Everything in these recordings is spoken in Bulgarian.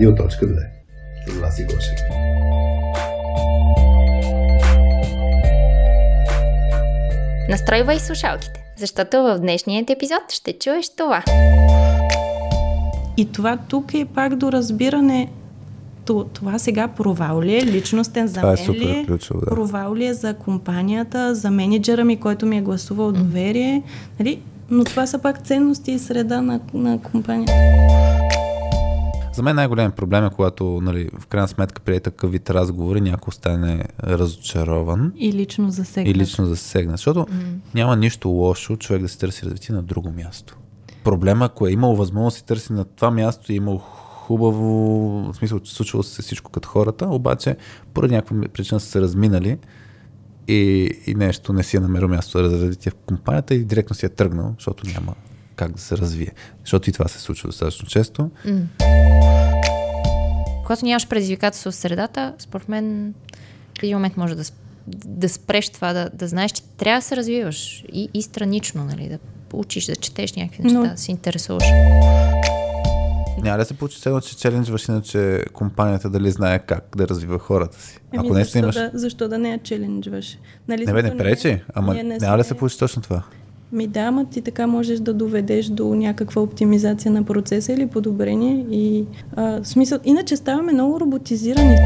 Радио.2 с Васи Гошев. Настройвай слушалките, защото в днешният епизод ще чуеш това. И това тук е пак до разбиране това сега провал ли е, личностен за е мен ли е? Ключово, да. Провал ли е за компанията, за менеджера ми, който ми е гласувал доверие. Нали? Но това са пак ценности и среда на, на компанията. За мен най-голям проблем е, когато нали, в крайна сметка при такъв вид разговори някой остане разочарован. И лично засегнат. И лично засегнат. Защото mm. няма нищо лошо човек да се търси развитие на друго място. Проблема, ако е имал възможност да се търси на това място и е имал хубаво, в смисъл, че случвало се всичко като хората, обаче поради някаква причина са се разминали и, и нещо не си е намерил място за развитие в компанията и директно си е тръгнал, защото няма как да се развие. Защото и това се случва достатъчно често. Mm. Когато нямаш предизвикателство в средата, според мен в един момент може да, да спреш това, да, да знаеш, че трябва да се развиваш и, и странично, нали, да учиш, да четеш някакви неща, Но... да се интересуваш. Няма да се получи цяло, че челенджваш, иначе компанията дали знае как да развива хората си. Еми, Ако не защо, имаш... да, защо да не я челенджваш? Нали, не бе, не пречи, ама не няма да се получи точно това. Ми да, ама ти така можеш да доведеш до някаква оптимизация на процеса или подобрение. И, а, смисъл, иначе ставаме много роботизирани.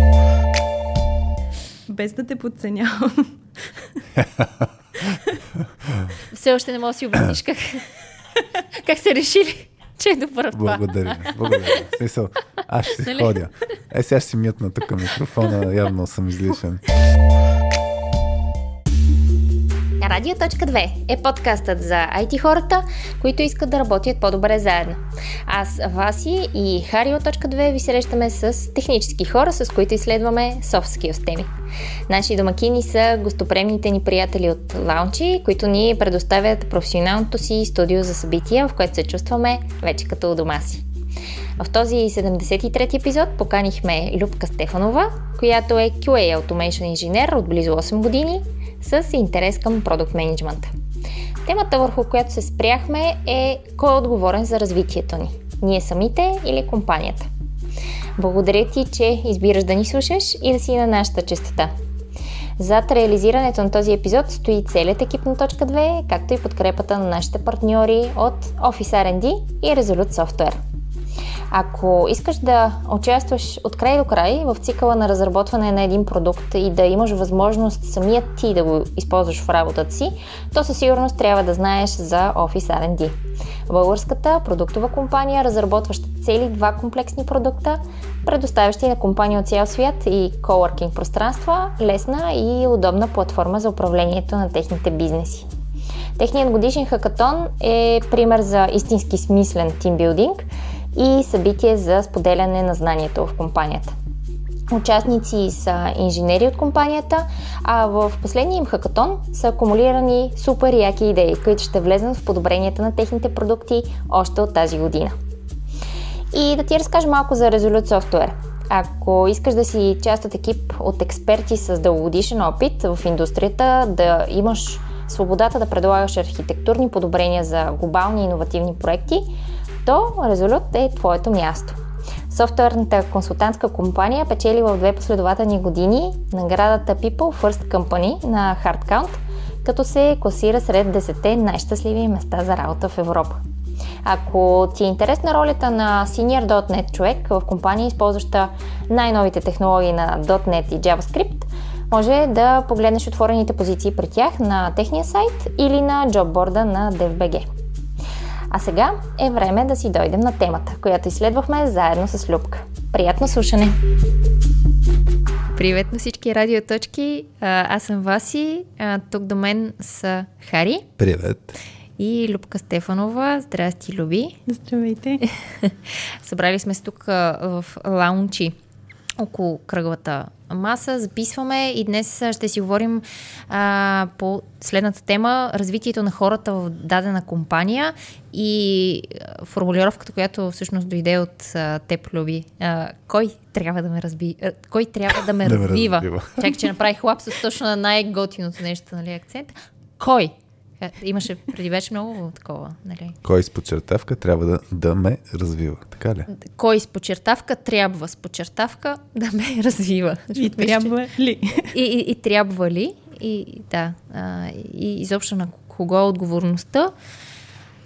Без да те подценявам. Все още не мога да си обясниш как, как се решили че е добър това. Благодаря. Благодаря. Смисъл, аз ще си нали? ходя. Е, сега ще си мютна тук микрофона, явно съм излишен. Радио.2 е подкастът за IT хората, които искат да работят по-добре заедно. Аз, Васи и Харио.2 ви срещаме с технически хора, с които изследваме soft skills теми. Наши домакини са гостопремните ни приятели от Лаунчи, които ни предоставят професионалното си студио за събития, в което се чувстваме вече като у дома си. В този 73 епизод поканихме Любка Стефанова, която е QA Automation инженер от близо 8 години с интерес към продукт менеджмента. Темата, върху която се спряхме е кой е отговорен за развитието ни? Ние самите или компанията? Благодаря ти, че избираш да ни слушаш и да си на нашата частота. Зад реализирането на този епизод стои целият екип на Точка 2, както и подкрепата на нашите партньори от Office R&D и Resolute Software. Ако искаш да участваш от край до край в цикъла на разработване на един продукт и да имаш възможност самият ти да го използваш в работата си, то със сигурност трябва да знаеш за Office R&D. Българската продуктова компания, разработваща цели два комплексни продукта, предоставящи на компания от цял свят и coworking пространства, лесна и удобна платформа за управлението на техните бизнеси. Техният годишен хакатон е пример за истински смислен тимбилдинг и събитие за споделяне на знанието в компанията. Участници са инженери от компанията, а в последния им хакатон са акумулирани супер яки идеи, които ще влезнат в подобренията на техните продукти още от тази година. И да ти разкажа малко за Resolute Software. Ако искаш да си част от екип от експерти с дългогодишен опит в индустрията, да имаш свободата да предлагаш архитектурни подобрения за глобални иновативни проекти, то Resolute е твоето място. Софтуерната консултантска компания печели в две последователни години наградата People First Company на HardCount, като се класира сред 10 най-щастливи места за работа в Европа. Ако ти е интересна ролята на Senior.NET човек в компания, използваща най-новите технологии на .NET и JavaScript, може да погледнеш отворените позиции при тях на техния сайт или на джобборда на DFBG. А сега е време да си дойдем на темата, която изследвахме заедно с Любка. Приятно слушане! Привет на всички радиоточки! Аз съм Васи, тук до мен са Хари. Привет! И Любка Стефанова. Здрасти, Люби! Здравейте! Събрали сме се тук в лаунчи около кръглата маса, записваме и днес ще си говорим а, по следната тема развитието на хората в дадена компания и формулировката, която всъщност дойде от а, теб, Люби. А, кой трябва да ме разби... А, кой трябва да ме развива? Чакай, че направих лапсус точно на най-готиното нещо, нали, акцент. Кой Имаше преди вече много такова, нали? Кой с подчертавка трябва да, да ме развива, така ли? Кой с подчертавка трябва с подчертавка да ме развива. И трябва ли? И, и, и трябва ли? И да. А, и изобщо на кого е отговорността.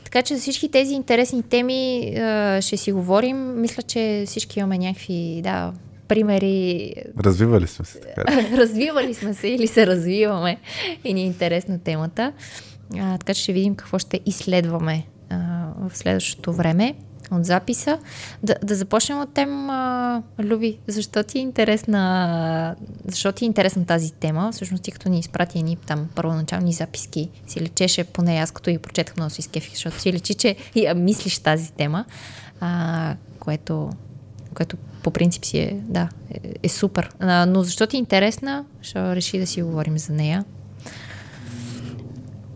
Така че за всички тези интересни теми а, ще си говорим. Мисля, че всички имаме някакви, да, примери. Развивали сме се, така ли? Развивали сме се или се развиваме и ни е интересна темата. А, така че ще видим какво ще изследваме а, в следващото време от записа. Да, да започнем от тем, а, Люби, защо ти е интересна, защо ти е интересна тази тема? Всъщност ти като ни изпрати едни там първоначални записки, си лечеше, поне аз като ги прочетах много си изкефих, защото си лечи, че я мислиш тази тема, а, което, което по принцип си е, да, е, е супер. А, но защо ти е интересна, ще реши да си говорим за нея.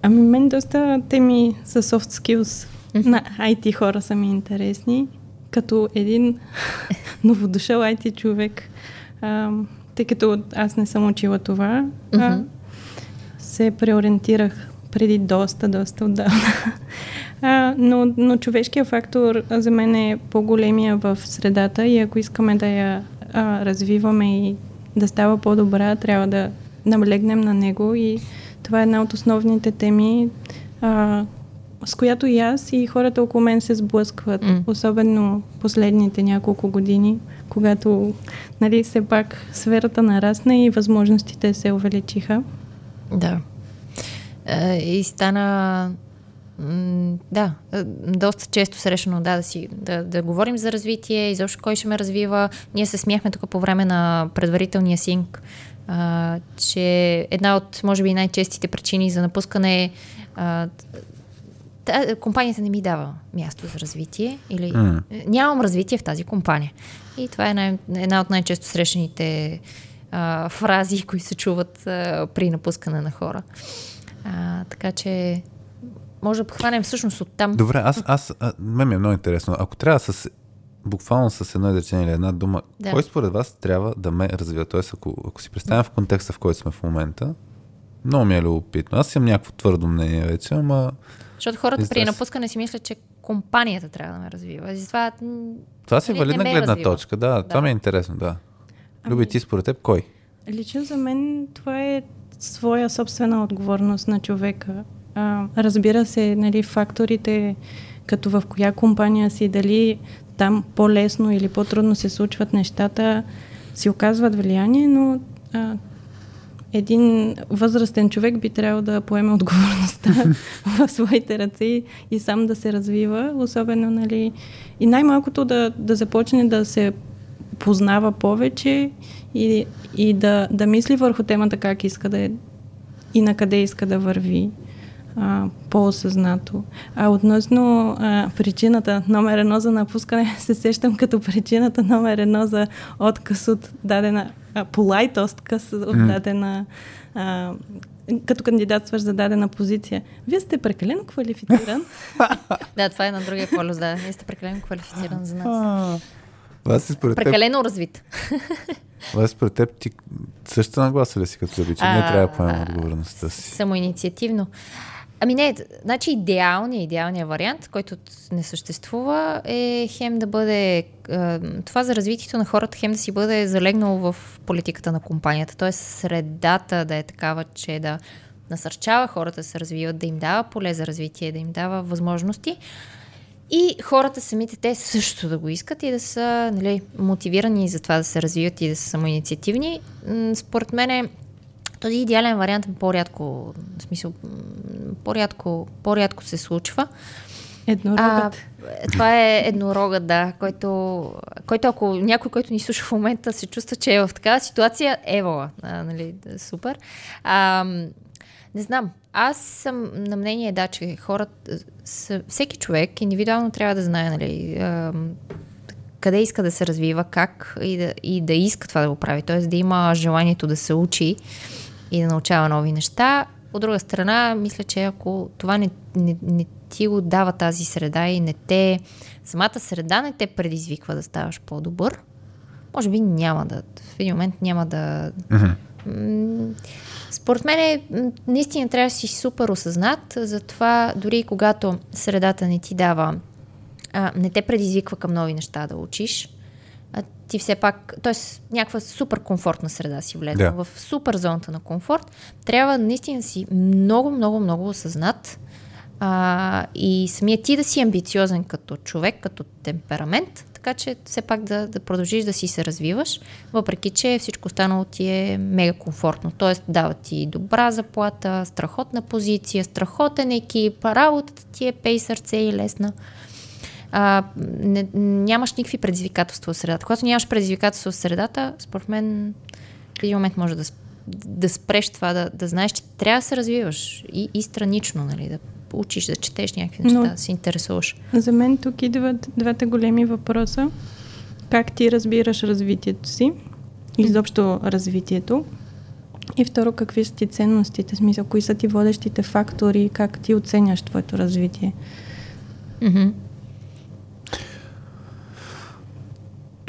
Ами мен доста теми за soft skills на IT хора са ми интересни. Като един новодушъл IT човек, а, тъй като аз не съм учила това, а, се преориентирах преди доста, доста отдавна. А, но, но човешкият фактор за мен е по-големия в средата и ако искаме да я а, развиваме и да става по-добра, трябва да наблегнем на него и това е една от основните теми, а, с която и аз и хората около мен се сблъскват, М. особено последните няколко години, когато нали, все пак сферата нарасна и възможностите се увеличиха. Да. Е, И стана. Да, е, доста често срещано да, да, си, да, да говорим за развитие, изобщо кой ще ме развива. Ние се смяхме тук по време на предварителния синк, а, че една от, може би, най-честите причини за напускане е а, та, компанията не ми дава място за развитие или М. нямам развитие в тази компания. И това е най- една от най-често срещаните а, фрази, които се чуват а, при напускане на хора. А, така че може да подхванем всъщност от там. Добре, аз, аз, а, мен ми е много интересно. Ако трябва с, буквално с едно изречение или една дума, Да. кой според вас трябва да ме развива? Тоест, ако, ако си представям в контекста, в който сме в момента, много ми е любопитно. Аз имам някакво твърдо мнение вече, ама Защото хората при напускане си мислят, че компанията трябва да ме развива. И затова това си валидна гледна развива. точка. Да, това Да. ми е интересно, да. Люби, Ами- ти според теб кой? Лично за мен това е своя собствена отговорност на човека. А, разбира се, нали, факторите, като в коя компания си, дали там по-лесно или по-трудно се случват нещата, си оказват влияние, но а, един възрастен човек би трябвало да поеме отговорността в своите ръце и, сам да се развива, особено, нали, и най-малкото да, да започне да се познава повече и, и да, да мисли върху темата как иска да е и на къде иска да върви а, по-осъзнато. А относно а, причината номер едно за напускане, се сещам като причината номер едно за отказ от дадена, а, полайт отказ от дадена а, като кандидатстваш за дадена позиция. Вие сте прекалено квалифициран. да, това е на другия полюс, да. Вие сте прекалено квалифициран за нас. Вас според теб, Прекалено развит. вас според теб ти същата нагласа ли си като люби, че ние А, трябва да поемем а, отговорността си? Самоинициативно. Ами не, значи идеалният, идеалният вариант, който не съществува, е хем да бъде това за развитието на хората, хем да си бъде залегнало в политиката на компанията. Т.е. средата да е такава, че да насърчава хората да се развиват, да им дава поле за развитие, да им дава възможности. И хората самите те също да го искат и да са нали, мотивирани за това да се развиват и да са самоинициативни. Според мен този идеален вариант е по-рядко, в смисъл, по-рядко, по-рядко се случва. А, Еднорогът. е, това е еднорогът, да, който, който ако някой, който ни слуша в момента, се чувства, че е в такава ситуация, евала, а, нали, супер. А, не знам, аз съм на мнение, да, че хората, са, всеки човек индивидуално трябва да знае, нали, а, къде иска да се развива, как и да, и да иска това да го прави. Т.е. да има желанието да се учи и да научава нови неща. От друга страна, мисля, че ако това не, не, не ти го дава тази среда и не те, самата среда не те предизвиква да ставаш по-добър, може би няма да, в един момент няма да, Според мен е, наистина трябва да си супер осъзнат, затова дори когато средата не ти дава, а, не те предизвиква към нови неща да учиш, ти все пак, т.е. някаква супер комфортна среда си влезе, Да. в супер зоната на комфорт, трябва наистина си много, много, много осъзнат а, и самия ти да си амбициозен като човек, като темперамент, така че все пак да, да продължиш да си се развиваш, въпреки че всичко останало ти е мега комфортно. Тоест дава ти добра заплата, страхотна позиция, страхотен екип, работата ти е пей сърце и лесна. А, не, нямаш никакви предизвикателства в средата. Когато нямаш предизвикателства в средата, според мен в един момент може да, да спреш това, да, да знаеш, че трябва да се развиваш и, и странично, нали, да учиш, да четеш някакви неща, Но- да се интересуваш. За мен тук идват двата големи въпроса. Как ти разбираш развитието си? Изобщо развитието. И второ, какви са ти ценностите? Смисъл, кои са ти водещите фактори? Как ти оценяш твоето развитие? Мгм.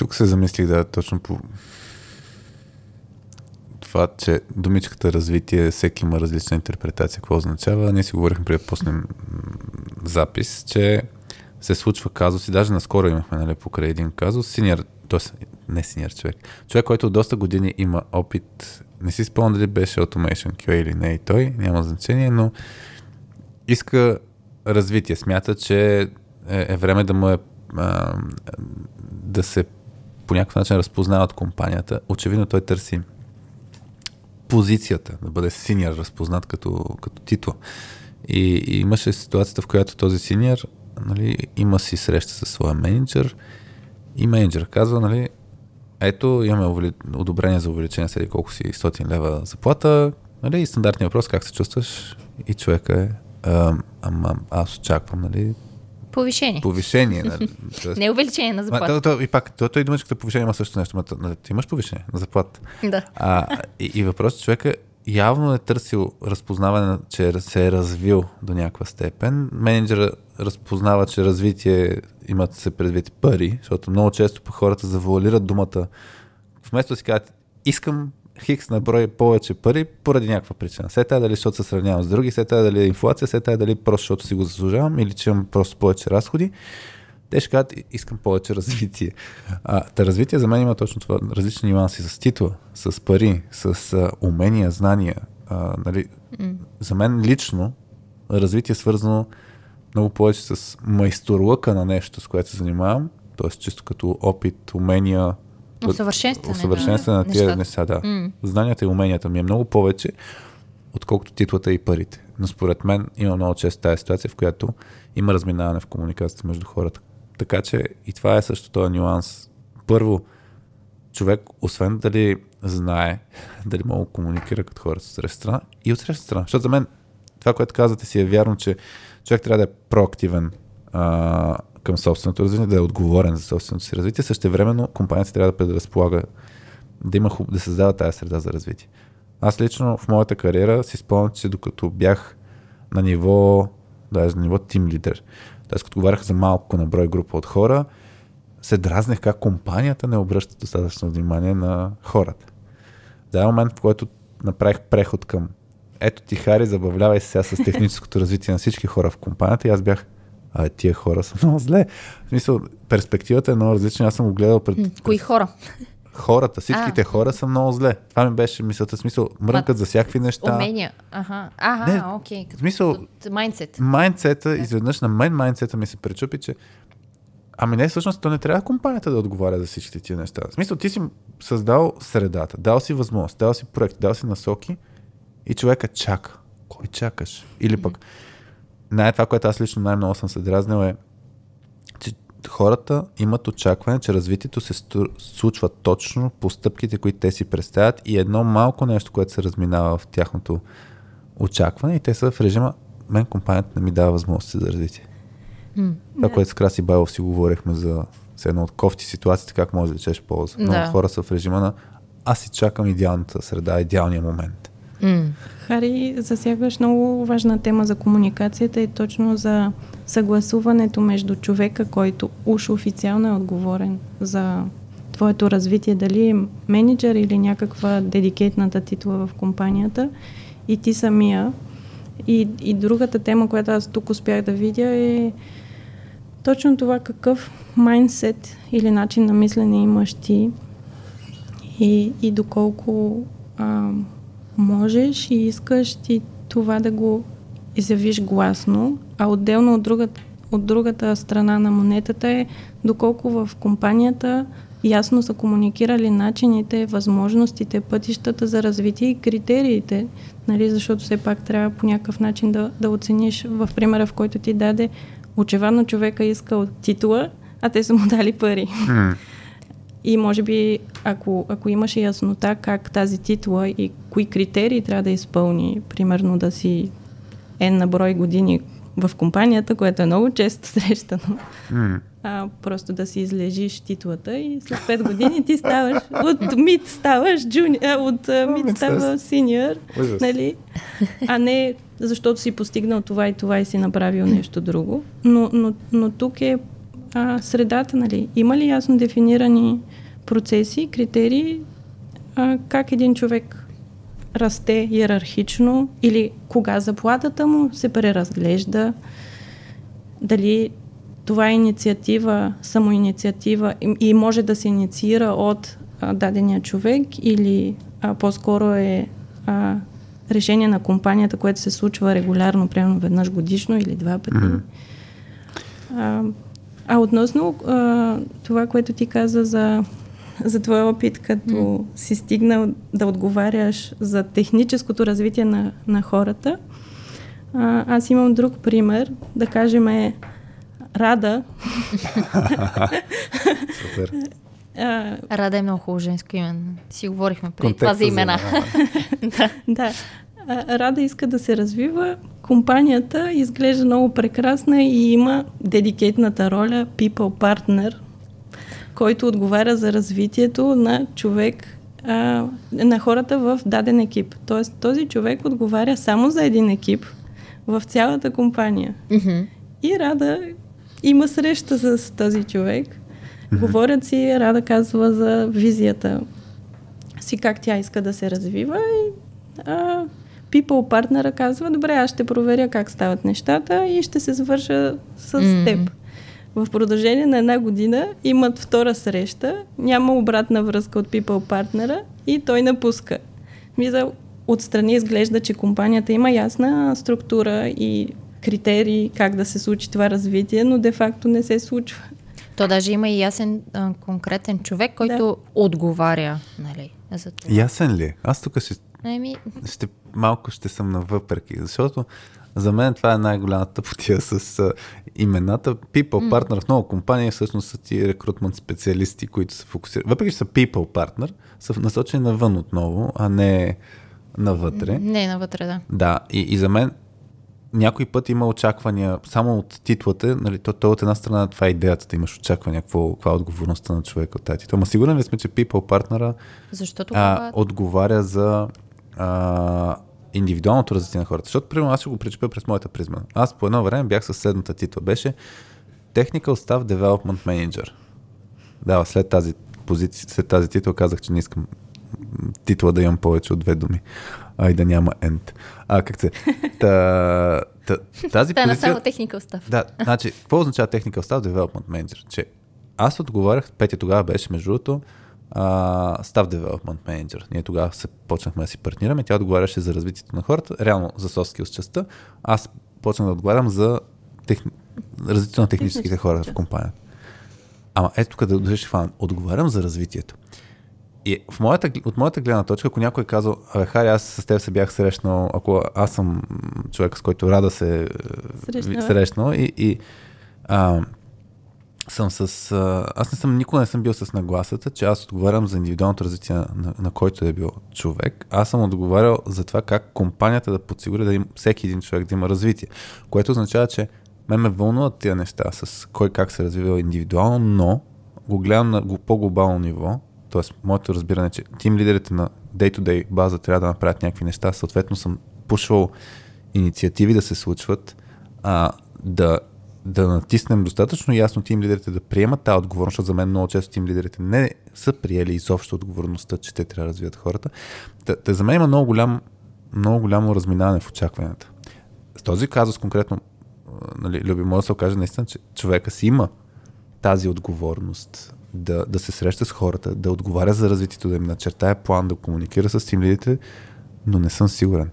Тук се замислих да точно по това, че думичката развитие, всеки има различна интерпретация, какво означава. Ние си говорихме преди да пуснем запис, че се случва казус и даже наскоро имахме нали, покрай един казус, синьор, т.е. не синьор човек, човек, който доста години има опит, не си спомням дали беше Automation QA или не и той, няма значение, но иска развитие. Смята, че е, е време да му е да се по някакъв начин разпознава от компанията. Очевидно той търси позицията, да бъде синьор разпознат като, като титул. И, и имаше ситуацията, в която този синьор нали, има си среща със своя менеджер и менеджер казва, нали, ето имаме увели... одобрение за увеличение с еди колко си 100 лева заплата, нали, и стандартният въпрос, как се чувстваш? И човека е, ам, ама аз очаквам, нали, Повишение. повишение. Нали, Тоест- Не увеличение на Ма, заплата. то, то, и пак, то, той думачката повишение има също нещо. Ма, то, нали, ти имаш повишение на заплата. Да. А, и, и въпросът е, човека явно е търсил разпознаване, на- че се е развил до някаква степен. Менеджера разпознава, че развитие имат се предвид пари, защото много често по хората завуалират думата. Вместо да си кажат, искам хикс на брой повече пари поради някаква причина. Се тая дали защото се сравнявам с други, се тая дали е инфлация, се тая дали просто защото си го заслужавам или че имам просто повече разходи. Те ще кажат, искам повече развитие. А, та развитие за мен има точно това, различни нюанси с титла, с пари, с а, умения, знания. А, нали, За мен лично развитие е свързано много повече с майсторлъка на нещо, с което се занимавам, т.е. чисто като опит, умения, Усъвършенстване. усъвършенстване на тия нещата. неща, да. М. Знанията и уменията ми е много повече, отколкото титлата и парите. Но според мен има много често тази ситуация, в която има разминаване в комуникацията между хората. Така че и това е също този нюанс. Първо, човек, освен дали знае, дали мога да комуникира като хората от среща страна и от среща страна. Защото за мен това, което казвате си е вярно, че човек трябва да е проактивен а, към собственото развитие, да е отговорен за собственото си развитие. Също времено компанията трябва да предразполага да има да създава тази среда за развитие. Аз лично в моята кариера си спомням, че докато бях на ниво, даже на ниво тим лидер, т.е. като говорях за малко на брой група от хора, се дразнех как компанията не обръща достатъчно внимание на хората. Да е момент, в който направих преход към ето ти, Хари, забавлявай се сега с техническото развитие на всички хора в компанията и аз бях а тия хора са много зле. В смисъл, перспективата е много различна. Аз съм го гледал пред Кои хора? хората, всичките А. хора са много зле. Това ми беше мисълта. Смисъл, мрънкат за всякакви неща. Умения. Аха. Ага, Не, окей. Като смисъл, майндсет. майндсета, изведнъж на мен майндсета ми се пречупи, че Ами не, всъщност, то не трябва компанията да отговаря за всичките тия неща. В смисъл, ти си създал средата, дал си възможност, дал си проект, дал си насоки и човека чака. Кой чакаш? Или пък, най- това, което аз лично най-много съм се дразнил е, че хората имат очакване, че развитието се стру- случва точно по стъпките, които те си представят и едно малко нещо, което се разминава в тяхното очакване и те са в режима, мен компанията не ми дава възможности за развитие. М. Това, което с Краси Байлов си говорихме за с едно от кофти ситуациите, как може да лечеш полза. Много Да. хора са в режима на аз си чакам идеалната среда, идеалния момент. Хари, засягаш много важна тема за комуникацията и точно за съгласуването между човека, който уж официално е отговорен за твоето развитие, дали е менеджер или някаква дедикейтната титла в компанията. И ти самия. И, и другата тема, която аз тук успях да видя е точно това какъв майндсет или начин на мислене имаш ти и, и доколко а, можеш и искаш ти това да го изявиш гласно, а отделно от другата, от другата страна на монетата е доколко в компанията ясно са комуникирали начините, възможностите, пътищата за развитие и критериите, нали, защото все пак трябва по някакъв начин да, да оцениш в примера, в който ти даде очевидно човека искал титла, а те са му дали пари. Mm. И може би, ако, ако имаше яснота как тази титла и кои критерии трябва да изпълни, примерно да си е на брой години в компанията, което е много често срещано, mm. а, просто да си излежиш титлата и след 5 години ти ставаш от мид ставаш джуни, а, от мид става синьор, нали? А не защото си постигнал това и това и си направил нещо друго. Но, но, но тук е а, средата, нали? Има ли ясно дефинирани процеси, критерии, а, как един човек расте иерархично или кога заплатата му се преразглежда, дали това е инициатива, самоинициатива и, и може да се инициира от а, дадения човек или а, по-скоро е а, решение на компанията, което се случва регулярно, примерно веднъж годишно или два пъти. Mm-hmm. А, а относно а, това, което ти каза за, за твоя опит, като mm. си стигнал да отговаряш за техническото развитие на, на хората, а, аз имам друг пример, да кажем е Рада. Супер. А, Рада е много хубаво женско име. Си говорихме преди това за имена. да. да. Рада иска да се развива. Компанията изглежда много прекрасна и има дедикейтната роля People Partner, който отговаря за развитието на човек, а, на хората в даден екип. Тоест този човек отговаря само за един екип в цялата компания. Mm-hmm. И Рада има среща с този човек. Mm-hmm. Говорят си, Рада казва за визията си, как тя иска да се развива и а, people партнера казва, добре, аз ще проверя как стават нещата и ще се завърша с mm-hmm. теб. В продължение на една година имат втора среща, няма обратна връзка от people партнера и той напуска. Мисля, отстрани изглежда, че компанията има ясна структура и критерии как да се случи това развитие, но де-факто не се случва. То даже има и ясен а, конкретен човек, който да. отговаря нали, за това. Ясен ли? Аз тук ще, Еми... ще малко ще съм на въпреки, защото за мен това е най-голямата потия с а, имената. People mm. partner в много компании всъщност са ти рекрутмент специалисти, които се фокусират. Въпреки, че са people partner, са насочени навън отново, а не навътре. Не, навътре, да. Да, и, и за мен някой път има очаквания само от титлата, нали, то, то от една страна това е идеята, да имаш очаквания, какво, каква е отговорността на човека от тази титла. Ма сигурен ли сме, че people а, отговаря за а, индивидуалното развитие на хората? Защото, примерно, аз ще го причепя през моята призма. Аз по едно време бях със следната титла. Беше Technical Staff Development Manager. Да, след тази позиция, след тази титла казах, че не искам титла да имам повече от две думи а и да няма end. А, как се... Та, та, тази позиция... само technical stuff. Да, значи, какво означава technical stuff development manager? Че аз отговарях, Петя тогава беше между другото, uh, Staff Development Manager. Ние тогава се почнахме да си партнираме. Тя отговаряше за развитието на хората, реално за soft skills частта. Аз почнах да отговарям за тех... развитието на техническите хора в компанията. Ама ето да дойдеш фан. Отговарям за развитието. И в моята, от моята гледна точка, ако някой казва, абе, Хари, аз с теб се бях срещнал, ако аз съм човек, с който рада се срещнал, срещнал и, и а, съм с... А, аз не съм, никога не съм бил с нагласата, че аз отговарям за индивидуалното развитие на, на, който е бил човек. Аз съм отговарял за това как компанията да подсигури да им, всеки един човек да има развитие. Което означава, че ме ме вълнуват тия неща с кой как се развива индивидуално, но го гледам на по-глобално ниво Тоест, моето разбиране е, че тим лидерите на day-to-day база трябва да направят някакви неща. Съответно съм пушвал инициативи да се случват, а, да да натиснем достатъчно ясно тим лидерите да приемат тази отговорност, защото за мен много често тим лидерите не са приели изобщо отговорността, че те трябва да развият хората. Та, та за мен има много, голям, много голямо разминаване в очакванията. С този казус конкретно, нали, Люби, може да се окаже наистина, че човека си има тази отговорност да, да се среща с хората, да отговаря за развитието, да им начертая план, да комуникира с тим лидерите, но не съм сигурен.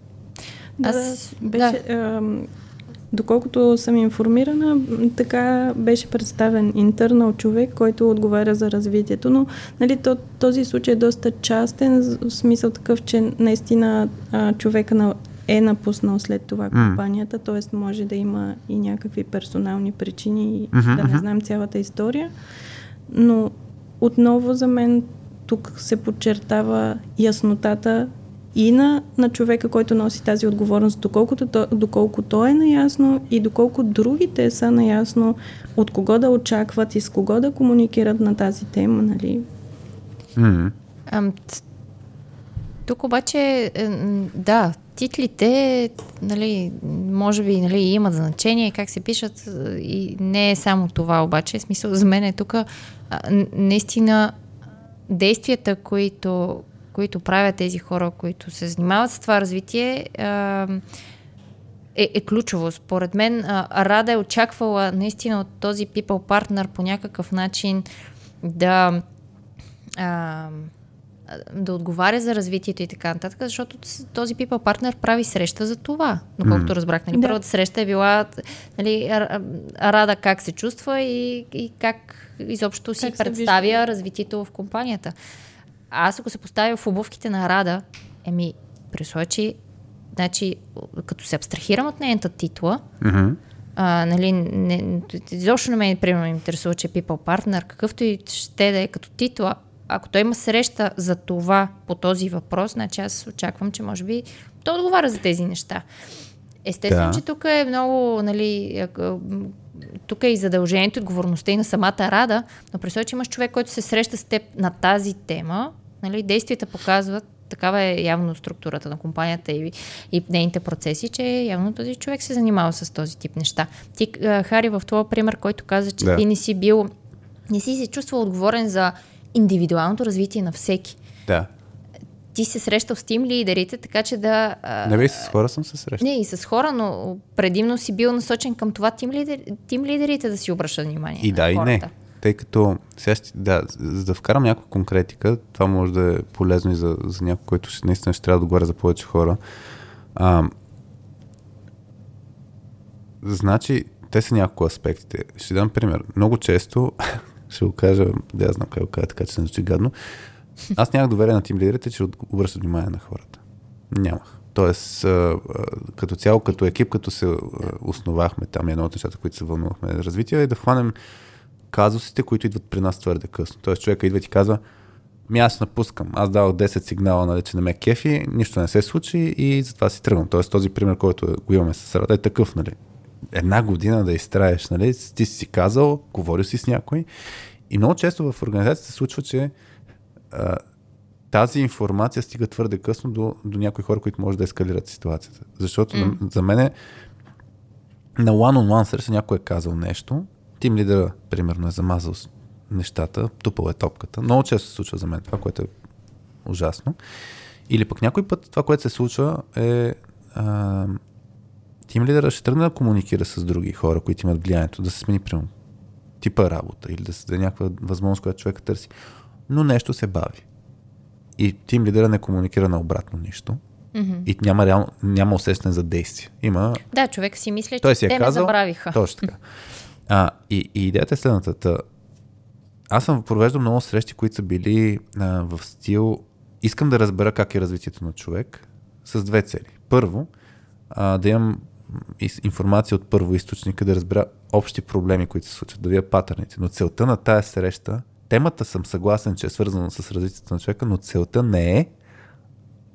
Аз, да, беше, да. Доколкото съм информирана, така беше представен интернал човек, който отговаря за развитието, но нали, то, този случай е доста частен, в смисъл такъв, че наистина а, човека на, е напуснал след това компанията, т.е. може да има и някакви персонални причини, mm-hmm, да не знам цялата история, но отново за мен тук се подчертава яснотата и на, на човека, който носи тази отговорност, доколкото, то, доколко той е наясно и доколко другите са наясно от кого да очакват и с кого да комуникират на тази тема, нали? Mm-hmm. Ам, тук обаче, е, да, титлите, нали, може би, нали, имат значение, как се пишат и не е само това обаче. В смисъл, за мен е тук наистина действията, които, които правят тези хора, които се занимават с това развитие, е, е ключово. Според мен Рада е очаквала наистина от този people partner по някакъв начин да да отговаря за развитието и така нататък, защото този people partner прави среща за това. Но колкото mm. разбрах, нали, да. първата среща е била нали, Рада как се чувства и, и как изобщо си как представя развитието в компанията. Аз ако се поставя в обувките на Рада, еми, при че, значи, като се абстрахирам от нейната титла, mm-hmm. а, нали, не, изобщо на мен, примерно, ме интересува, че е people partner, какъвто и ще да е като титла, ако той има среща за това по този въпрос, значи аз очаквам, че може би той отговаря за тези неща. Естествено, да. че тук е много, нали, тук е и задължението, отговорността и на самата Рада, но представя, че имаш човек, който се среща с теб на тази тема, нали, действията показват, такава е явно структурата на компанията и, и нейните процеси, че явно този човек се занимава с този тип неща. Ти, Хари, в това пример, който каза, че да. ти не си бил, не си се чувствал отговорен за индивидуалното развитие на всеки. Да. Ти се срещал с тим лидерите, така че да... Не бе, и с хора съм се срещал. Не, и с хора, но предимно си бил насочен към това тим, лидер, тим лидерите да си обръщат внимание. И да, и не. Тъй като, сега ще, да, за да вкарам някаква конкретика, това може да е полезно и за, за някой, който ще, наистина ще трябва да отговаря за повече хора. А, значи, те са няколко аспектите. Ще дам пример. Много често, ще го кажа, да я знам как го кажа, така че не звучи гадно. Аз нямах доверие на тим лидерите, че обръщат внимание на хората. Нямах. Тоест, като цяло, като екип, като се основахме там, едно от нещата, които се вълнувахме на развитие, е да хванем казусите, които идват при нас твърде късно. Тоест, човека идва и ти казва, ми аз напускам. Аз давах 10 сигнала, нали, че не ме кефи, нищо не се случи и затова си тръгвам. Тоест, този пример, който го имаме с Рада, е такъв, нали една година да изтраеш, нали? Ти си казал, говорил си с някой. И много често в организацията се случва, че а, тази информация стига твърде късно до, до някои хора, които може да ескалират ситуацията. Защото mm. за мен е на one-on-one среща някой е казал нещо, тим лидера, примерно, е замазал нещата, тупал е топката. Много често се случва за мен това, което е ужасно. Или пък някой път това, което се случва е а, тим лидера ще тръгне да комуникира с други хора, които имат влиянието, да се смени прямо типа работа или да се даде някаква възможност, която човека търси. Но нещо се бави. И тим лидера не комуникира на обратно нищо. Mm-hmm. И няма, реално, няма усещане за действие. Има... Да, човек си мисля, че Той си е те казал, ме забравиха. Точно така. А, и, и идеята е следната. Та, аз съм провеждал много срещи, които са били а, в стил искам да разбера как е развитието на човек с две цели. Първо, а, да имам информация от първо източника, да разбера общи проблеми, които се случват, да видя патърните. Но целта на тая среща, темата съм съгласен, че е свързана с развитието на човека, но целта не е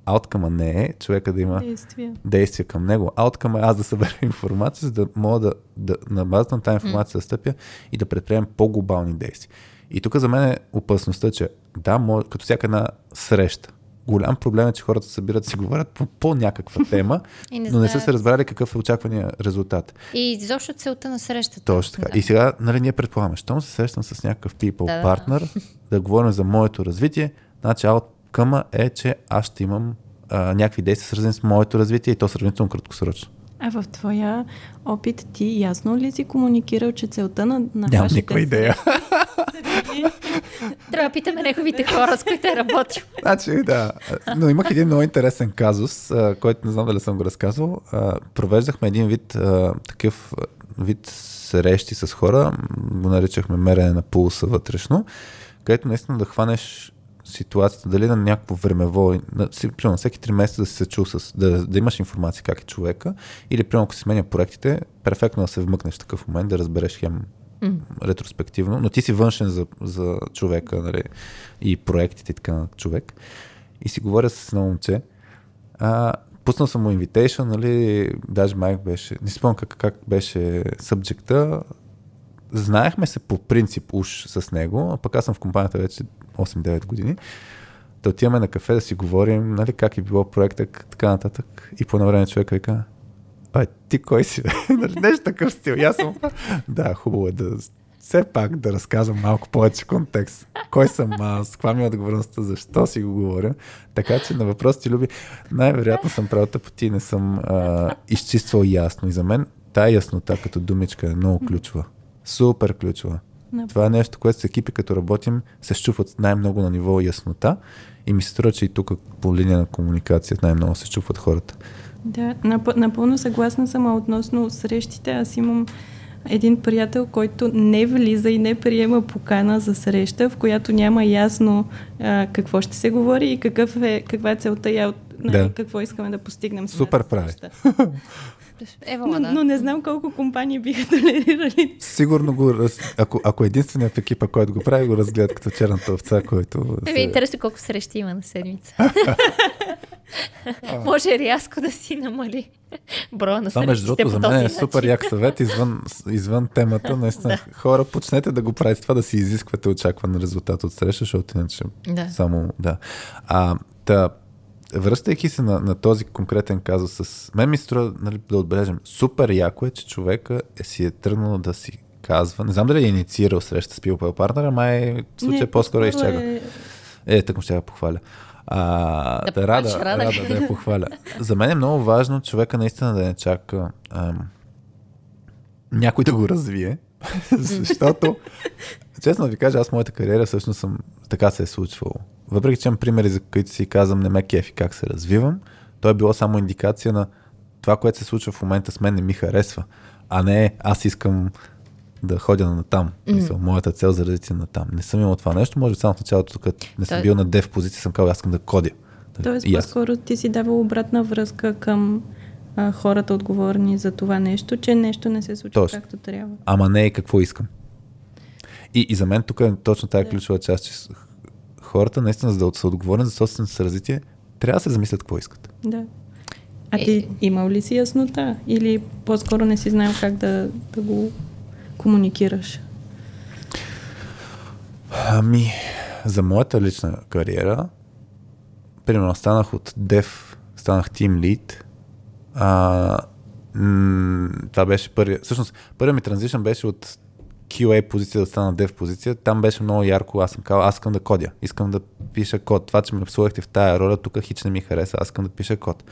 ауткъма не е човека да има действия, действия към него. Ауткъма е аз да събера информация, за да мога да, да на базата на тази информация да стъпя и да предприемем по-глобални действия. И тук за мен е опасността, че да, може, като всяка една среща, голям проблем е, че хората събират си говорят по, по някаква тема, не но не са се разбрали какъв е очаквания резултат. И изобщо целта на срещата. Точно така. Да. И сега, нали, ние предполагаме, щом се срещам с някакъв people Да, да. партнер, да говорим за моето развитие, значи ауткъма е, че аз ще имам а, някакви действия, свързани с моето развитие и то сравнително краткосрочно. А в твоя опит ти ясно ли си комуникирал, че целта на, на Нямам вашите никаква идея. Трябва да питаме неговите хора, с които е работил. Значи, да. Но имах един много интересен казус, който не знам дали съм го разказвал. Провеждахме един вид такъв вид срещи с хора, го наричахме мерене на пулса вътрешно, където наистина да хванеш ситуацията, дали на някакво времево, на, примерно всеки три месеца да си се чул с, да, да имаш информация как е човека, или примерно ако се сменя проектите, перфектно да се вмъкнеш в такъв момент, да разбереш хем М. ретроспективно, но ти си външен за, за човека нали, и проектите и така на човек. И си говоря с едно момче. А, пуснал съм му invitation, нали, даже майк беше, не спомням как, как беше субджекта. Знаехме се по принцип уж с него, а пък аз съм в компанията вече 8-9 години. Да отиваме на кафе да си говорим, нали, как е било проекта, така нататък. И по едно време човека вика, Ай, ти кой си? бе?» Нали, Нещо такъв стил. Аз съм, да, хубаво е да все пак да разказвам малко повече контекст. Кой съм аз? Каква ми е отговорността? Защо си го говоря? Така че на въпрос ти, Люби, най-вероятно съм правил тъпоти не съм а, изчиствал ясно. И за мен тая яснота като думичка е много ключова. Супер ключова. На- Това е нещо, което с екипи, като работим, се щупват най-много на ниво яснота. И ми се струва, че и тук по линия на комуникация най-много се чупват хората. Да, нап- напълно съгласна съм, а относно срещите. Аз имам един приятел, който не влиза и не приема покана за среща, в която няма ясно а, какво ще се говори и какъв е, каква е целта и от, нали, Да. какво искаме да постигнем. Супер прави. Ева, Но, да. но не знам колко компании биха толерирали. Сигурно го, раз... ако, ако е единственият в екипа, който го прави, го разгледат като черната овца, който... Еми, интересно колко срещи има на седмица. Може рязко да си намали броя на Това, между другото, за мен е супер як съвет извън, извън темата. Наистина, хора, почнете да го правите това, да си изисквате очакван резултат от среща, защото иначе Да. само, да. А, та, връщайки се на, на този конкретен казус с... Мен ми струва нали, да отбележим. Супер яко е, че човека е си е тръгнал да си казва. Не знам дали е инициирал среща с ама е в случая Не, по-скоро е по-скоро изчака. е- Е, така ще я похваля. А, Да да, рада, рада, Рада. да я похваля. За мен е много важно човека наистина да не чака ам, някой да го развие, защото, честно да ви кажа, аз моята кариера всъщност съм, така се е случвало. Въпреки, че имам примери, за които си казвам, не ме кефи как се развивам, то е било само индикация на това, което се случва в момента с мен не ми харесва, а не аз искам да ходя на там. Mm. Моята цел за развитие на там. Не съм имал това нещо, може само в началото, като не съм Той- бил на дев позиция, съм казал, аз искам да кодя. Тоест, И аз. по-скоро ти си давал обратна връзка към а, хората отговорни за това нещо, че нещо не се случва Точно. както трябва. ама не и какво искам. И, и за мен тук е точно тази ключова част, че хората наистина, за да са отговорни за собственото си развитие, трябва да се замислят какво искат. Да. А Е. ти имал ли си яснота? Или по-скоро не си знаел как да, да го комуникираш? Ами, за моята лична кариера, примерно станах от Dev, станах Team Lead. А, м- това беше първият. Всъщност, първият ми транзишън беше от QA позиция да стана Dev позиция. Там беше много ярко. Аз съм казал, аз искам да кодя. Искам да пиша код. Това, че ме сложихте в тая роля, тук хич не ми хареса. Аз искам да пиша код.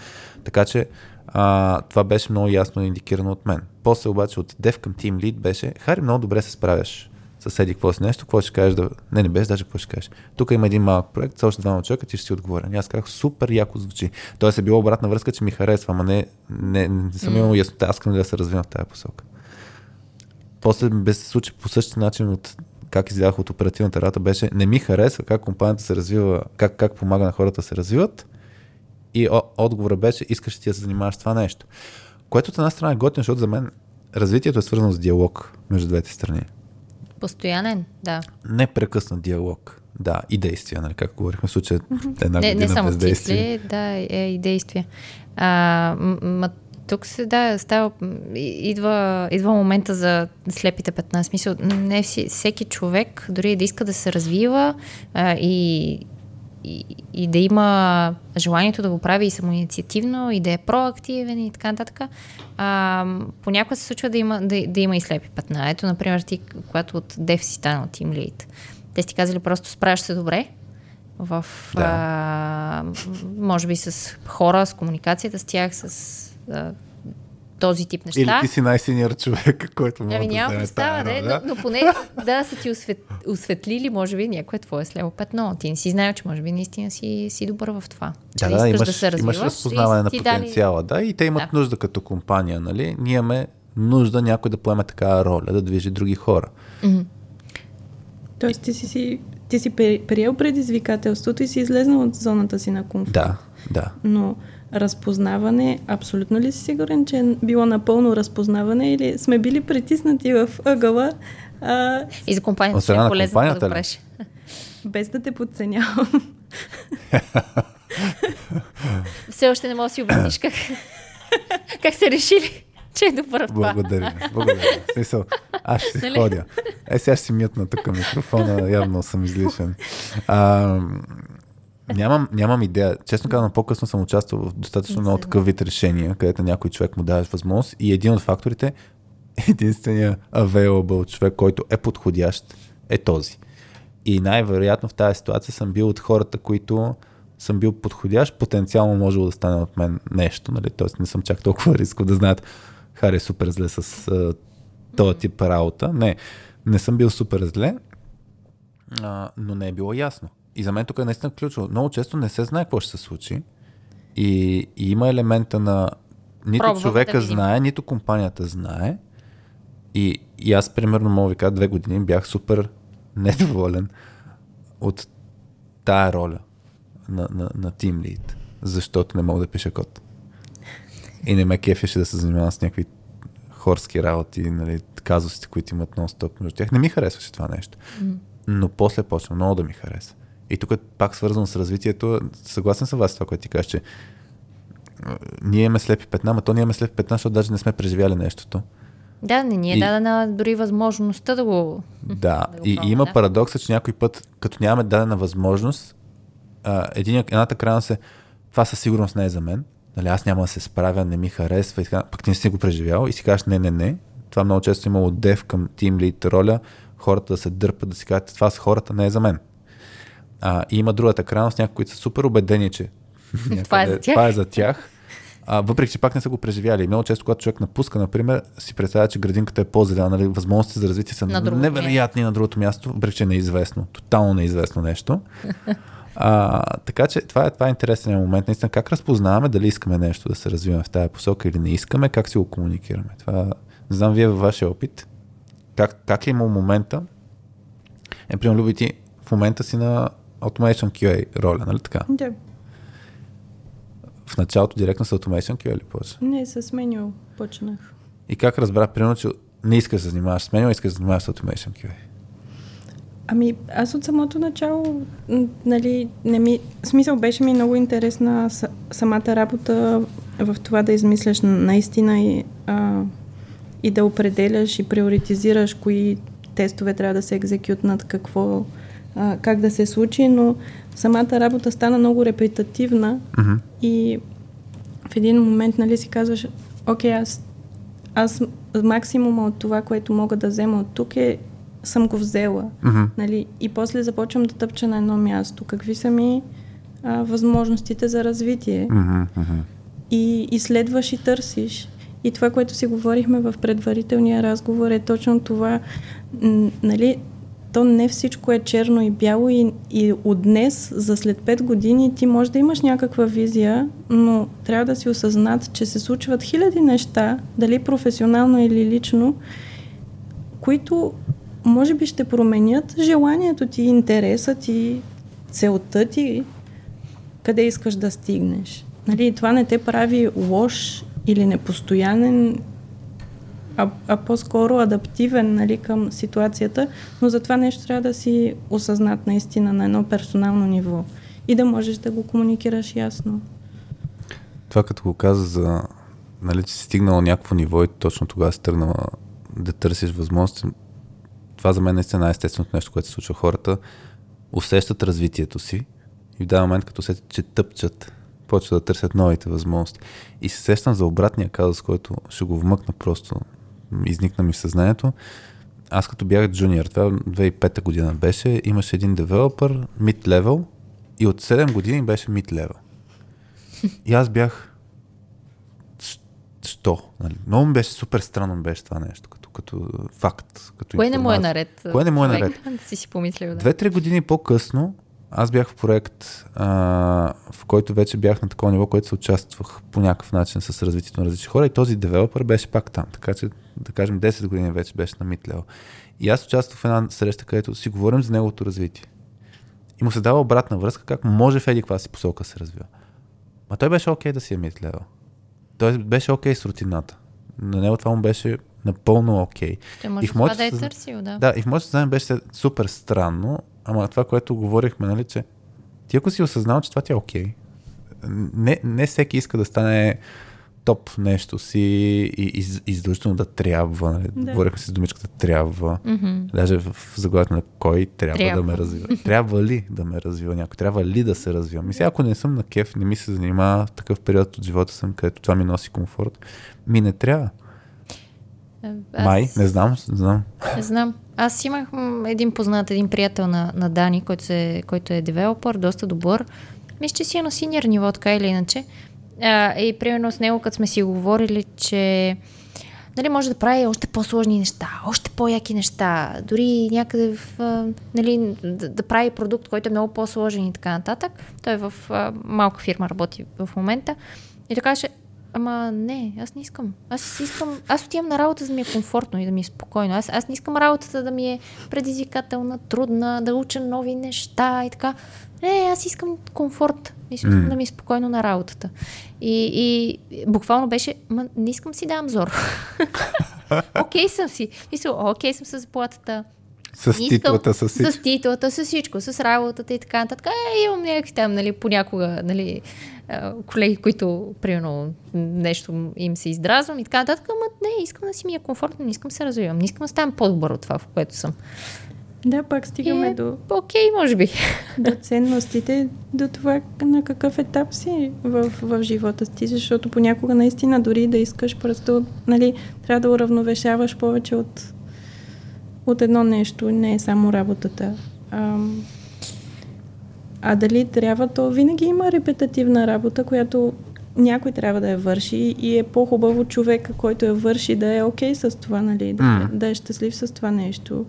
Така че а, това беше много ясно индикирано от мен. После обаче от Dev към Team Lead беше, Хари, много добре се справяш съседи, какво си нещо, какво ще кажеш да... Не, не без даже какво ще кажеш. Тук има един малък проект, с още двама човека, ти ще си отговоря. И аз казах, супер яко звучи. Тоест е било обратна връзка, че ми харесва, ама не, не, не съм имал яснота, аз искам да се развивам в тази посока. После без се случи по същия начин от как излязах от оперативната работа, беше не ми харесва как компанията се развива, как, как помага на хората да се развиват. И о, отговора беше, искаш ти да се занимаваш с това нещо. Което от една страна е готино, защото за мен развитието е свързано с диалог между двете страни. Постоянен, да. Непрекъснат диалог. Да, и действия, нали, как говорихме в случая една Не, не само без действие. цикли, да, е и действия. А, м- м- тук се, да, става, идва, идва момента за слепите 15. Смисъл, не всеки човек, дори да иска да се развива а, и и, и да има желанието да го прави и самоинициативно, и да е проактивен и така нататък, а, понякога се случва да има, да, да има и слепи пътна. Ето, например, ти, когато от деф си станал тим лид, те си казали просто справяш се добре, в, да. а, може би с хора, с комуникацията с тях, с а, този тип неща. Или ти си най-синьор човек, който може ами, да няма представа, да, да? Но, но поне да са ти освет, осветлили, може би, някое твое сляво петно. Ти не си знаел, че може би наистина си, си добър в това. Да, да, имаш, да се имаш разпознаване на потенциала. Дали... Да, и те имат да. нужда като компания, нали? Ние имаме нужда някой да поеме такава роля, да движи други хора. Mm-hmm. Тоест ти си, си, ти си приел предизвикателството и си излезнал от зоната си на комфорт. Да, да. Но разпознаване, абсолютно ли си сигурен, че е било напълно разпознаване или сме били притиснати в ъгъла? А... И за компанията ще е полезно да правиш. Без да те подценявам. Все още не мога да си обясниш как, как се решили, че е добър това. Благодаря. Благодаря. Смисъл, аз ще си нали? ходя. Е, сега ще си мютна тук микрофона, явно съм излишен. А, Нямам, нямам идея. Честно казвам, по-късно съм участвал в достатъчно много такъв вид решения, където някой човек му дава възможност и един от факторите, единствения available човек, който е подходящ, е този. И най-вероятно в тази ситуация съм бил от хората, които съм бил подходящ, потенциално може да стане от мен нещо, нали? Тоест не съм чак толкова рисков да знаят, Хари е супер зле с този тип работа. Не, не съм бил супер зле, uh, но не е било ясно. И за мен тук е наистина ключово. Много често не се знае какво ще се случи. И, и има елемента на нито Пробвам човека да знае, нито компанията знае. И, и аз, примерно, мога ви кажа, две години бях супер недоволен от тая роля на, на, на Team Lead, защото не мога да пиша код. И не ме кефеше да се занимавам с някакви хорски работи, нали, казусите, които имат нон-стоп между тях. Не ми харесваше това нещо. Но после почна много да ми хареса. И тук пак свързано с развитието, съгласен съм вас това, което ти кажеш, че ние имаме слепи петна, но то ние имаме слепи петна, защото даже не сме преживяли нещото. Да, не ни е и... дадена дори възможността да го. Да, да го и, и има да. парадокса, че някой път, като нямаме дадена възможност, а, един, едната крайна се, това със сигурност не е за мен, нали, аз няма да се справя, не ми харесва и така, пък ти не си го преживял и си кажеш не, не, не. Това много често е имало дев към тим лид роля, хората да се дърпат, да си кажат, това с хората не е за мен. А, и има другата крайност, някои, които са супер убедени, че това, е за тях. това е за тях. А, въпреки, че пак не са го преживяли. Много често, когато човек напуска, например, си представя, че градинката е по-зелена, нали, възможности за развитие са на невероятни на другото място, въпреки, че е неизвестно, тотално неизвестно нещо. А, така че това е, това е интересен момент. Наистина, как разпознаваме дали искаме нещо да се развиваме в тази посока или не искаме, как си го комуникираме. Това, не знам, вие във вашия опит, как, как е имал момента, е, примерно, любите в момента си на Automation QA роля, нали така? Да. В началото директно с Automation QA или почна? Не, с меню почнах. И как разбра, примерно, че не искаш да се занимаваш с меню, искаш да се занимаваш с Automation QA? Ами, аз от самото начало, нали, не ми, смисъл беше ми много интересна самата работа в това да измисляш наистина и, а, и да определяш и приоритизираш кои тестове трябва да се екзекютнат, какво, а, как да се случи, но самата работа стана много репетативна uh-huh. и в един момент нали, си казваш, окей, аз, аз максимума от това, което мога да взема от тук е съм го взела. Uh-huh. Нали? И после започвам да тъпча на едно място. Какви са ми а, възможностите за развитие? Uh-huh. И изследваш и търсиш. И това, което си говорихме в предварителния разговор е точно това. Нали, то не всичко е черно и бяло и, и от днес за след 5 години ти може да имаш някаква визия, но трябва да си осъзнат, че се случват хиляди неща, дали професионално или лично, които може би ще променят желанието ти, интереса ти, целта ти, къде искаш да стигнеш. Нали, това не те прави лош или непостоянен а, а по-скоро адаптивен нали, към ситуацията, но за това нещо трябва да си осъзнат наистина на едно персонално ниво и да можеш да го комуникираш ясно. Това като го каза за, нали, че си стигнала някакво ниво и точно тогава си тръгнала да търсиш възможности, това за мен е най-естественото нещо, което се случва. Хората усещат развитието си И в даден момент, като сетят, че тъпчат, почват да търсят новите възможности. И се сещам за обратния казус, който ще го вмъкна просто, изникна ми в съзнанието. Аз като бях джуниор, това 2005 година беше, имаше един девелопър, mid-level, и от 7 години беше mid-level. И аз бях що? Нали? Много ми беше супер странно беше това нещо, като, като факт. Като Кое не му е информация. наред? Кое не му е наред? си си помислил, да. Две-три години по-късно аз бях в проект, а, в който вече бях на такова ниво, което се участвах по някакъв начин с развитието на различни хора и този девелопър беше пак там. Така че, да кажем, 10 години вече беше на митлево. И аз участвах в една среща, където си говорим за неговото развитие. И му се дава обратна връзка, как може в еди си посока се развива. Ма той беше окей да си е митлево. Той беше окей с рутината. На него това му беше напълно окей. Може И в моето да е търсил, да. Да, и в моето съзнание беше супер странно, ама това, което говорихме, нали, че ти ако си осъзнал, че това ти е окей, не, не всеки иска да стане топ нещо си и, и, и задължително да трябва. Нали? Да. Говорихме си с думичката трябва. Мгм. Даже в, в заглавието на кой трябва, Трябва. да ме развива. Трябва ли да ме развива някой? Трябва ли да се развивам? И сега, ако не съм на кеф, не ми се занимава, такъв период от живота съм, където това ми носи комфорт, ми не трябва. Аз... Май, не знам, не знам. Не знам. Аз имах един познат, един приятел на, на Дани, който, се, който е девелопър, доста добър. Мисля, че си е на синьор ниво, така или иначе. А, и примерно с него, като сме си говорили, че нали, може да прави още по-сложни неща, още по-яки неща, дори някъде в, нали, да, да прави продукт, който е много по-сложен и така нататък. Той в а, малка фирма, работи в момента. И каже, ама не, аз не искам. Аз искам, аз отивам на работа, за да ми е комфортно и да ми е спокойно. Аз, аз не искам работата да ми е предизвикателна, трудна, да уча нови неща и така. Не, аз искам комфорт. Искам М. да ми е спокойно на работата. И, и буквално беше, ма не искам си давам зор. окей съм си. Мисля, окей съм с заплатата. С Искам- титлата, с всичко. С титлата, с всичко, с работата и така нататък. Е, имам някакви там, нали, понякога, нали, колеги, които, примерно, нещо им се издразвам и така нататък, ама не, искам да си ми е комфортно, не искам да се развивам, не искам да ставам по-добър от това, в което съм. Да, пак стигаме Е, до, Окей, може би. до ценностите, до това на какъв етап си в, в живота си, защото понякога наистина дори да искаш просто, нали, трябва да уравновешаваш повече от, от едно нещо, не е само работата. Ам, а дали трябва, то винаги има репетативна работа, която някой трябва да я върши и е по-хубаво човека, който я върши, да е окей с това, нали, да, да е щастлив с това нещо.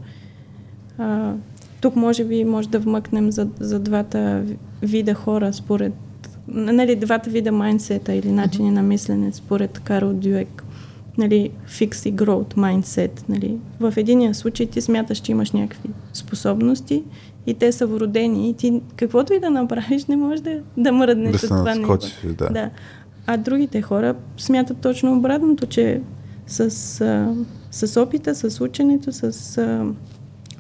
А, тук може би може да вмъкнем за, за двата ви- вида хора според нали, двата вида майндсета или начини на мислене според Карл Дюек. Нали, fix и growth mindset. Нали. В единия случай ти смяташ, че имаш някакви способности и те са вродени и ти каквото и да направиш не можеш да, да мръднеш Да от това надскочиш, да. Да. А другите хора смятат точно обратното, че с, а, с опита, с ученето, с а,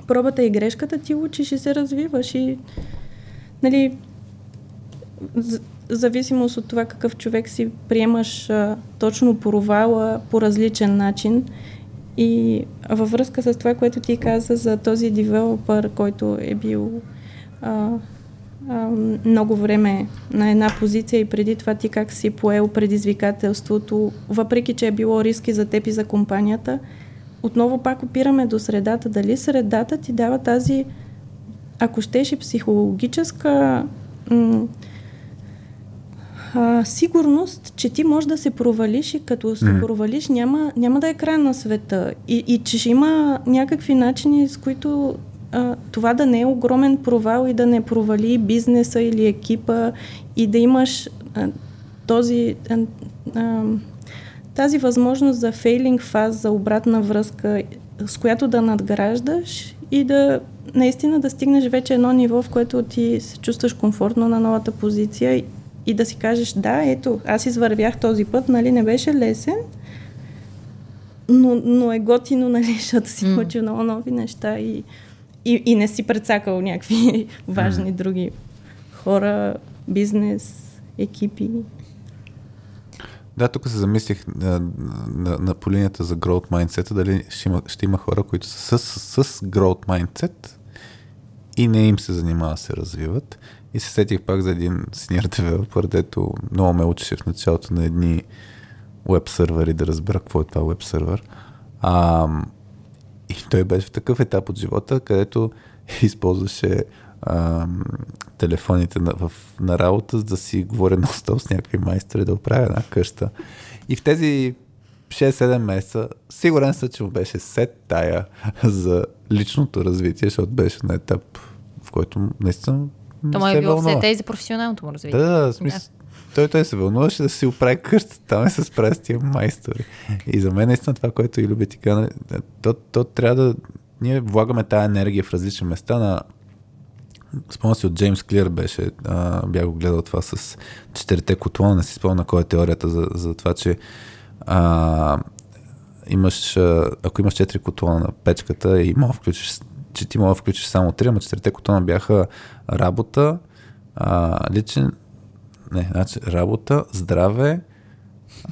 пробата и грешката ти учиш и се развиваш и нали, зависимост от това какъв човек си приемаш а, точно провала по различен начин и във връзка с това, което ти каза за този девелопър, който е бил а, а, много време на една позиция и преди това ти как си поел предизвикателството, въпреки че е било риски за теб и за компанията, отново пак опираме до средата. Дали средата ти дава тази, ако щеш и психологическа м- а, сигурност, че ти можеш да се провалиш и като се М. провалиш няма, няма да е край на света. И, и че ще има някакви начини, с които а, това да не е огромен провал и да не провали бизнеса или екипа и да имаш а, този, а, а, тази възможност за фейлинг фаз, за обратна връзка, с която да надграждаш и да наистина да стигнеш вече едно ниво, в което ти се чувстваш комфортно на новата позиция и, да си кажеш, да, ето, аз извървях този път, нали, не беше лесен, но, но е готино, нали, защото си научил много нови неща и, и, и не си прецакал някакви важни други хора, бизнес, екипи. Да, тук се замислих на, на, на по линията за growth mindset, дали ще има, ще има хора, които са с, с, с growth mindset и не им се занимава да се развиват. И се сетих пак за един senior developer, дето много ме учеше в началото на едни веб сървъри да разбера какво е това веб сървър. А, и той беше в такъв етап от живота, където използваше а, телефоните на, в, на работа, за да си говоря на стоп с някакви майстори, да оправя една къща. И в тези 6-7 месеца, сигурен съм, че му беше сет тая за личното развитие, защото беше на етап, в който наистина То му е било все и за професионалното му развитие. Да, да, смисъл. Да. Той, той се вълнуваше да си оправи къщата, там е с прави с тия майстори. И за мен наистина това, което и люби ти каза, то, то трябва да... Ние влагаме тази енергия в различни места на Спомня си от Джеймс Клир беше, а, бях го гледал това с четирите котлона, не си спомня кой е теорията за, за това, че а, имаш, ако имаш четири котлона на печката и мога включиш, че ти мога да включиш само три, ама четирите котлона бяха работа, а, личен, не, значи работа, здраве,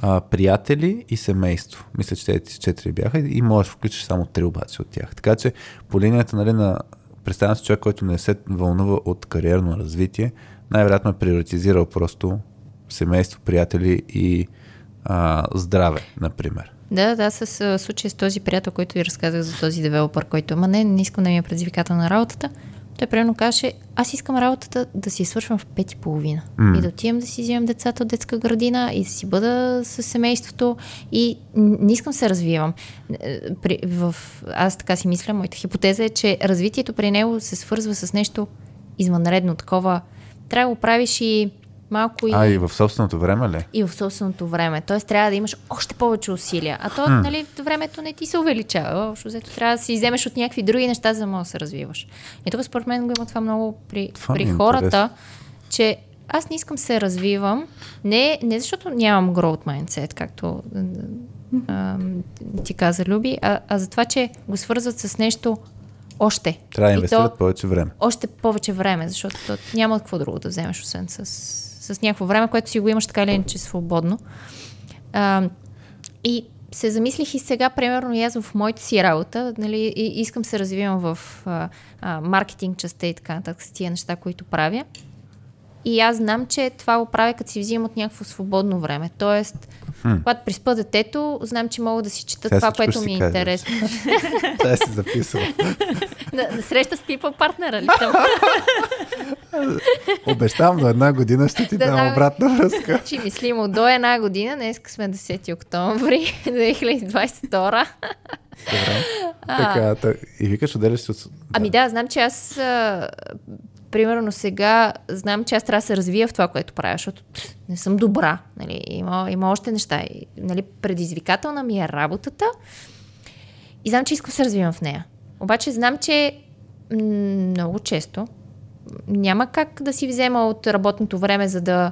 а, приятели и семейство. Мисля, че тези четири бяха и можеш да включиш само три обаче от тях. Така че по линията нали, на представям се човек, който не се вълнува от кариерно развитие, най-вероятно е приоритизирал просто семейство, приятели и а, здраве, например. Да, да, с случая с този приятел, който ви разказах за този девелопър, който, ама не, не искам да ми е предизвикател на работата, той примерно каже, аз искам работата да си свършвам в пет и половина. Mm. И да отивам да си вземам децата от детска градина и да си бъда с семейството и не искам се развивам. Е, при, в, аз така си мисля, моята хипотеза е, че развитието при него се свързва с нещо извънредно такова. Трябва да го правиш и малко и... А, и в собственото време ли? И в собственото време. Тоест трябва да имаш още повече усилия. А то, hmm. нали, времето не ти се увеличава. Общо взето трябва да си вземеш от някакви други неща, за да можеш да се развиваш. И тук според мен го има това много при, това при е хората, интерес. че аз не искам се развивам, не, не защото нямам growth mindset, както а, ти каза Люби, а, а за това, че го свързват с нещо още. Трябва да инвестират повече време. Още повече време, защото няма какво друго да вземеш, освен с с някакво време, което си го имаш така или иначе свободно. А, и се замислих и сега, примерно, и аз в моята си работа, нали, и искам се развивам в а, а, маркетинг частта и така нататък с тия неща, които правя. И аз знам, че това го правя, като си взимам от някакво свободно време. Тоест, Хм. Когато приспа детето, знам, че мога да си чета Сега това, което ми е интересно. Сега си записал. на, на среща с people партнера ли Обещавам до една година ще ти да, дам обратна връзка. Значи мислимо до една година, днес сме 10 октомври 2022. Добре. Така, и викаш, отделяш се от... Ами да, знам, че аз примерно сега знам, че аз трябва да се развия в това, което правя, защото не съм добра. Нали? Има, има още неща. Нали, предизвикателна ми е работата и знам, че искам да се развивам в нея. Обаче знам, че много често няма как да си взема от работното време, за да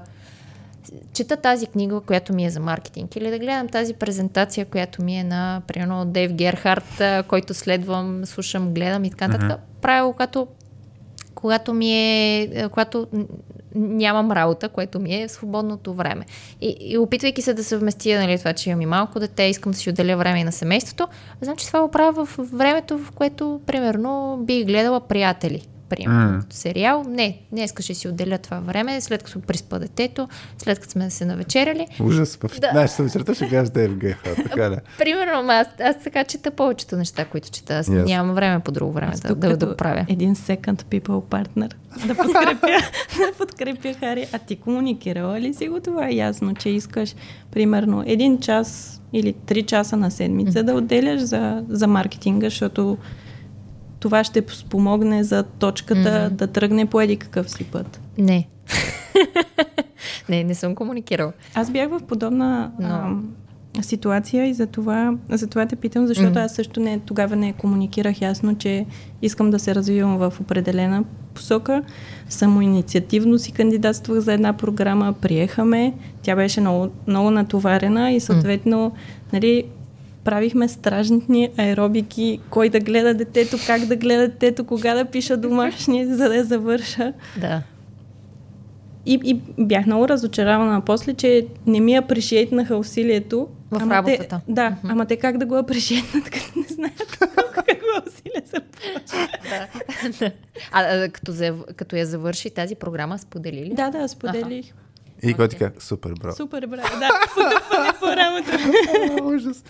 чета тази книга, която ми е за маркетинг или да гледам тази презентация, която ми е на, примерно, Дейв Герхард, който следвам, слушам, гледам и така нататък. Mm-hmm. Правя го, като когато ми е, е, когато нямам работа, което ми е свободното време. И, и опитвайки се да съвместя нали, това, че имам и малко дете, искам да си отделя време и на семейството, знам, че това го правя в времето, в което, примерно, бих гледала приятели примерно. Mm. Сериал. Не, днес ще си отделя това време, след като приспа детето, след като сме се навечеряли. Ужас. В да. нашата вечерта ще да е в така ли? Примерно, аз, аз така чета повечето неща, които чета. Аз yes. нямам време по друго време да, да, да го правя. Един second people partner да подкрепя, да подкрепя Хари. А ти комуникирала ли си го това? Ясно, че искаш примерно един час или три часа на седмица mm-hmm. да отделяш за, за маркетинга, защото това ще спомогне за точката mm-hmm. да тръгне по еди какъв си път. Не. не, не съм комуникирал. Аз бях в подобна Но... а, ситуация и за това, за това те питам, защото mm-hmm. аз също не, тогава не комуникирах ясно, че искам да се развивам в определена посока. Самоинициативно си кандидатствах за една програма, приехаме, тя беше много, много натоварена и съответно, mm. нали, правихме стражни аеробики, кой да гледа детето, как да гледа детето, кога да пиша домашни, за да я завърша. Да. И, и бях много разочарована после, че не ми апрешиейтнаха усилието. В ама работата. Те, да, mm-hmm. ама те как да го апрешиейтнат, като не знаят какво усилия съм да. а, а като, като я завърши тази програма, сподели ли? Да, да, споделих. И който ти каза, супер, браво. Супер, браво. Да, потъпване по работа. Ужас.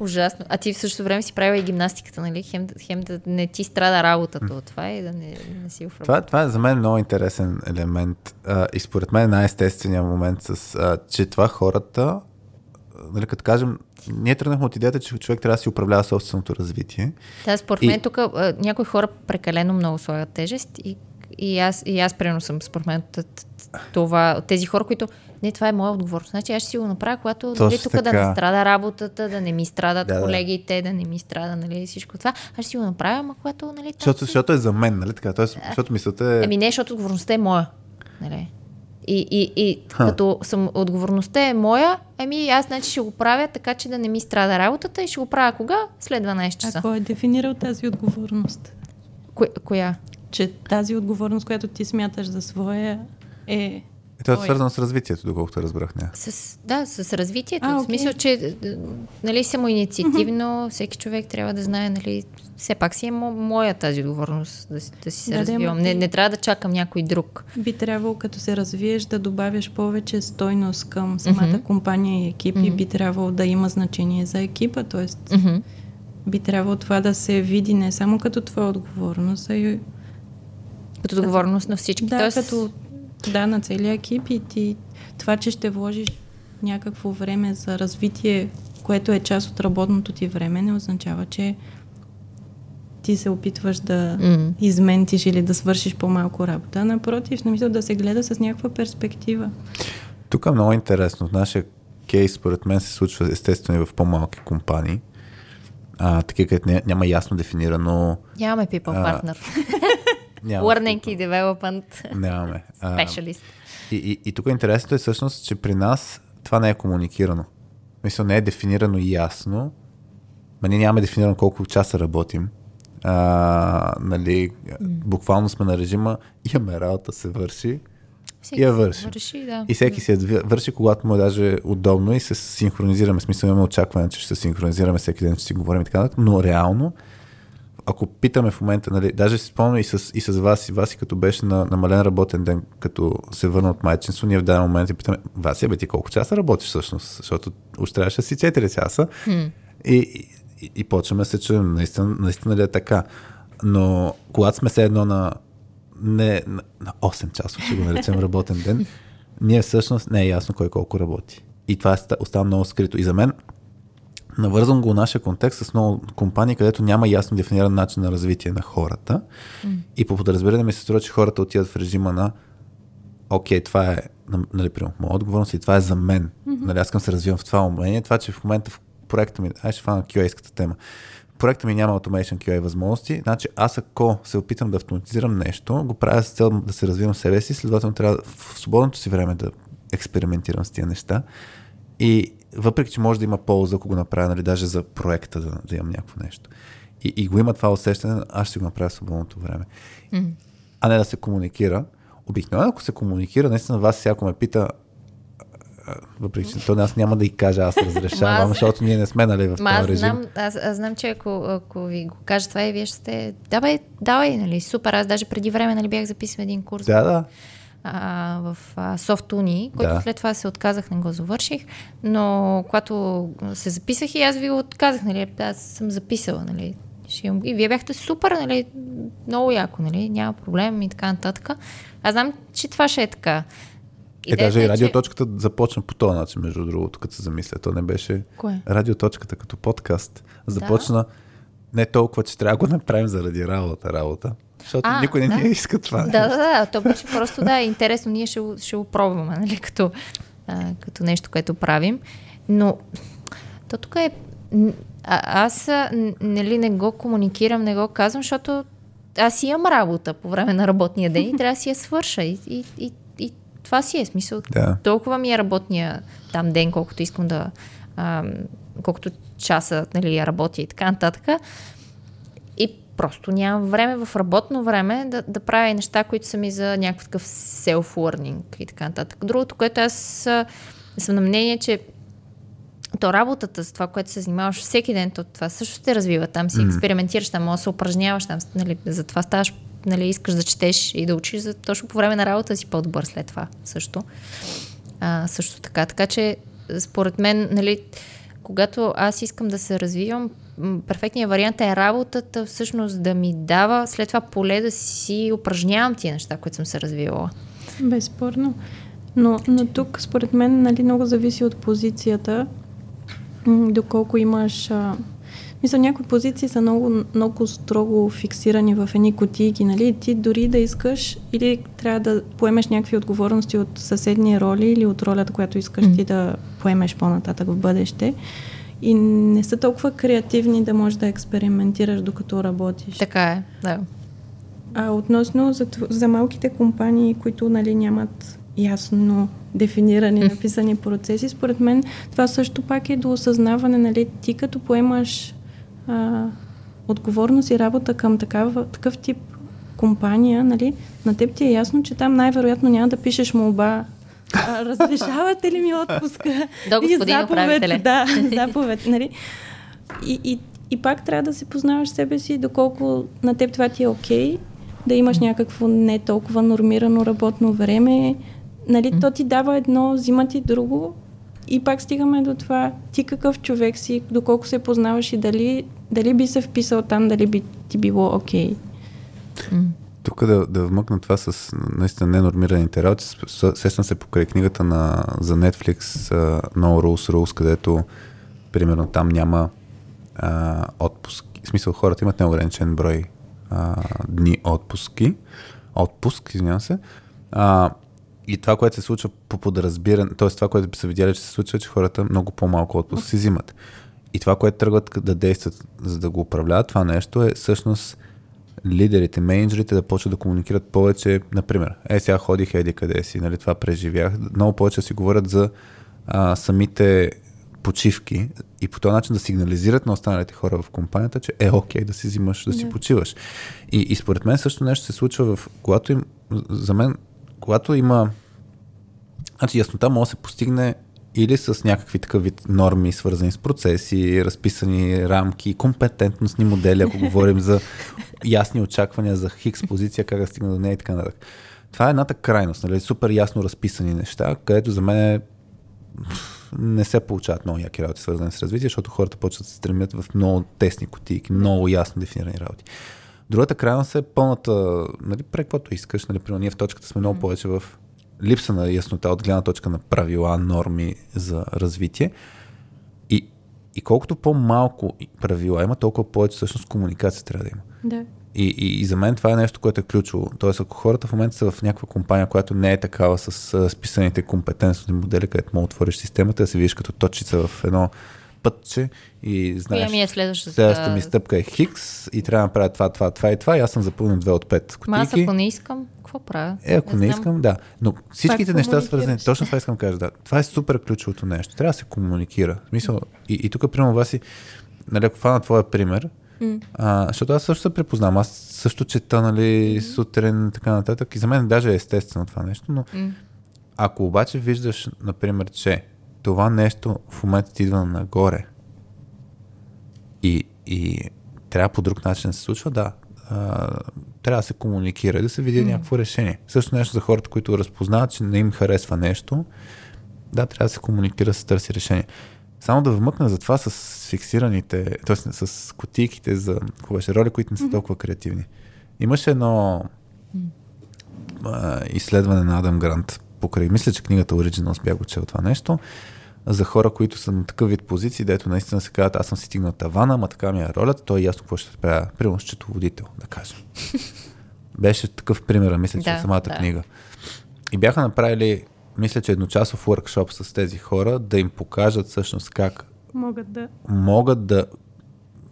Ужасно. А ти в същото време си правила и гимнастиката, нали? Хем, хем да не ти страда работата от това и да не, не си в Това, това е за мен много интересен елемент а, и според мен е най-естественият момент, с, а, че това хората, нали, като кажем, ние тръгнахме от идеята, че човек трябва да си управлява собственото развитие. Да, според И- мен тук а, някои хора прекалено много слагат тежест и, и аз, и аз примерно съм, според мен, това, от тези хора, които не, това е моя отговорност. Значи аз ще си го направя, когато Точно тук да не страда работата, да не ми страдат Да, да. колегите, да не ми страда нали, всичко това. Аз ще си го направя, ама когато нали, там Защото, си- защото е за мен, нали така? Тоест, защото мисълта е... Еми не, защото отговорността е моя. Нали? И, и, и Ха. като съм, отговорността е моя, ами аз значи ще го правя така, че да не ми страда работата и ще го правя кога? След 12 часа. А кой е дефинирал тази отговорност? Ко, коя? Че тази отговорност, която ти смяташ за своя, е... И това е свързано с развитието, доколкото разбрах. Не. С, да, с развитието. А, в окей. смисъл, че е, нали, самоинициативно, всеки човек трябва да знае, нали, все пак си е мо, моя тази отговорност да, си- да си се Да, развивам. Не, не трябва да чакам някой друг. Би трябвало, като се развиеш, да добавяш повече стойност към самата Мгм. компания и екип и Мгм. би трябвало да има значение за екипа, т.е. Мгм. би трябвало това да се види не само като твоя отговорност, а и Като отговорност на всички. да, Тоест, като да, на целия екип и ти, това, че ще вложиш някакво време за развитие, което е част от работното ти време, не означава, че ти се опитваш да М. изментиш или да свършиш по-малко работа. Напротив, намисля да се гледа с някаква перспектива. Тук е много интересно. В нашия кейс, според мен, се случва естествено и в по-малки компании. А, такива, където ня- няма ясно дефинирано... Нямаме people А, partner. Learning и development Нямаме. Specialist. И, и, и тук интересното е всъщност, че при нас това не е комуникирано. Мисля, не е дефинирано ясно. Ма ние нямаме дефинирано колко часа работим. А, нали, буквално сме на режима, имаме работа, се върши. Всеки я си върши. върши, да. И всеки я дви- върши, когато му е даже удобно и се синхронизираме. Смисъл имаме очакване, че ще се синхронизираме всеки ден, че си говорим и така нататък. Но реално, ако питаме в момента, нали, даже си спомня и с, и с вас, и вас, и като беше на намален работен ден, като се върна от майчинство, ние в даден момент и питаме, Васи, бе, ти колко часа работиш всъщност? Защото още трябваше си 4 часа. Хм. И, и, и почваме да се чуем, наистина, наистина ли е така. Но когато сме се едно на, не, на, на 8 часа, ще го наречем работен ден, ние всъщност не е ясно кой колко работи. И това е ста- остава много скрито. И за мен, навързвам го в нашия контекст с много компании, където няма ясно дефиниран начин на развитие на хората. И по подразбиране ми се струва, че хората отиват в режима на окей, това е, нали, моя отговорност и това е за мен. Mm-hmm. Нали, аз искам се развивам в това умение. Това, че в момента в проекта ми, ай ще фана QA-ската тема, в проекта ми няма Automation QA възможности, значи аз ако се опитам да автоматизирам нещо, го правя с цел да се развивам себе си, следователно трябва в свободното си време да експериментирам с тия неща. И въпреки, че може да има полза, ако го направя, нали, даже за проекта да, да имам някакво нещо. И, и го има това усещане, аз ще го направя в свободното време. М. А не да се комуникира. Обикновено, ако се комуникира, наистина вас всяко ме пита, въпреки че то аз няма да и кажа, аз разрешавам, защото ние не сме нали, в този аз режим. знам, аз, аз знам, че ако, ако ви го кажа това и вие ще сте, давай, давай, нали, супер, аз даже преди време нали, бях записал един курс Да, да. А, в а, SoftUni, който Да. след това се отказах, не го завърших, но когато се записах и аз ви го отказах, нали, аз съм записала, нали, ще имам... и вие бяхте супер, нали, много яко, нали, няма проблем и така нататък. Аз знам, че това ще е така. Е, Идеята даже и че- радиоточката започна по този начин, между другото, като се замисля. То не беше Кое? радиоточката като подкаст. Започна не толкова, че трябва да го направим заради работа, работа. Защото А, никой не да. ни иска това. Да, да, да. То беше просто да, интересно. Ние ще, ще го пробваме, нали, като, а, като нещо, което правим. Но то тук е... А, аз нали, не го комуникирам, не го казвам, защото аз имам работа по време на работния ден и трябва да си я свърша. И, и, и, и това си е смисъл. Да. Толкова ми е работния там ден, колкото искам да... А, колкото часа нали, работя и така нататък. И просто нямам време в работно време да, да правя неща, които са ми за някакъв такъв self-learning и така нататък. Другото, което аз а, съм на мнение, че то работата с това, което се занимаваш всеки ден, то това също те развива. Там си експериментираш, там може да се упражняваш, там нали, затова ставаш, нали, искаш да четеш и да учиш, за, точно по време на работа си по-добър след това също. А, също така. Така че, според мен, нали, когато аз искам да се развивам, перфектният вариант е работата всъщност да ми дава след това поле да си упражнявам тия неща, които съм се развивала. Безспорно. Но, но тук, според мен, нали, много зависи от позицията, доколко имаш... Мисля, някои позиции са много, много строго фиксирани в едни кутийки, нали? Ти дори да искаш или трябва да поемеш някакви отговорности от съседни роли или от ролята, която искаш ти да поемеш по-нататък в бъдеще. И не са толкова креативни да можеш да експериментираш докато работиш. Така е, да. А относно за, за малките компании, които нали, нямат ясно дефинирани, написани процеси, според мен това също пак е до осъзнаване, нали, ти като поемаш а, отговорност и работа към такава, такъв тип компания, нали, на теб ти е ясно, че там най-вероятно няма да пишеш молба а, разрешавате ли ми отпуска? И господин управителе. Да, заповед, нали? И, и, и пак трябва да се познаваш себе си, доколко на теб това ти е окей, да имаш някакво не толкова нормирано работно време. Нали, то ти дава едно, взима ти друго и пак стигаме до това ти какъв човек си, доколко се познаваш и дали, дали би се вписал там, дали би ти било окей. Тук да, да вмъкна това с наистина ненормираните работи. Сещам се покрай книгата на, за Netflix uh, No Rules Rules, където примерно там няма а, отпуск. В смисъл хората имат неограничен брой а, дни отпуски. Отпуск, извинявам се. А, и това, което се случва по подразбиране, т.е. това, което са видяли, че се случва, е, че хората много по-малко отпуск си взимат. И това, което тръгват да действат, за да го управляват това нещо, е всъщност лидерите, менеджерите да почват да комуникират повече, например, е сега ходих еди къде си, нали, това преживях, много повече си говорят за а, самите почивки и по този начин да сигнализират на останалите хора в компанията, че е окей да си взимаш, да си Да. почиваш. И, и според мен също нещо се случва в, когато им, за мен, когато има Значи яснота може да се постигне или с някакви такъв норми, свързани с процеси, разписани рамки, компетентностни модели, ако говорим за ясни очаквания за хикс позиция, как да стигна до нея и така нататък. Това е едната крайност, нали? супер ясно разписани неща, където за мен е не се получават много яки работи, свързани с развитие, защото хората почват да се стремят в много тесни кутийки, много ясно дефинирани работи. Другата крайност е пълната, нали, прави каквото искаш, нали, примерно ние в точката сме много повече в липса на яснота от гледна точка на правила, норми за развитие. И, и колкото по-малко правила има, толкова повече всъщност комуникация трябва да има. Да. И, и, и за мен това е нещо, което е ключово. Тоест, ако хората в момента са в някаква компания, която не е такава с а, списаните компетентностни модели, където да отвориш системата, да се видиш като точица в едно пътче и знаеш, ми е следващата? следващата ми стъпка е Хикс и трябва да направя това, това, това и това и аз съм запълнил две от пет Ма аз кутийки. ако не искам, какво правя? Е, ако не знам. искам, да. Но всичките Пак неща свързани, точно това искам да кажа, да. Това е супер ключовото нещо. Трябва да се комуникира. В Смисъл, и, и тук, примерно, Васи, нали, ако фана твоя пример, а, защото аз също се препознавам. Аз също чета, нали, сутрин, така нататък. И за мен даже е естествено това нещо, но ако обаче виждаш, например, че това нещо в момента ти идва нагоре и, и трябва по друг начин да се случва, да, а, трябва да се комуникира да се види mm. някакво решение. Също нещо за хората, които разпознават, че не им харесва нещо, да, трябва да се комуникира, да се търси решение. Само да вмъкна за това с фиксираните, т.е. с кутийките за беше, роли, които не са толкова креативни. Имаше едно а, изследване на Адам Грант покрай, мисля, че книгата Originals бях го чел това нещо, за хора, които са на такъв вид позиции, дето наистина се казват, аз съм си стигнал тавана, ама така ми е ролята, той е ясно какво ще правя. Примерно счетоводител, да кажем. Беше такъв пример, мисля, че Да, в самата да. книга. И бяха направили, мисля, че едночасов workshop с тези хора, да им покажат всъщност как Могат да. могат да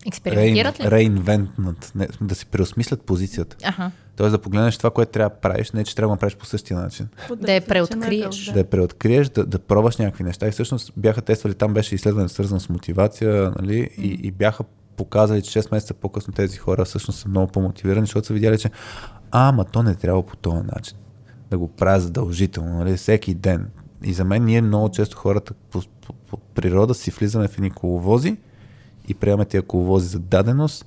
Експериментират ли? реинвентнат, не, да си преосмислят позицията. Аха. Тоест да погледнеш това, което трябва да правиш, не че трябва да го направиш по същия начин. Да я преоткриеш. Да я преоткриеш, да, да пробваш някакви неща. И всъщност бяха тествали, там беше изследване свързано с мотивация, нали? И, и бяха показали, че 6 месеца по-късно тези хора всъщност са много по-мотивирани, защото са видяли, че ама то не трябва по този начин. Да го правя задължително, нали? всеки ден. И за мен ние много често хората по, по, по природа си влизаме в едни коловози и приемаме тия коловози за даденост,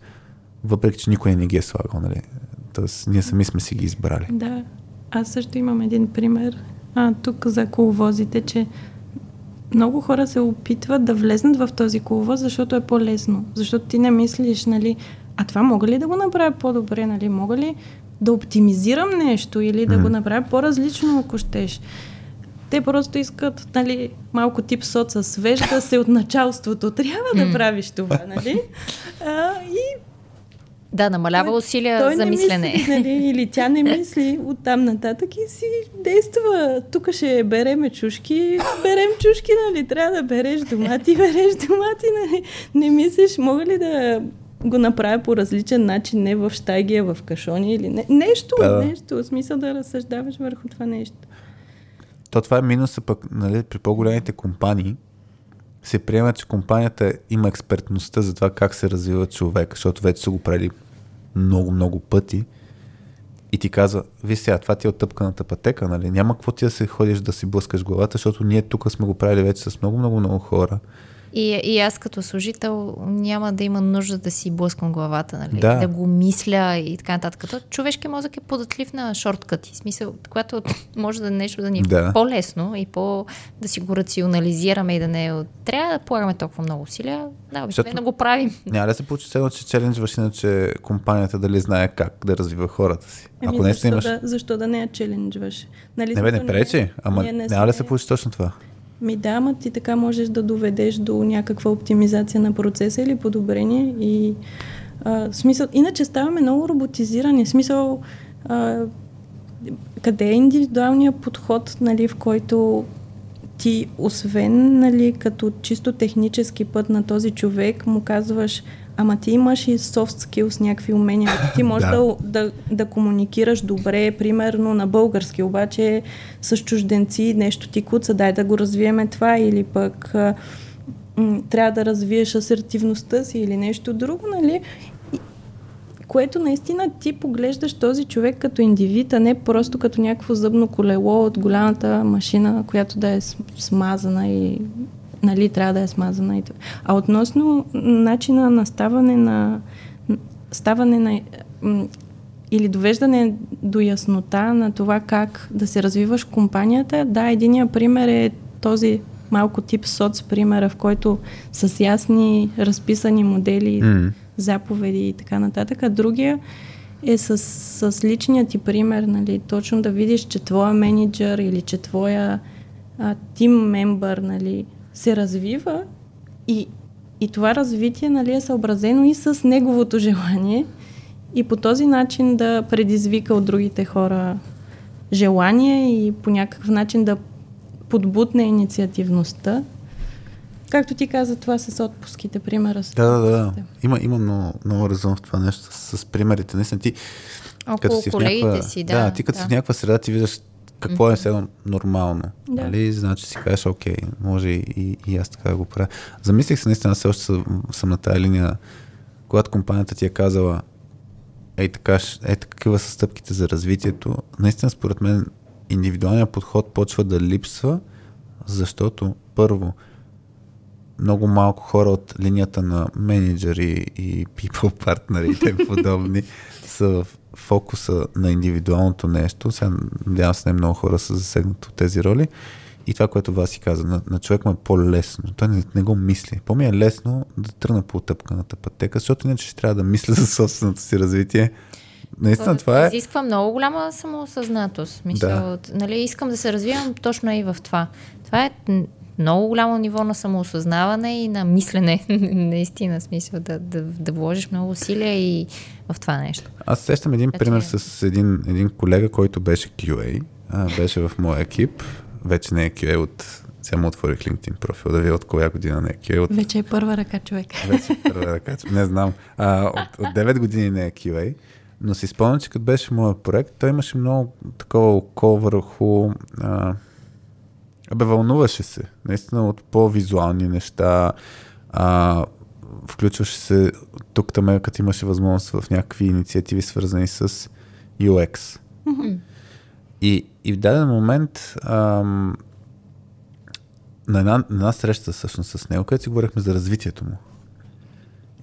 въпреки че никой не ги е слагал. Нали? Тоест, ние сами сме си ги избрали. Да, аз също имам един пример а, тук за коловозите, че много хора се опитват да влезнат в този коловоз, защото е по-лесно. Защото ти не мислиш, нали, а това мога ли да го направя по-добре, нали? Мога ли да оптимизирам нещо или да го направя по-различно, ако щеш? Те просто искат, нали, малко тип соца свежда се от началството. Трябва да правиш това, нали? А, и да, намалява той, усилия той за не мислене. Мисли, нали, или тя не мисли оттам нататък и си действа. Тук ще береме чушки, берем чушки, нали? Трябва да береш домати, береш домати, нали? Не мислиш, мога ли да го направя по различен начин, не в щайгия, в кашони или не. Нещо, Да, да. нещо. В смисъл да разсъждаваш върху това нещо. То това е минуса пък нали, при по-големите компании се приема, че компанията има експертността за това как се развива човек, защото вече са го правили много-много пъти и ти казва, виж сега, това ти е оттъпканата пътека, нали? Няма какво ти да се ходиш да си блъскаш главата, защото ние тук сме го правили вече с много-много-много хора. И, и аз като служител няма да има нужда да си блъскам главата, нали? Да. да го мисля и така нататък. То човешкият мозък е податлив на шорткъти. В смисъл, когато може да нещо да ни е Да. по-лесно и по да си го рационализираме и да не е трябва да полагаме толкова много усилия, да, обикновено го правим. Няма да се получи цяло, че челенджваш иначе компанията дали знае как да развива хората си. Еми, Ако не защо, имаш... да, защо да не я челенджваш? Нали, Не бе, не пречи, ама ние не няма да се получи точно това. Ми да, ама ти така можеш да доведеш до някаква оптимизация на процеса или подобрение и а, смисъл, иначе ставаме много роботизирани. Смисъл, а, къде е индивидуалният подход, нали, в който ти, освен нали, като чисто технически път на този човек, му казваш, ама ти имаш и soft skills, някакви умения. Ти можеш Да. да, да, да комуникираш добре, примерно на български, обаче с чужденци нещо ти куца, дай да го развиеме това или пък м, трябва да развиеш асертивността си или нещо друго, нали? Което наистина ти поглеждаш този човек като индивид, а не просто като някакво зъбно колело от голямата машина, която да е смазана и нали, трябва да е смазана. И това. А относно начина на ставане на ставане на или довеждане до яснота на това как да се развиваш компанията, да, единия пример е този малко тип соц примера, в който с ясни разписани модели, М. заповеди и така нататък. А другия е с, с личния ти пример, нали, точно да видиш, че твоя менеджер или че твоя а, тим мембър нали, се развива и, и това развитие нали, е съобразено и с неговото желание и по този начин да предизвика от другите хора желание и по някакъв начин да подбутне инициативността. Както ти каза, това с отпуските, примера с Да, да, да. Има, има много, много резон в това нещо с, с примерите. Наистина ти, Около си в колегите някаква, си, да. да, ти като си да. в някаква среда, ти виждаш какво е сега нормално. Да. Нали? Значи си кажеш, окей, може и, и, аз така да го правя. Замислих се, наистина, все още съм, съм на тая линия, когато компанията ти е казала, ей така, ей такива са стъпките за развитието. Наистина, според мен, индивидуалният подход почва да липсва, защото първо, много малко хора от линията на менеджери и people партнери и тем подобни са в фокуса на индивидуалното нещо. Сега надявам се не много хора са засегнати от тези роли. И това, което вас си каза, на, на човек му е по-лесно. Той не, не го мисли. По-ми е лесно да тръгна по отъпканата пътека, защото иначе ще трябва да мисля за собственото си развитие. Наистина, това е... Изисква много голяма самоосъзнатост. Мисля, Да. от, нали, искам да се развивам точно и в това. Това е много голямо ниво на самоосъзнаване и на мислене. Наистина, смисъл да, да, да вложиш много усилия и в това нещо. Аз сещам един Така че- пример с един, един колега, който беше QA, а, беше в моя екип. Вече не е QA от... Сега му отворих LinkedIn профил, да видя от коя година не е QA. От, Вече е първа ръка човек. вече първа да кажа. Не знам. А, от, от 9 години не е QA. Но си спомням, че като беше моят проект, той имаше много такова око върху... А, Абе, вълнуваше се. Наистина от по-визуални неща. А, включваше се тук там, като имаше възможност в някакви инициативи, свързани с UX. И, и в даден момент ам, на една, на една среща всъщност с него, където си говорихме за развитието му.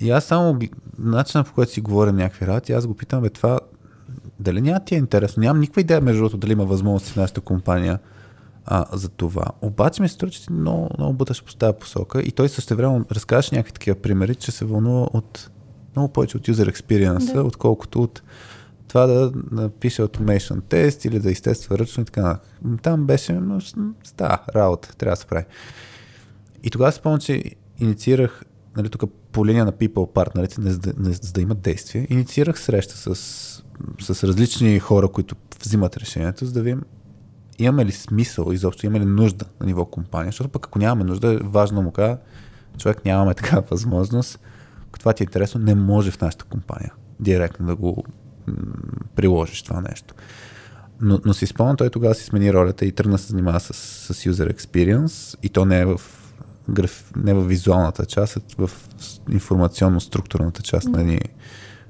И аз само начинът по който си говорим някакви работи, аз го питам, бе, това дали няма ти е интересно? Нямам никаква идея, между другото, дали има възможност в нашата компания а, за това. Обаче ми се струва, че ти много, много буташ по тази посока и той също време разказваше някакви такива примери, че се вълнува от много повече от user experience, Да. отколкото от това да напише automation тест или да изтества ръчно и така. Там беше, но става работа, трябва да се прави. И тогава се спомням, че инициирах, нали, тук по линия на people партнерите, не, за да- не, за да имат действие, инициирах среща с, с различни хора, които взимат решението, за да видим имаме ли смисъл, изобщо имаме ли нужда на ниво компания, защото пък ако нямаме нужда, е важно му кажа, човек нямаме такава възможност, ако това ти е интересно, не може в нашата компания директно да го м, приложиш това нещо. Но, но си спомням, той тогава си смени ролята и тръгна се занимава с, с user experience и то не е в, граф, не в визуалната част, а в информационно-структурната част на едни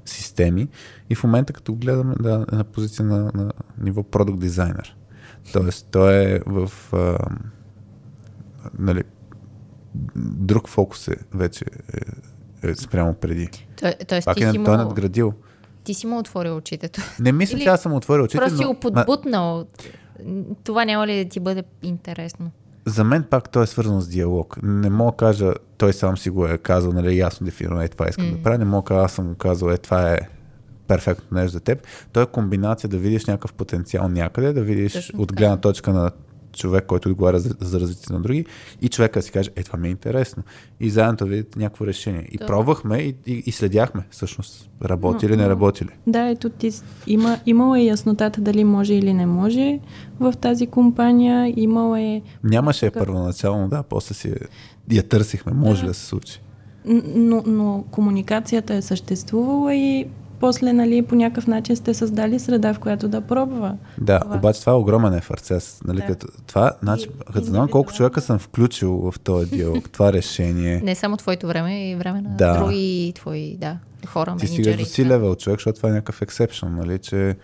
системи. И в момента, като гледаме, да, е на позиция на, на ниво продукт дизайнер. Тоест, той е в а, нали, друг фокус е вече е, е спрямо преди. Той, тоест, Пак ти, е, си той е му, надградил. ти си му отворил очите. Не мисля, Или че аз съм отворил очите, Просто си го подбутнал. Това няма ли да ти бъде интересно? за мен пак то е свързано с диалог. Не мога да кажа, той сам си го е казал, нали, ясно дефинирано, е това искам М. да правя. Не мога да кажа, аз съм му казал, е това е перфектно нещо за теб. То е комбинация да видиш някакъв потенциал някъде, да видиш Точно от гледна точка на човек, който отговаря за, за развитие на други и човека да си каже, е това ми е интересно. И заедно да видите някакво решение. И Да. пробвахме и, и, и следяхме всъщност работи или не работи ли. Да, ето ти има, имало е яснотата дали може или не може в тази компания. Имало е... Нямаше Такъв- първоначално, да, после си я- търсихме, може ли да се случи. Но, но комуникацията е съществувала и после, нали, по някакъв начин сте създали среда, в която да пробва. Да, Това. обаче това е огромен ефарцес. Нали, Да. като, това, значи, И- като знам колко човека съм включил в този диалог, това решение, Не само твоето време, и време на Да. други твои да, хора, ти стигаш до си левел човек, защото това е някакъв ексепшън, нали, че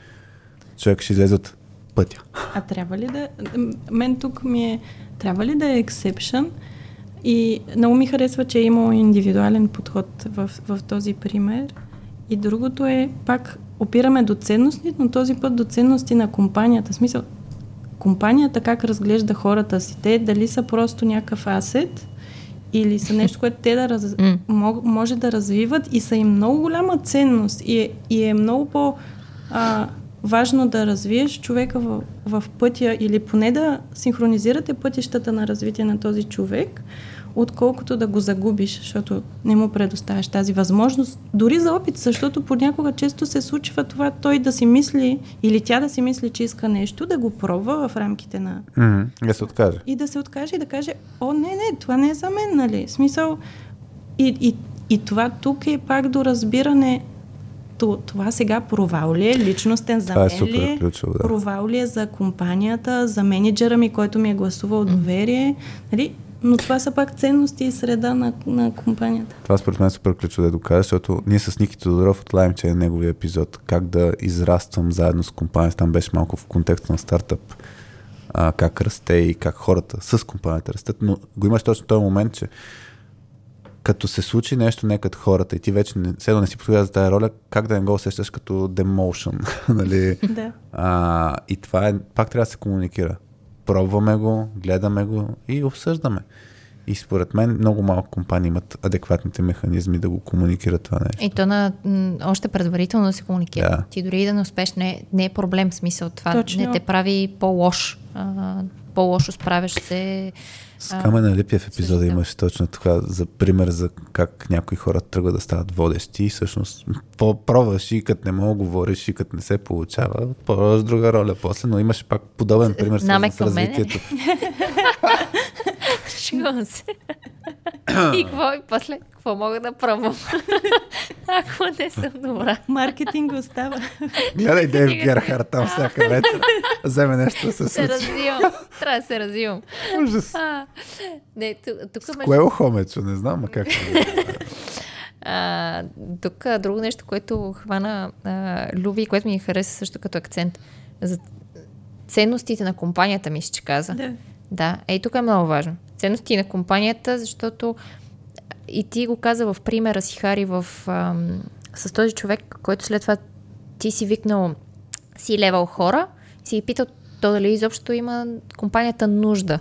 човек ще излезе от пътя. А трябва ли да... Мен тук ми е... Трябва ли да е ексепшън? И много ми харесва, че е имало индивидуален подход в, в този пример. И другото е, пак опираме до ценности, но този път до ценности на компанията. В смисъл, компанията как разглежда хората си. Те дали са просто някакъв асет или са нещо, което те да раз... Може да развиват и са им много голяма ценност и е, и е много по а, важно да развиеш човека в, в пътя или поне да синхронизирате пътищата на развитие на този човек, отколкото да го загубиш, защото не му предоставяш тази възможност. Дори за опит, защото понякога често се случва това той да си мисли или тя да си мисли, че иска нещо, да го пробва в рамките на. Да се откаже. и да се откаже и да каже, о, не, не, това не е за мен, нали? Смисъл, и, и, и това тук е пак до разбиране, то, това сега провал ли е, личностен за е мен супер ли е, ключово, да. провал ли е за компанията, за менеджера ми, който ми е гласувал доверие, нали? Но това са пак ценности и среда на, на компанията. Това според мен е супер ключово да докажа, защото ние с Ники Тодоров от Lime, че е неговия епизод, как да израствам заедно с компанията, там беше малко в контекста на стартъп, а, как расте и как хората с компанията растат, но го имаш точно този момент, че като се случи нещо не като хората и ти вече не, седно не си подходя за тази роля, как да не го усещаш като демоушен, нали? Да. А, и това е, пак трябва да се комуникира. Пробваме го, гледаме го и обсъждаме. И според мен много малко компании имат адекватните механизми да го комуникират това нещо. И то на, м, още предварително да се комуникира. Да. Ти дори и да не успеш, не, не е проблем в смисъл. Това Точно. не те прави по-лош. А, по-лошо справяш се. С Камена Липия в епизода служител. имаше точно това за пример за как някои хора тръгват да стават водещи и всъщност по-пробваш и като не мога говориш и като не се получава, пробваш друга роля после, но имаше пак подобен пример с развитието. Шегувам се. и какво? И после, какво мога да пробвам? Ако не съм добра. Маркетинг остава. Гледай Дейв Герхард там всяка вечер. Вземе нещо да се се случи. развивам. Трябва да се развивам. Ужас. А, не, тук, С кое ухо? Не знам, а как. А, тук а, друго нещо, което хвана а, Люби и което ми хареса също като акцент. За ценностите на компанията, мисля, че каза. да. Да, ей тук е много важно. Ценности на компанията, защото и ти го каза в примера си, Хари, в, ам, с този човек, който след това ти си викнал си левел хора, си питал то дали изобщо има компанията нужда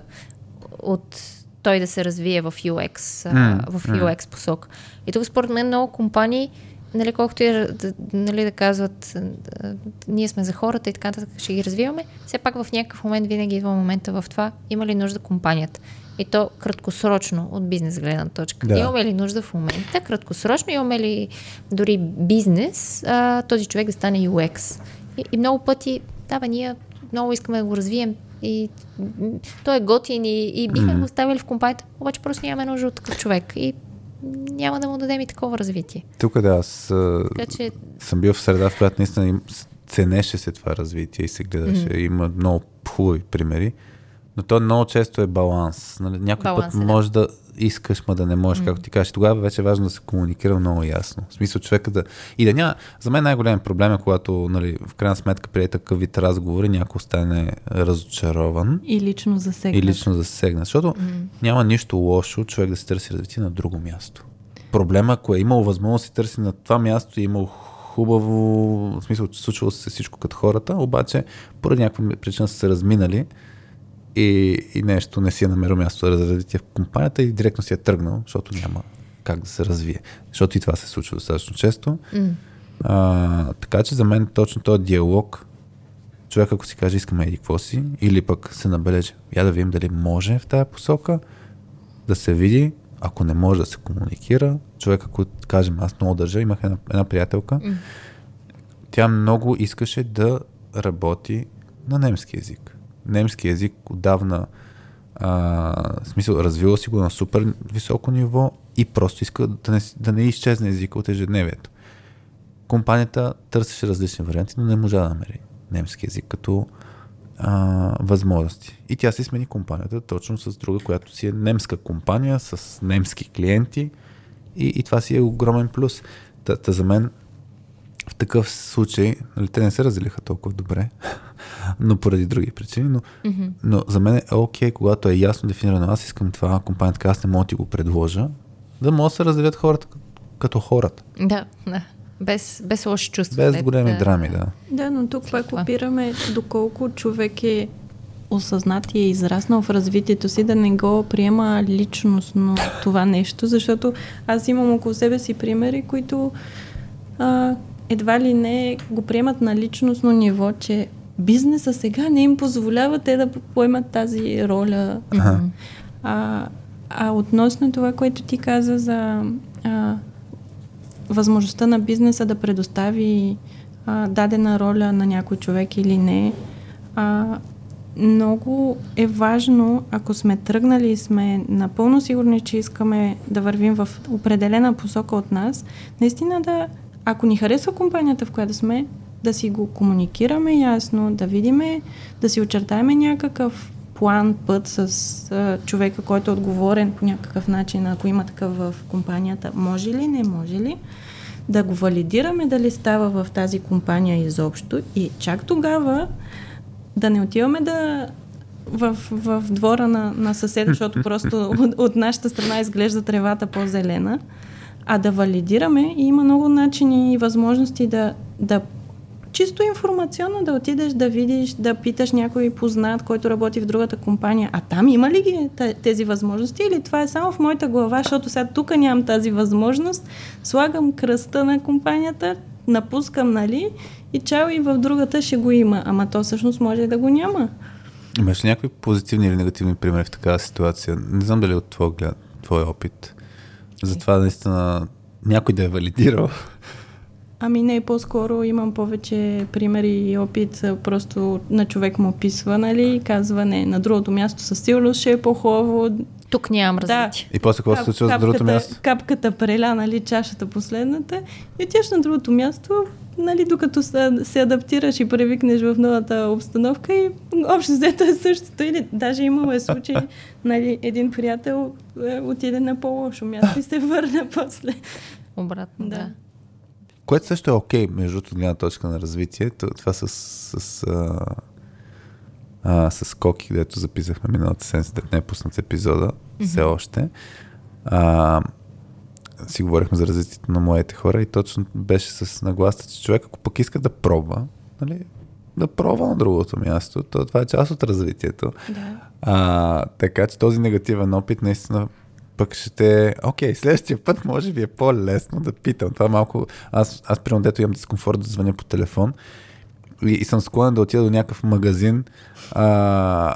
от той да се развие в UX, mm, в UX mm. посок. И тук според мен много компании, нали, колкото и да, нали, да казват, ние сме за хората и така нататък, ще ги развиваме, все пак в някакъв момент винаги идва момента в това, има ли нужда компанията. И то краткосрочно от бизнес гледна точка. Да. Имаме ли нужда в момента? Краткосрочно имаме ли дори бизнес а, този човек да стане UX? И, и много пъти, да, бе, ние много искаме да го развием и той е готин и, и бихме mm. го оставили в компанията, обаче просто нямаме нужда от такъв човек и няма да му дадем и такова развитие. Тук да, аз така, че... съм бил в среда, в която наистина ценеше се това развитие и се гледаше. Mm. Има много хубави примери. Но то много често е баланс. Нали? Някой баланс, път е, може да. да искаш, ма да не можеш, mm. както ти кажеш. Тогава вече е важно да се комуникира много ясно. В смисъл човека да... И да няма... За мен най-голям проблем е, когато нали, в крайна сметка при такъв вид разговори някой остане разочарован. И лично засегнат. И лично засегнат. Защото mm. няма нищо лошо човек да се търси развитие на друго място. Проблема, ако е имал възможност да се търси на това място и е имал хубаво, в смисъл, че случвало се всичко като хората, обаче поради някаква причина са се разминали и, и нещо не си е намерил място за развитие в компанията и директно си е тръгнал, защото няма как да се развие. Защото и това се случва достатъчно често. Mm. А, така че за мен точно този диалог, човек ако си каже искаме еди какво си, или пък се набележи, я да видим дали може в тази посока, да се види, ако не може да се комуникира, човек ако кажем аз много държа, имах една, една приятелка, mm. тя много искаше да работи на немски язик немски язик отдавна а, смисъл, развила си го на супер високо ниво и просто иска да не, да не изчезне езика от ежедневието. Компанията търсеше различни варианти, но не можа да намери немски язик като а, възможности. И тя си смени компанията точно с друга, която си е немска компания, с немски клиенти и, и това си е огромен плюс. Та, та за мен в такъв случай, нали, те не се разделиха толкова добре, но поради други причини, но, mm-hmm. но за мен е окей, okay, когато е ясно дефинирано, аз искам това, компанията аз не мога да ти го предложа, да могат да се разделят хората като хората. Да, да. Без, без лоши чувства. Без големи да. драми, да. Да, но тук пак опираме доколко човек е осъзнат и е израснал в развитието си, да не го приема личностно това нещо, защото аз имам около себе си примери, които а, едва ли не го приемат на личностно ниво, че бизнеса сега не им позволява те да поемат тази роля. Ага. А, а относно това, което ти каза за а, възможността на бизнеса да предостави а, дадена роля на някой човек или не, а, много е важно, ако сме тръгнали и сме напълно сигурни, че искаме да вървим в определена посока от нас, наистина да ако ни харесва компанията, в която сме, да си го комуникираме ясно, да видиме, да си очертаеме някакъв план, път с а, човека, който е отговорен по някакъв начин, ако има такъв в компанията, може ли, не може ли, да го валидираме дали става в тази компания изобщо и чак тогава да не отиваме да в, в двора на, на съседа, защото просто от, от нашата страна изглежда тревата по-зелена, а да валидираме и има много начини и възможности да, да чисто информационно да отидеш да видиш, да питаш някой познат, който работи в другата компания. А там има ли ги тези възможности или това е само в моята глава, защото сега тук нямам тази възможност, слагам кръста на компанията, напускам, нали, и чао и в другата ще го има. Ама то всъщност може да го няма. Имаш някакви позитивни или негативни примери в такава ситуация? Не знам дали от твой, твой опит. Затова наистина някой да е валидирал. Ами не, по-скоро имам повече примери и опит. Просто на човек му описва, нали, и казва не, на другото място със сигурност ще е по-хубаво. Тук нямам развитие. Да. И после какво се случва с другото място? Капката преля, нали, чашата последната. И отиваш на другото място, нали, докато се, се адаптираш и превикнеш в новата обстановка и общо взето е същото. Или даже имало е случай, нали, един приятел е, отиде на по-лошо място и се върна после. Обратно, да. да. Което също е окей, okay, между от гледна точка на развитие. Това с, с а, а, с Коки, където записахме миналата седмица, не е пуснат епизода, mm-hmm. все още. А, си говорихме за развитието на моите хора и точно беше с нагласта, че човек, ако пък иска да пробва, нали, да пробва на другото място, то това е част от развитието. Да. А, така че този негативен опит наистина пък ще. Окей, следващия път може би е по-лесно да питам. Това малко... Аз, аз примерно, дето имам дискомфорт да звъня по телефон и, и съм склонен да отида до някакъв магазин а,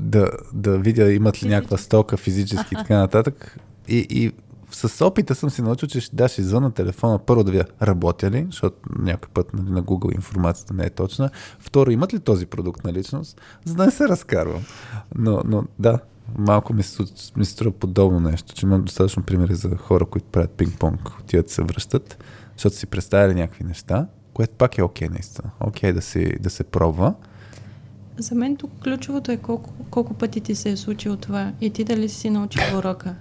да, да видя имат ли някаква стока физически и така нататък. И, и с опита съм си научил, че да, ще извън на телефона първо да видя работя ли, защото някой път нали, на Google информацията не е точна. Второ, имат ли този продукт на личност, за да не се разкарвам. Но, но да, малко ми се, ми се струва подобно нещо, че имам достатъчно примери за хора, които правят пинг-понг, отиват да се връщат, защото си представили някакви неща, което пак е окей okay, наистина. Окей okay, да, си, да се пробва. За мен тук ключовото е колко, колко пъти ти се е случило това и ти дали си научил урока.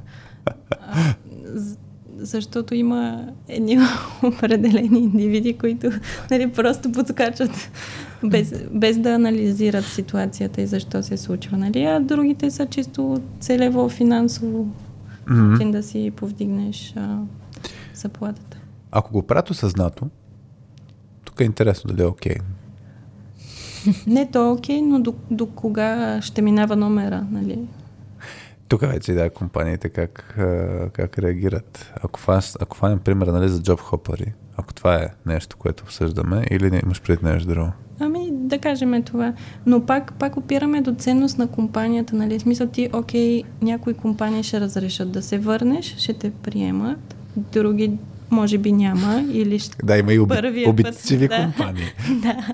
Защото има едни определени индивиди, които нали, просто подскачат без, без да анализират ситуацията и защо се случва. Нали? А другите са чисто целево, финансово mm-hmm. да си повдигнеш а, заплатата. Ако го правят осъзнато, тук е интересно дали е окей. Okay. Не, то е окей, но до, до кога ще минава номера, нали? Тук вече да, компаниите как, как реагират. Ако, фас, ако фанем пример нали, за джоб хопари, ако това е нещо, което обсъждаме, или не имаш пред нещо друго? Ами, да кажем това. Но пак, пак опираме до ценност на компанията, нали? Смисъл ти, окей, някои компании ще разрешат да се върнеш, ще те приемат, други може би няма, или ще... Да, има и оби... обидчиви да. компании. да.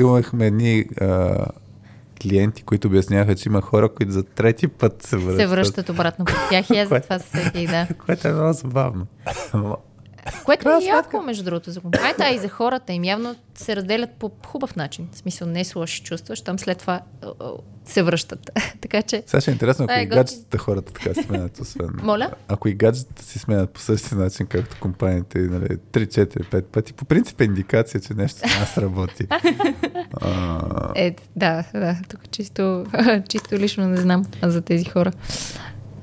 Имахме едни клиенти, които обясняваха, че има хора, които за трети път се връщат. Се връщат обратно при тях и аз за това се сетих, да. Което е много забавно. Което е яко, между другото, за компанията, а и за хората им явно се разделят по хубав начин. В смисъл, не лоши чувства, щом след това се връщат. така че... Сега ще е интересно, ако е, и гаджетата хората така сменят, освен... Моля? Ако и гаджетата си сменят по същия начин, както компаниите, нали, 3, 4, 5 пъти, по принцип е индикация, че нещо с нас работи. а... Е, да, да, тук чисто, чисто лично не знам за тези хора.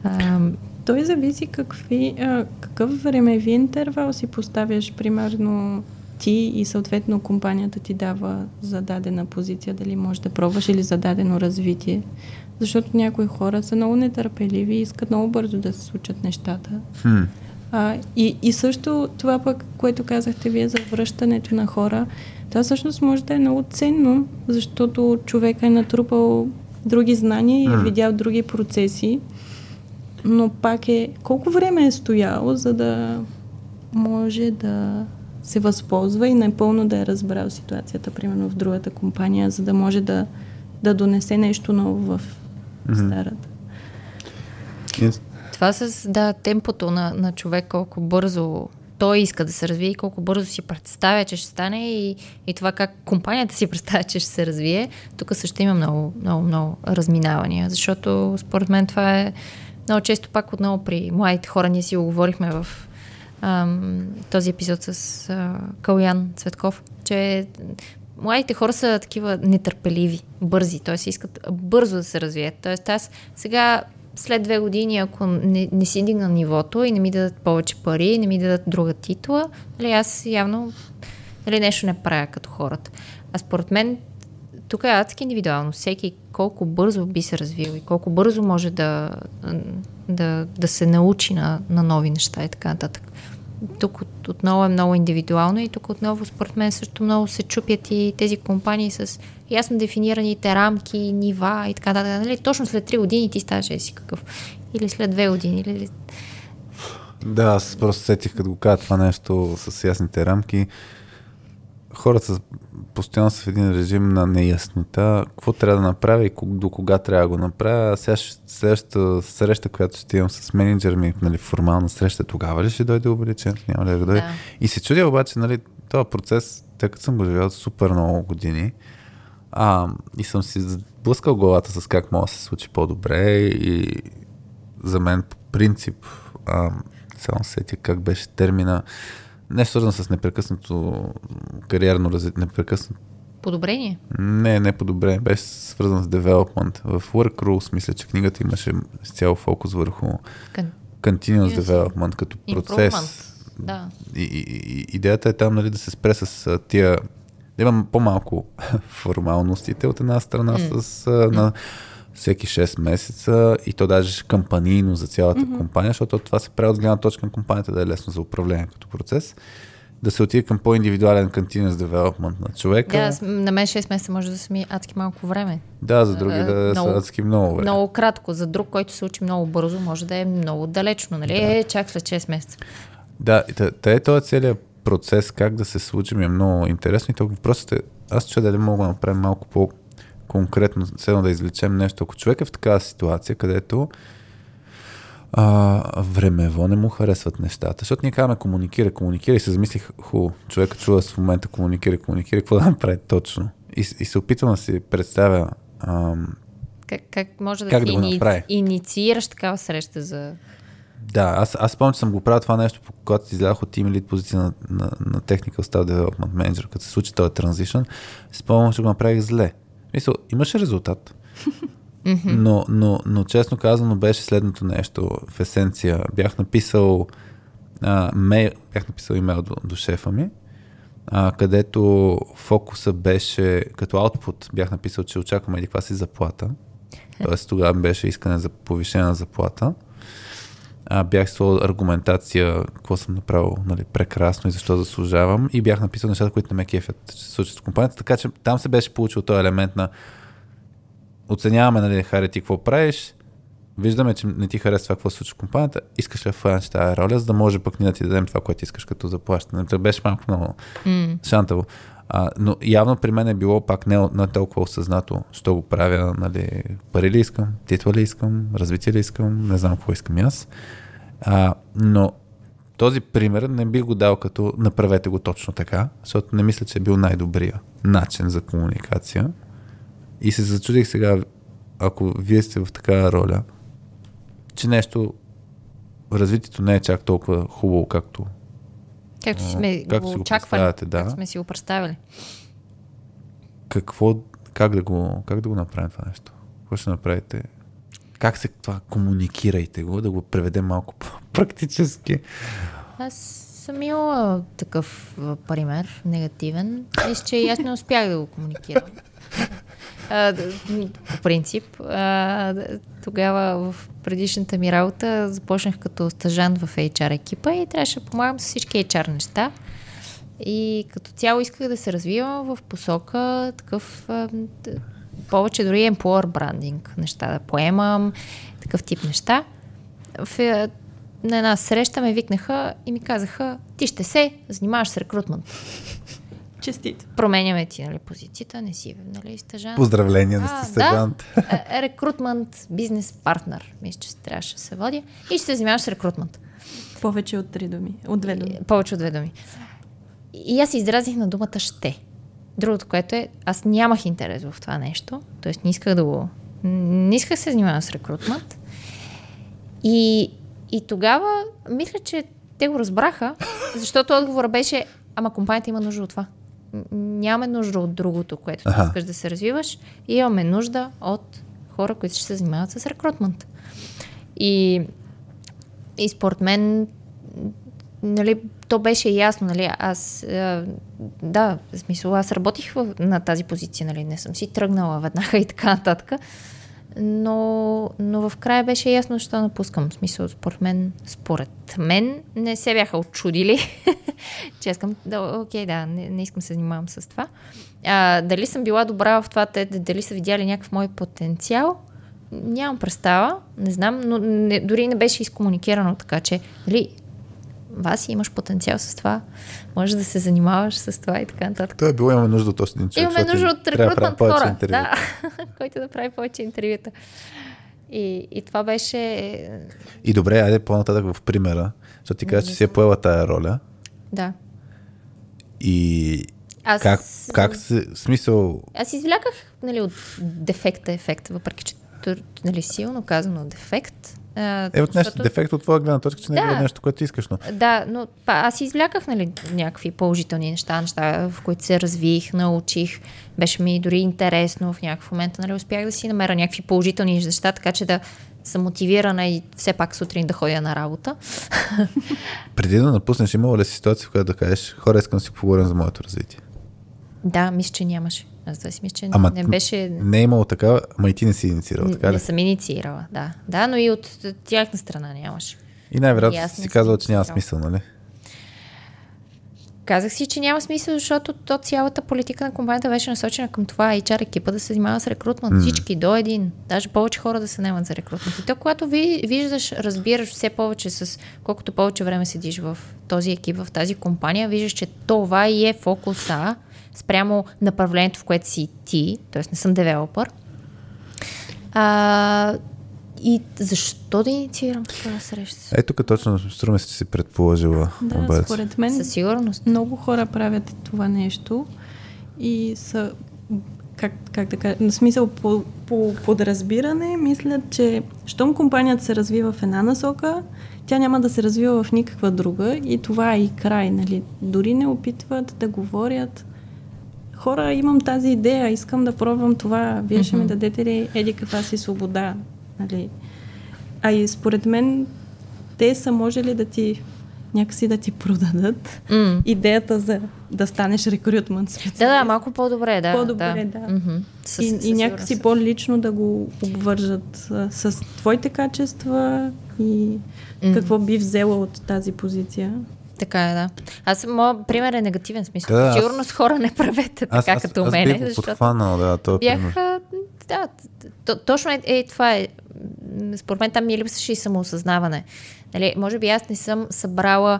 А, той зависи какви, а, какъв времеви интервал си поставяш, примерно ти и съответно компанията ти дава за дадена позиция, дали можеш да пробваш или за дадено развитие. Защото някои хора са много нетърпеливи и искат много бързо да се случат нещата. Hmm. А, и, и също това пък, което казахте вие за връщането на хора, това всъщност може да е много ценно, защото човек е натрупал други знания и е видял други процеси но пак е колко време е стоял, за да може да се възползва и напълно да е разбрал ситуацията, примерно в другата компания, за да може да, да донесе нещо ново в старата. Yes. Това с да, темпото на, на човек, колко бързо той иска да се развие и колко бързо си представя, че ще стане и, и това как компанията си представя, че ще се развие, тук също има много, много, много разминавания, защото според мен това е много често пак отново при младите хора, ние си го говорихме в ам, този епизод с а, Калян Цветков, че младите хора са такива нетърпеливи, бързи, т.е. искат бързо да се развият. Т.е. аз сега след две години, ако не, не си дигна нивото и не ми дадат повече пари, не ми дадат друга титла, нали, аз явно нали, нещо не правя като хората. А според мен тук е адски индивидуално. Всеки колко бързо би се развил и колко бързо може да, да, да се научи на, на нови неща и така нататък. Тук отново е много индивидуално и тук отново според мен също много се чупят и тези компании с ясно дефинираните рамки, нива и така нататък. Нали? Точно след 3 години ти ставаш си какъв. Или след 2 години. Или... Да, аз просто сетих като го кажа това нещо с ясните рамки хората постоянно са в един режим на неяснота. Какво трябва да направя и до кога трябва да го направя. Сега следващата среща, която ще имам с менеджера ми, нали, формална среща, тогава ли ще дойде увеличението? Няма ли да дойде? Да. И се чудя обаче, нали, този процес, тъй като съм го живял супер много години, а, и съм си блъскал главата с как мога да се случи по-добре и за мен по принцип, а, само сетя как беше термина, не свързан с непрекъснато кариерно развитие, непрекъснато Подобрение? Не, не подобрение, беше свързан с development. В Work Rules, мисля, че книгата имаше с цял фокус върху Кон... continuous development като процес. Да. И, и, идеята е там нали, да се спре с тия, да имам по-малко формалностите от една страна М. с на всеки 6 месеца и то даже кампанийно за цялата Мгм. компания, защото това се прави от гледна точка на компанията да е лесно за управление като процес. Да се отиде към по-индивидуален continuous development на човека. Да, на мен 6 месеца може да са ми адски малко време. Да, за други да много- са адски много време. Много кратко. За друг, който се учи много бързо, може да е много далечно, нали? Е, чак след 6 месеца. Да, и та, та е този целият процес, как да се случи, ми е много интересно. И тук въпросът е, аз чуя дали мога да направим малко по-конкретно, седно да извлечем нещо. Ако човек е в такава ситуация, където а, времево не му харесват нещата, защото ние казваме комуникира, комуникира и се замислих, хубаво, човекът чува в момента комуникира, комуникира, какво да направи точно? И, и се опитвам да си представя ам, Как, как може да Как да го направи? инициираш такава среща за... Да, аз, аз спомням, че съм го правил това нещо, когато излязох от Team Lead позиция на, на, на Technical Staff Development Manager, като се случи този транзишън, спомням, че го направих зле. Мисъл, имаше резултат. но, но, но честно казано беше следното нещо в есенция. Бях написал а, мейл, бях написал имейл до, до шефа ми, а, където фокуса беше, като аутпут бях написал, че очаквам еди си заплата. Тоест тогава беше искане за повишена заплата. А, бях сложил аргументация, какво съм направил нали, прекрасно и защо заслужавам. И бях написал нещата, които не ме кефят, че се случат в компанията. Така че там се беше получил този елемент на оценяваме, нали, Хари, ти какво правиш, виждаме, че не ти харесва това, какво се случва в компанията, искаш ли да фанеш тази роля, за да може пък ние да ти дадем това, което искаш като заплащане. Това беше малко много М. шантаво. А, но явно при мен е било пак не, не толкова осъзнато, що го правя, нали, пари ли искам, титла ли искам, развитие ли искам, не знам какво искам аз. А, но този пример не би го дал като направете го точно така, защото не мисля, че е бил най-добрия начин за комуникация. И се зачудих сега, ако вие сте в такава роля, че нещо, развитието не е чак толкова хубаво, както Както си А, сме както го очаквали. да. Както сме си го представили. какво, как да го, как да го направим това нещо? Какво ще направите? Как се това комуникирайте го, да го преведем малко по-практически? Аз съм имала такъв пример, негативен. Мисля, че и аз не успях да го комуникирам. По принцип. Тогава в предишната ми работа започнах като стажант в HR екипа и трябваше да помагам с всички HR неща. И като цяло исках да се развивам в посока такъв повече дори employer branding неща да поемам, такъв тип неща. В, е, на една среща ме викнаха и ми казаха, ти ще се занимаваш с рекрутмент. Честит. Променяме ти нали, позицията, не си нали, стажант. Поздравления, не А, сте стажант. Да, Е, рекрутмент, бизнес партнер, мисля, че трябваше да се водя. И ще се занимаваш с рекрутмент. Повече от три думи. От две думи. Повече от две думи. И аз изразих на думата ще. Другото, което е, аз нямах интерес в това нещо, т.е. не исках да го... Не исках се занимавам с рекрутмент. И, и тогава, мисля, че те го разбраха, защото отговорът беше, ама компанията има нужда от това. Нямаме нужда от другото, което ти искаш да се развиваш. И имаме нужда от хора, които ще се занимават с рекрутмент. И, и според мен нали, то беше ясно, нали, аз, а, да, в смисъл, аз работих в, на тази позиция, нали, не съм си тръгнала веднага и така нататък, но, но в края беше ясно, защо напускам. В смисъл, според мен, според мен не се бяха очудили, че искам, да, окей, да, не, не искам се занимавам с това. А, дали съм била добра в това, те, дали са видяли някакъв мой потенциал, нямам представа, не знам, но не, дори не беше изкомуникирано така, че нали, Васи, имаш потенциал с това, можеш да се занимаваш с това и така нататък. Той е било, имаме нужда от един човек. Имаме нужда от да рекрутмент повече хора, да, който да прави повече интервюта. И, и това беше... И добре, айде по-нататък в примера, защото ти казваш, че си е поела тая роля. Да. И Аз, как, как се, смисъл, аз извляках нали, от дефекта ефект, въпреки че нали, силно казано дефект, А, Е, от нещо, защото- дефект от твоя гледна точка, че не Да. е нещо, което искаш, но Да, но аз извляках нали, някакви положителни неща, неща, в които се развих, научих. Беше ми дори интересно в някакъв момент. Нали, успях да си намеря някакви положителни неща, така че да съм мотивирана и все пак сутрин да ходя на работа. преди да напуснеш, имала ли си ситуация, в която да кажеш, хора, искам да си поговорим за моето развитие? Да, мисля, че нямаше. Аз да си мисля, че Ама не беше... Не е имало такава, ама и ти не си инициирал, така Не ли? съм инициирала, да. Да, но и от тяхна страна нямаше. И най-вероятно си не си казал, съм че няма инициирала. смисъл, нали? Казах си, че няма смисъл, защото то цялата политика на компанията беше насочена към това HR екипа да се занимава с рекрутмент. Mm. Всички до един. Даже повече хора да се наемат за рекрутмент. И то, когато ви, виждаш, разбираш все повече с колкото повече време седиш в този екип, в тази компания, виждаш, че това и е фокуса спрямо направлението, в което си ти, т.е. не съм девелопър. А, и защо да инициирам такава среща? Ето тук точно струва се, че си предположила. Да, обаче. според мен Със сигурност. много хора правят това нещо и са, как, как да кажа, на смисъл по, по подразбиране, мислят, че щом компанията се развива в една насока, тя няма да се развива в никаква друга и това е и край, нали? Дори не опитват да говорят хора, имам тази идея, искам да пробвам това, вие ще ми дадете ли еди каква си свобода, нали? А и според мен те са можели да ти някакси да ти продадат М. идеята за да станеш рекрутмент специалист. Да, да, малко по-добре, да. По-добре, да. Мгм. Със- и, със и някакси по-лично да го обвържат а, с твоите качества и Мгм. какво би взела от тази позиция. Така е, да. Аз, моят пример е негативен смисъл. Да, аз- Сигурно с хора не правете така аз, като аз мене, бих го защото подхванал, да, този пример. бях... а, Да, т- точно е, е, това е. Според мен там ми липсваше и самоосъзнаване. Нали, може би аз не съм събрала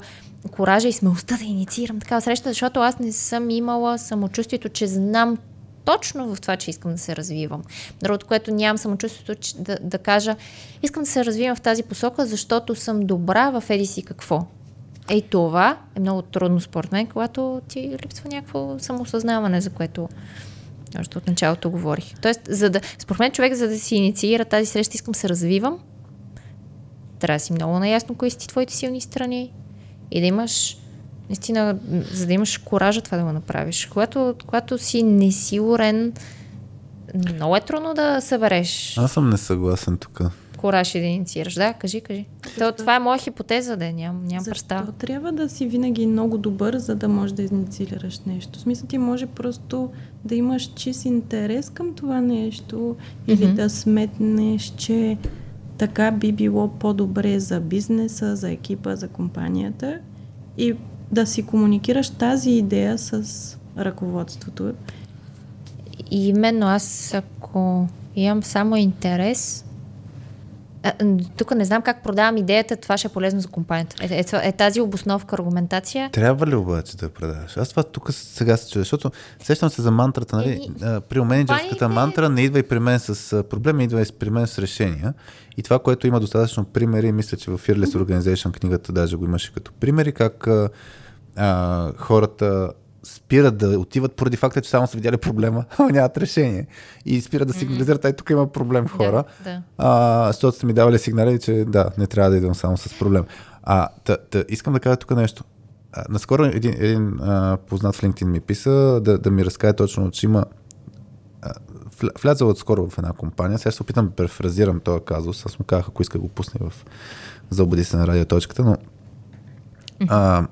коража и смелостта да инициирам такава среща, защото аз не съм имала самочувствието, че знам точно в това, че искам да се развивам. Другото, което нямам самочувствието че, да, да кажа, искам да се развивам в тази посока, защото съм добра в еди си какво. Ей това е много трудно според мен, когато ти липсва някакво самоосъзнаване, за което още от началото говорих. Тоест, за да, според мен човек, за да си инициира тази среща, искам се развивам, трябва да си много наясно кои са ти твоите силни страни и да имаш наистина, за да имаш коража това да го направиш. Когато, когато си несигурен, много е трудно да събереш Аз съм несъгласен тук. Кораж и да инициираш. Да, кажи, кажи. То, това е моя хипотеза, да, нямам, нямам представа. Трябва да си винаги много добър, за да можеш да инициираш нещо? В смисъл ти може просто да имаш чист интерес към това нещо или Мгм. да сметнеш, че така би било по-добре за бизнеса, за екипа, за компанията и да си комуникираш тази идея с ръководството. И именно аз, ако имам само интерес, а, тук не знам как продавам идеята, това ще е полезно за компанията. Е, е, е тази обосновка, аргументация. Трябва ли обаче да я предаваш? Аз това тук сега се чуя, защото сещам се за мантрата, нали? А, При менеджерската мантра не идва и при мен с проблеми, идва и при мен с решения. И това, което има достатъчно примери, мисля, че в Fearless Organization книгата даже го имаше като примери, как а, хората спират да отиват поради факта, че само са видяли проблема, а нямат решение. И спират да сигнализират, ай тук има проблем хора. Да, да. А, защото са ми давали сигнали, че да, не трябва да идвам само с проблем. А, та, та, искам да кажа тук нещо. А, наскоро един, един а, познат в LinkedIn ми писа да, да ми разкаже точно, че има а, вля- влязъл отскоро в една компания. Сега ще се опитам да префразирам този казус. Аз му казах, ако иска го пусне в Заобади се на радиоточката, но а,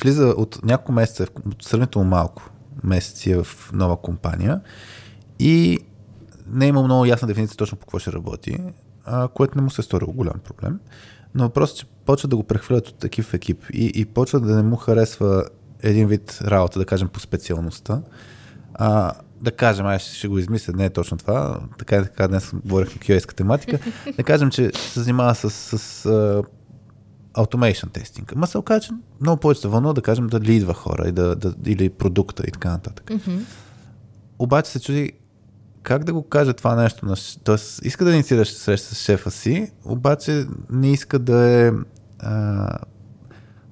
влиза от няколко месеца, от сравнително малко месеци в нова компания и не е много ясна дефиниция точно по какво ще работи, а, което не му се е сторило голям проблем. Но въпросът е, че почва да го прехвърлят от екип екип и, и почва да не му харесва един вид работа, да кажем по специалността. А, да кажем, ай ще го измисля, не е точно това, така и така днес говорихме QA тематика, да кажем, че се занимава с, с а, automation тестинг. Ма се оказа, че много повече се вълнува да кажем да лидва хора и да, да, или продукта и така нататък. Мгм. Обаче се чуди как да го каже това нещо. На... Тоест, иска да инициираш среща с шефа си, обаче не иска да е а,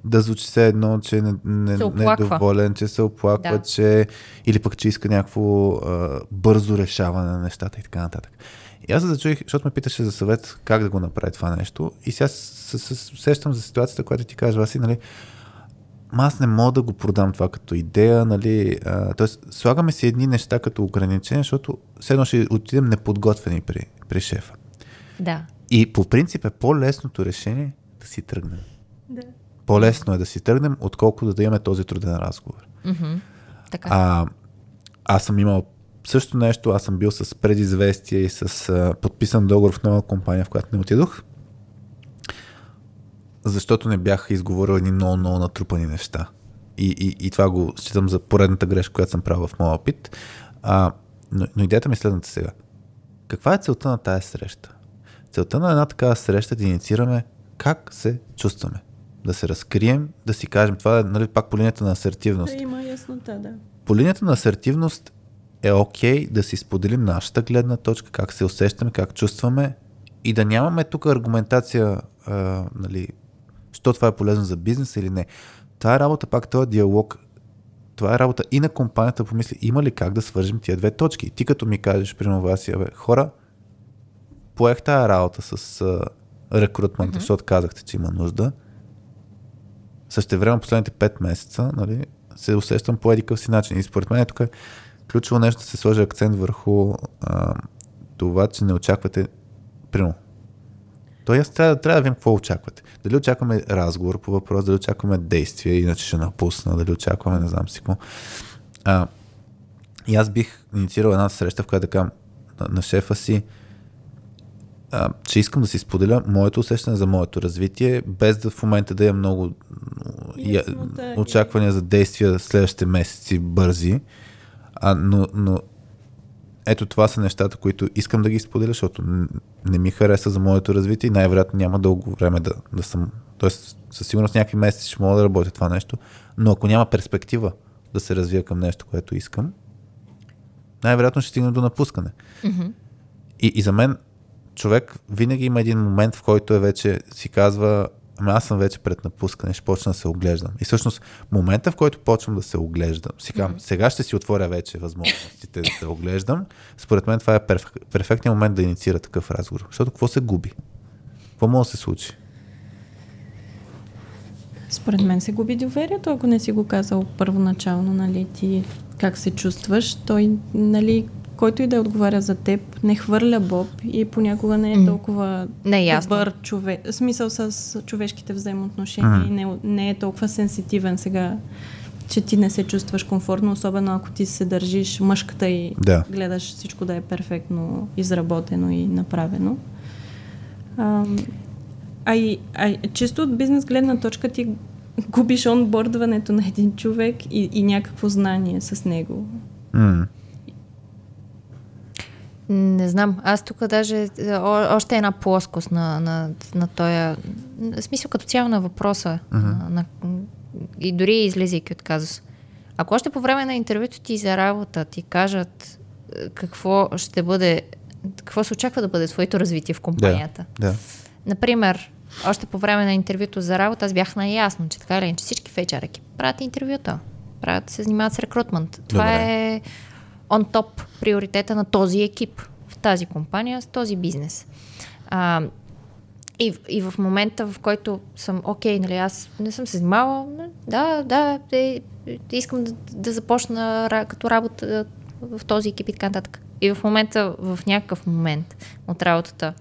да звучи все едно, че не, не, не е доволен, че се оплаква, Да. че или пък, че иска някакво а, бързо решаване на нещата и така нататък. И аз се зачуих, защото ме питаше за съвет как да го направи това нещо. И сега се, се, се сещам за ситуацията, която ти кажа, Васи, нали, аз не мога да го продам това като идея, нали, а, т.е. слагаме си едни неща като ограничения, защото все едно ще отидем неподготвени при, при шефа. Да. И по принцип е по-лесното решение да си тръгнем. Да. По-лесно е да си тръгнем, отколкото да имаме този труден разговор. Мгм. Така. А, аз съм имал също нещо, аз съм бил с предизвестие и с а, подписан договор в нова компания, в която не отидох, защото не бях изговорил едни много-много натрупани неща. И, и, и това го считам за поредната грешка, която съм правил в моя опит. А, но, но идеята ми е следната сега. Каква е целта на тази среща? Целта на една такава среща е да инициираме как се чувстваме. Да се разкрием, да си кажем, това е нали, пак по линията на асертивност Да има яснота, да. по линията на асертивност е окей да си споделим нашата гледна точка, как се усещаме, как чувстваме и да нямаме тук аргументация, а, нали, що това е полезно за бизнеса или не. Това е работа, пак този диалог, това е работа и на компанията помисли, има ли как да свържем тия две точки. Ти като ми кажеш, примерно, Васи, бе, хора, поех тази работа с а, рекрутмента, mm-hmm. защото казахте, че има нужда. Същевременно последните 5 месеца, нали, се усещам по едикъв си начин. И според мен тук е ключово нещо се сложи акцент върху а, това, че не очаквате, примерно, то аз трябва, трябва да видим какво очаквате. Дали очакваме разговор по въпрос, дали очакваме действие, иначе ще напусна, дали очакваме, не знам си какво. А, и аз бих инициирал една среща, в която да кажа на, на шефа си, а, че искам да си споделя моето усещане за моето развитие, без да в момента да имам много я, очаквания за действия следващите месеци бързи. А, но, но ето това са нещата, които искам да ги споделя, защото не ми хареса за моето развитие и най-вероятно няма дълго време да, да съм. Тоест, със сигурност някакви месеци ще мога да работя това нещо, но ако няма перспектива да се развия към нещо, което искам, най-вероятно ще стигна до напускане. Мгм. И, и за мен човек винаги има един момент, в който е вече си казва, ами аз съм вече пред напускане, ще почна да се оглеждам. И всъщност момента, в който почвам да се оглеждам, си казвам, сега ще си отворя вече възможностите да се оглеждам, според мен това е перф... перфектният момент да инициира такъв разговор. Защото какво се губи? Какво може да се случи? Според мен се губи доверието, ако не си го казал първоначално, нали, ти как се чувстваш. Той, нали, който и да отговаря за теб, не хвърля Боб и понякога не е толкова Не е ясно. добър човек. В смисъл с човешките взаимоотношения М. и не, не е толкова сенситивен сега, че ти не се чувстваш комфортно, особено ако ти се държиш мъжката и Да. гледаш всичко да е перфектно изработено и направено. А, а, и, а чисто от бизнес гледна точка ти губиш онбордването на един човек и, и някакво знание с него. М- Не знам. Аз тук даже е, о, още една плоскост на, на, на този... Смисъл като цяло на въпроса. На, на, и дори излизайки от казус. Ако още по време на интервюто ти за работа ти кажат е, какво ще бъде, какво се очаква да бъде твоето развитие в компанията. да. Например, още по време на интервюто за работа аз бях наясно, че така или иначе всички в HR правят интервюта, правят, се занимават с рекрутмент. Това Добре. е он топ приоритета на този екип в тази компания, с този бизнес. А, и, и в момента, в който съм, окей, нали, аз не съм се занимавала, да, да, е, е, искам да, да започна като работа в този екип и така нататък. И в момента, в някакъв момент от работата,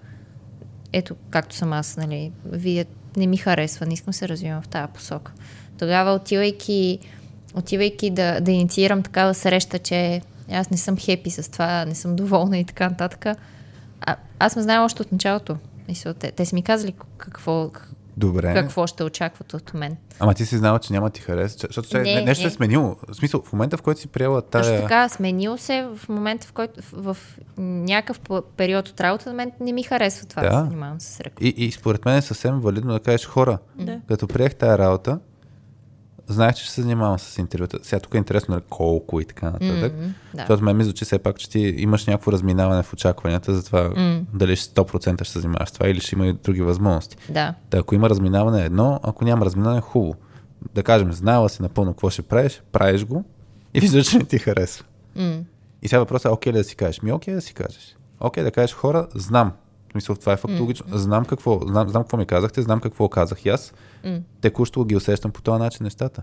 ето, както съм аз, нали, вие не ми харесва, не искам се развивам в тази посока. Тогава, отивайки, отивайки да, да инициирам такава среща, че аз не съм хепи с това, не съм доволна и така нататък, а, аз ме знам още от началото. Мисля, те, те са ми казали какво, Добре. какво ще очакват от мен. Ама ти си знала, че няма да ти хареса. Защото Не, не, нещо не. е сменило. В смисъл, в момента, в който си приела Точно тая... така, сменил се в момента, в който в, в някакъв период от работа на мен не ми харесва това да, Да. да се занимавам с ръка. И, и според мен е съвсем валидно да кажеш хора, Да. като приех тая работа, знаех, че ще се занимавам с интервюта. Сега тук е интересно нали, колко и така нататък. М, да. Защото мен ми звучи все пак, че ти имаш някакво разминаване в очакванията за това М. дали ще 100% ще се занимаваш с това или ще има и други възможности. Да. Та, ако има разминаване е едно, ако няма разминаване хубаво. да кажем, знаела си напълно какво ще правиш, правиш го и виждаш, че не ти харесва. М. И сега въпросът е, окей ли да си кажеш? Ми, окей да си кажеш. Окей да кажеш, хора, знам. В смисъл, това е фактологично. Знам какво, знам, знам какво ми казахте, знам какво казах и аз. М. Текущо ги усещам по този начин нещата.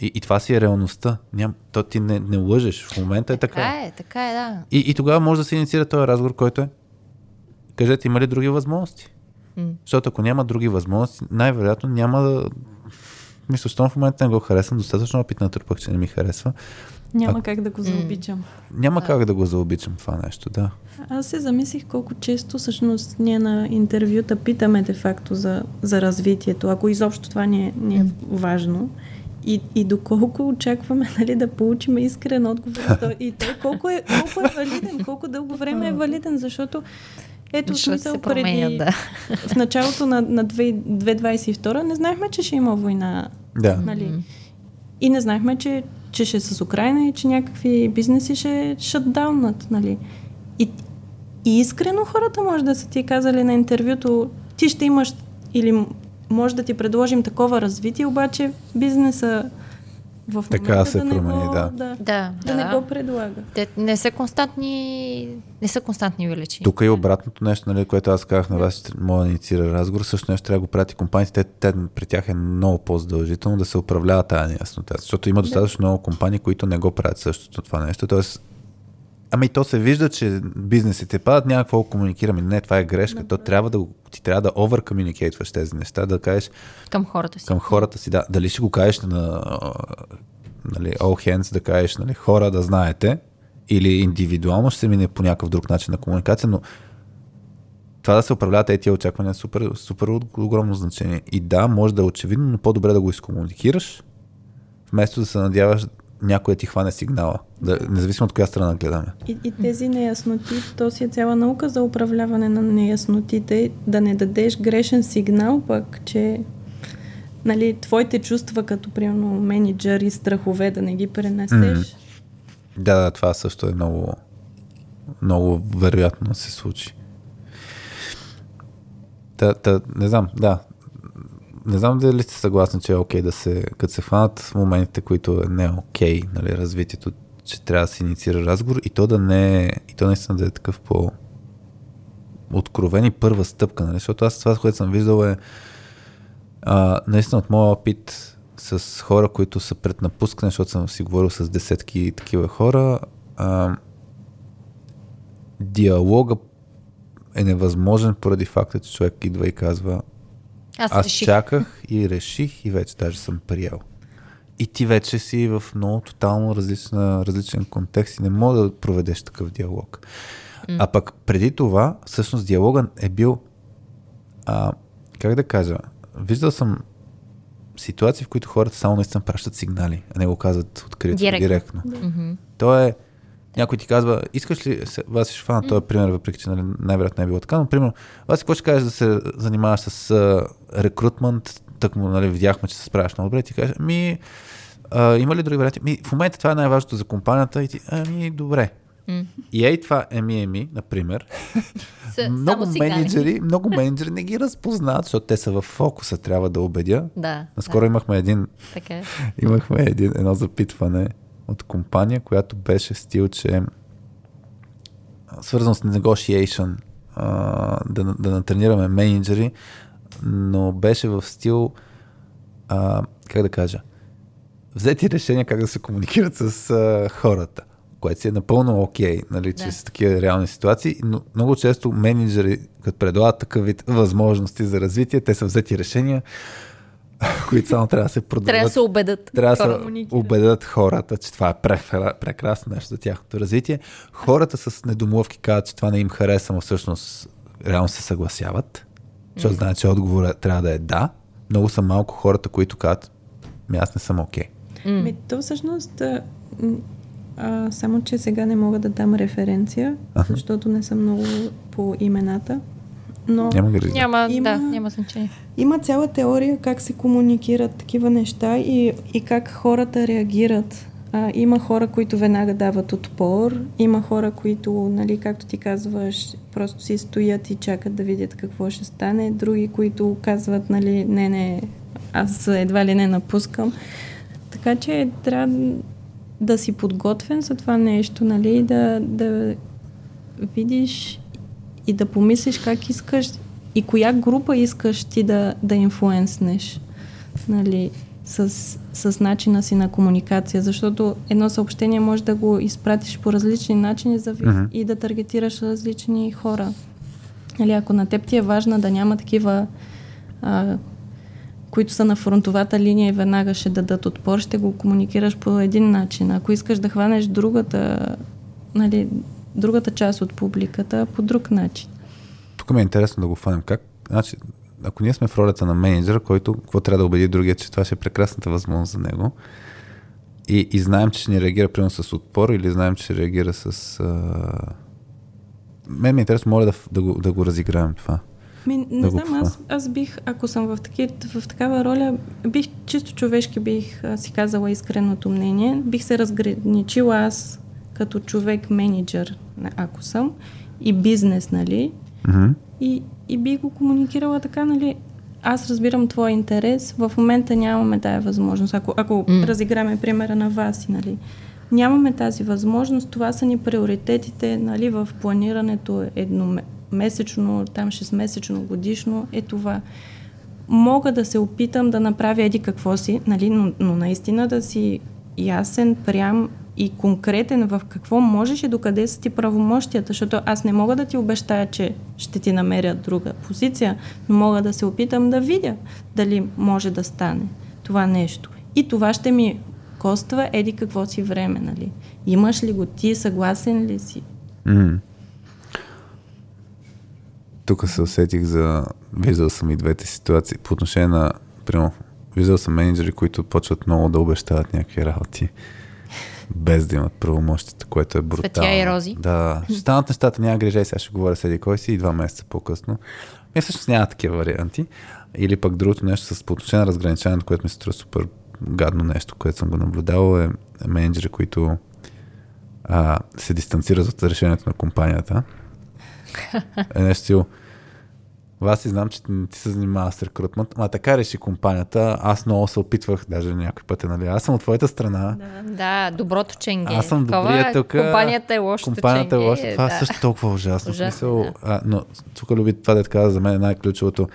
И, и това си е реалността. Ням, то ти не, не лъжеш. В момента е така. Така е, така е, да. И, и тогава може да се инициира този разговор, който е кажете, има ли други възможности? М. Защото ако няма други възможности, най-вероятно няма да... Мисля, в момента не го харесвам, достатъчно опит натрупах, че не ми харесва. Няма как да го заобичам. Няма как да го заобичам това нещо, да. Аз се замислих колко често всъщност ние на интервюта питаме де-факто за, за развитието, ако изобщо това ни е, ни е важно. И, и доколко очакваме нали, да получим искрен отговор. И той колко е, колко е валиден, колко дълго време е валиден, защото ето смисъл се преди променят, да. в началото на, на 2 2022 не знаехме, че ще има война. Да. Нали? И не знаехме, че, че ще е с Украина и че някакви бизнеси ще шатдауннат. Нали? И, и искрено хората може да са ти казали на интервюто, ти ще имаш или може да ти предложим такова развитие, обаче бизнеса в Така се да не промени, го, да. да, Да, да, не го предлага. Те не са константни, не са константни величини. Тук е и обратното нещо, нали, което аз казах на вас, че мога да инициира разговор, също нещо трябва да го прати компаниите. Те, те, при тях е много по-задължително да се управлява тази неяснота, защото има достатъчно много компании, които не го правят същото това нещо. Тоест, ами то се вижда, че бизнесите падат, няма какво комуникираме. Не, това е грешка. То трябва да, ти трябва да over тези неща, да кажеш Към хората си. към хората си, да, дали ще го кажеш на нали, all hands, да кажеш нали, хора да знаете, или индивидуално ще се мине по някакъв друг начин на комуникация, но това да се управляват тези тия очаквания е супер, супер огромно значение. И да, може да е очевидно, но по-добре да го изкомуникираш, вместо да се надяваш някой да ти хване сигнала, да, независимо от коя страна гледаме. И, и тези неясноти, то си е цяла наука за управляване на неяснотите, да не дадеш грешен сигнал пък, че нали, твоите чувства като примерно менеджер и страхове да не ги пренесеш. Да, да, това също е много, много вероятно се случи. Та, та, не знам, да. Не знам дали сте съгласни, че е окей да се, като се хванат моментите, които не е окей, нали, развитието, че трябва да се инициира разговор и то да не е, и то наистина да е такъв по откровен и първа стъпка, нали? защото аз това, което съм виждал е а, наистина от моя опит с хора, които са пред напускане, защото съм си говорил с десетки такива хора, а, диалога е невъзможен поради факта, че човек идва и казва Аз, аз реших. чаках и реших и вече даже съм приел. И ти вече си в много тотално различна, различен контекст и не мога да проведеш такъв диалог. Mm. А пък преди това, всъщност диалога е бил, а, как да кажа, виждал съм ситуации, в които хората само наистина пращат сигнали, а не го казват открито, Директно. директно. Мгм. То е, някой ти казва, искаш ли, вас ще фана този пример, въпреки че нали, най-вероятно не е било така, но примерно, вас какво ще кажеш да се занимаваш с а, рекрутмент, так му, нали, видяхме, че се справяш много добре, ти кажеш, ми, а, има ли други варианти? Ми, в момента това е най-важното за компанията и ти, ами, добре. И ей това еми еми, например, много менеджери, много менеджери не ги разпознават, защото те са в фокуса, трябва да убедя. Да. Наскоро имахме един да, така е. Имахме един, едно запитване от компания, която беше стил, че свързано с negotiation, а, да, да натренираме менеджери, но беше в стил, а, как да кажа, взети решения как да се комуникират с а, хората, което си е напълно окей, нали, че Да. са такива реални ситуации, но много често менеджери, като предлагат такъв вид възможности за развитие, те са взети решения, които само трябва да се продават. Трябва да се убедат. Трябва да се убедят хората, че това е прекрасно нещо за тяхното развитие. Хората с недомлъвки казват, че това не им харесва, но всъщност реално се съгласяват, защото знаят, че отговорът трябва да е да. Много са малко хората, които казват, ми аз не съм окей. М. Ми, то всъщност, а, само че сега не мога да дам референция, защото не съм много по имената, но Няма. Няма, Има- да, няма значение. има цяла теория как се комуникират такива неща и, и как хората реагират. А, има хора, които веднага дават отпор, има хора, които, нали, както ти казваш, просто си стоят и чакат да видят какво ще стане, други, които казват, нали, не, не, аз едва ли не напускам. Така че трябва да си подготвен за това нещо, нали, да, да видиш и да помислиш как искаш и коя група искаш ти да, да инфлуенснеш, нали, с, с начина си на комуникация, защото едно съобщение може да го изпратиш по различни начини за uh-huh. и да таргетираш различни хора. Нали, ако на теб ти е важно да няма такива а, които са на фронтовата линия и веднага ще дадат отпор, ще го комуникираш по един начин. Ако искаш да хванеш другата, нали, другата част от публиката, по друг начин. Тук ми е интересно да го хванем. Как? Значи, ако ние сме в ролята на менеджера, който какво трябва да убеди другия, че това ще е прекрасната възможност за него, и, и знаем, че ще ни реагира примерно с отпор или знаем, че ще реагира с... А... Мен ми е интересно, моля да, да, го, да го разиграем това. Ми, не да знам, аз, аз бих, ако съм в, таки, в такава роля, бих чисто човешки бих а, си казала искреното мнение. Бих се разграничила аз като човек менеджер, ако съм, и бизнес, нали? Mm-hmm. И, и бих го комуникирала така, нали? Аз разбирам твой интерес, в момента нямаме тая възможност. Ако, ако mm. разиграме примера на вас, нали? Нямаме тази възможност, това са ни приоритетите, нали, в планирането едно, месечно, там 6-месечно, годишно, е това. Мога да се опитам да направя еди какво си, нали, но, но наистина да си ясен, прям и конкретен в какво можеш и докъде са ти правомощията, защото аз не мога да ти обещая, че ще ти намеря друга позиция, но мога да се опитам да видя дали може да стане това нещо. И това ще ми коства еди какво си време, нали? Имаш ли го ти, съгласен ли си? Mm. Тук се усетих за... Виждал съм и двете ситуации. По отношение на... Прямо, виждал съм менеджери, които почват много да обещават някакви работи без да имат правомощите, което е брутално. Светя и рози. Да, ще станат нещата, няма грижа, сега ще говоря седи кой си и два месеца по-късно. Ми всъщност няма такива варианти. Или пък другото нещо с по отношение на разграничаването, което ми се струва супер гадно нещо, което съм го наблюдавал е менеджери, които а, се дистанцират от решението на компанията е нещо. Вас си знам, че ти се занимава с рекрутмент, ама така реши компанията. Аз много се опитвах, даже някой път, нали? Аз съм от твоята страна. Да, да доброто ченге. Аз съм добрия тук. Компанията е лошо. Компанията е лошо. Това да. е също толкова ужасно. ужасно смисъл, да. а, но тук люби това да така за мен е най-ключовото.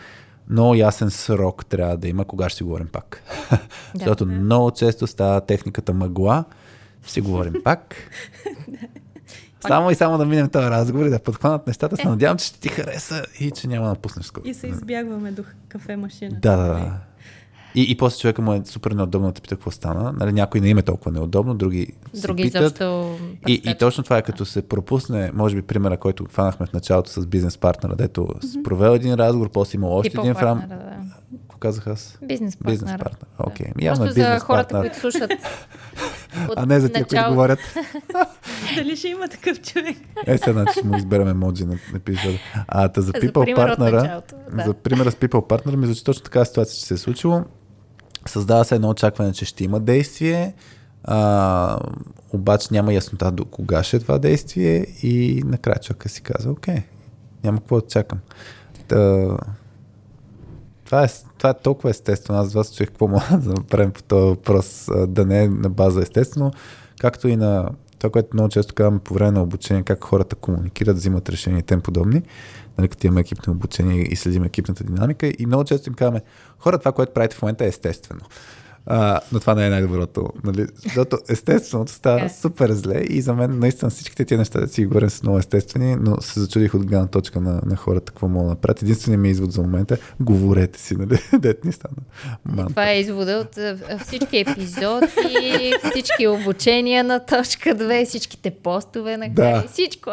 Много ясен срок трябва да има, кога ще си говорим пак. Да, Защото много често става техниката мъгла. Ще си говорим пак. Само и само да минем този разговор и да подхванат нещата. Се е. надявам, че ще ти хареса и че няма да напуснеш скоро. И се избягваме до кафе машина. Да, да, да. И, и после човека му е супер неудобно да те пита какво стана. Нали, някой не им е толкова неудобно, други Други питат. защо и, и точно това е като се пропусне, може би примера, който хванахме в началото с бизнес партнера, дето mm-hmm. провел един разговор, после има още един фрам. Да казах аз? Бизнес партнер. Бизнес партнер. Окей. Okay. Да. Явно Просто за хората, партнер. които слушат. а не за тия, които говорят. Дали ще има такъв човек? е, сега значи ще му изберем емоджи на епизода. А, та за People Partner, да. за примера с People Partner ми звучи точно така ситуация, че се е случило. Създава се едно очакване, че ще има действие, а, обаче няма яснота до кога ще е това действие и накрая човека си каза, окей, няма какво да чакам. Та, това е, това е толкова естествено. Аз вас чух какво мога да направим по този въпрос, да не е на база естествено, както и на това, което много често казваме по време на обучение, как хората комуникират, взимат решения и тем подобни, нали, като имаме екипно обучение и следим екипната динамика. И много често им казваме, хора, това, което правите в момента е естествено. А, но това не е най-доброто. Нали? Защото естественото става okay. супер зле и за мен наистина всичките тия неща да си говорим са много естествени, но се зачудих от гледна точка на, на хората какво мога да направят. Единственият ми извод за момента е говорете си, нали? Дет ни стана. Манта. Това е извода от всички епизоди, всички обучения на точка 2, всичките постове на да. всичко.